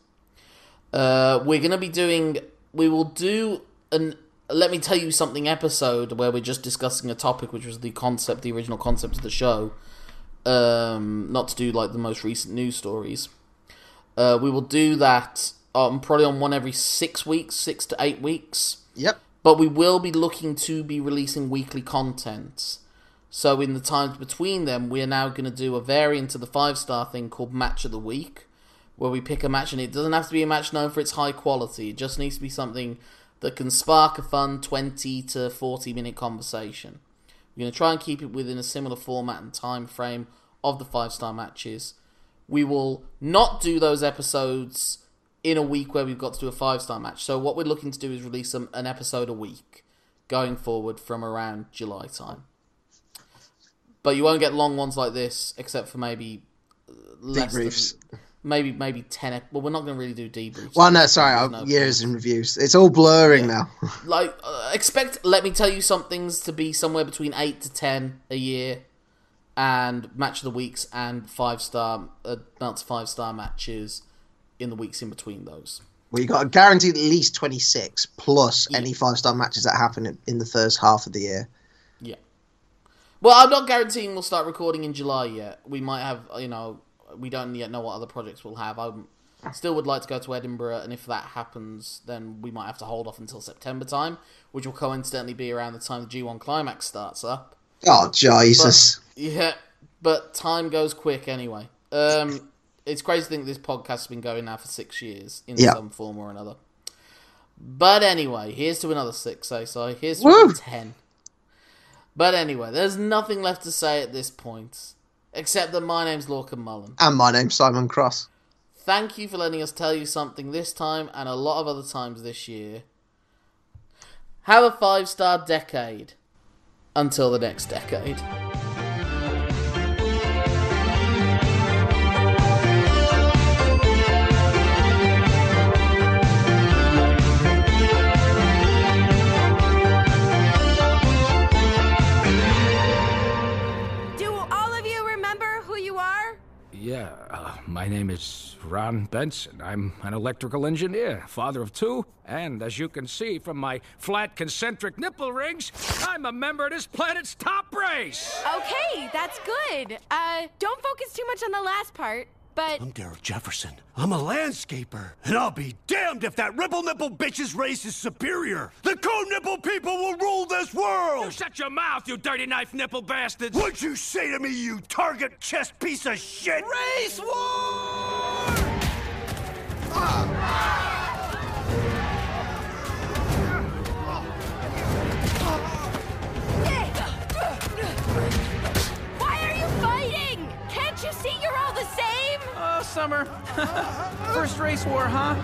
Uh, we're going to be doing. We will do an. Let me tell you something episode where we're just discussing a topic, which was the concept, the original concept of the show. Um, not to do like the most recent news stories. Uh, we will do that um, probably on one every six weeks, six to eight weeks Yep. but we will be looking to be releasing weekly content. So in the times between them, we are now going to do a variant of the five star thing called Match of the Week, where we pick a match, and it doesn't have to be a match known for its high quality. It just needs to be something that can spark a fun twenty to forty minute conversation. We're going to try and keep it within a similar format and time frame of the five star matches. We will not do those episodes in a week where we've got to do a five star match. So what we're looking to do is release an episode a week going forward from around July time. But you won't get long ones like this, except for maybe uh, less than, maybe maybe ten. Well, we're not going to really do debriefs. Well, no, sorry. No years in reviews. It's all blurring now. [LAUGHS] like uh, expect. Let me tell you something's to be somewhere between eight to ten a year, and match of the weeks and five star uh, five star matches in the weeks in between those. Well, you got a guaranteed at least twenty six plus any five star matches that happen in- in the first half of the year. Well, I'm not guaranteeing we'll start recording in July yet. We might have, you know, we don't yet know what other projects we'll have. I still would like to go to Edinburgh, and if that happens, then we might have to hold off until September time, which will coincidentally be around the time the G1 Climax starts up. Oh Jesus! Yeah, but time goes quick anyway. Um, it's crazy to think this podcast has been going now for six years in Yeah. some form or another. But anyway, here's to another six, eh? So here's to ten. But anyway, there's nothing left to say at this point, except that my name's Lorcan Mullan. and my name's Simon Cross. Thank you for letting us tell you something this time and a lot of other times this year. Have a five star decade until the next decade. My name is Ron Benson. I'm an electrical engineer, father of two, and as you can see from my flat concentric nipple rings, I'm a member of this planet's top race. Okay, that's good. Uh, don't focus too much on the last part, but I'm Daryl Jefferson. I'm a landscaper. And I'll be damned if that ripple nipple bitch's race is superior. The cone nipple people will rule this world! You shut your mouth, you dirty knife nipple bastards! What'd you say to me, you target chest piece of shit? Race war! why Summer. [LAUGHS] First race war, huh?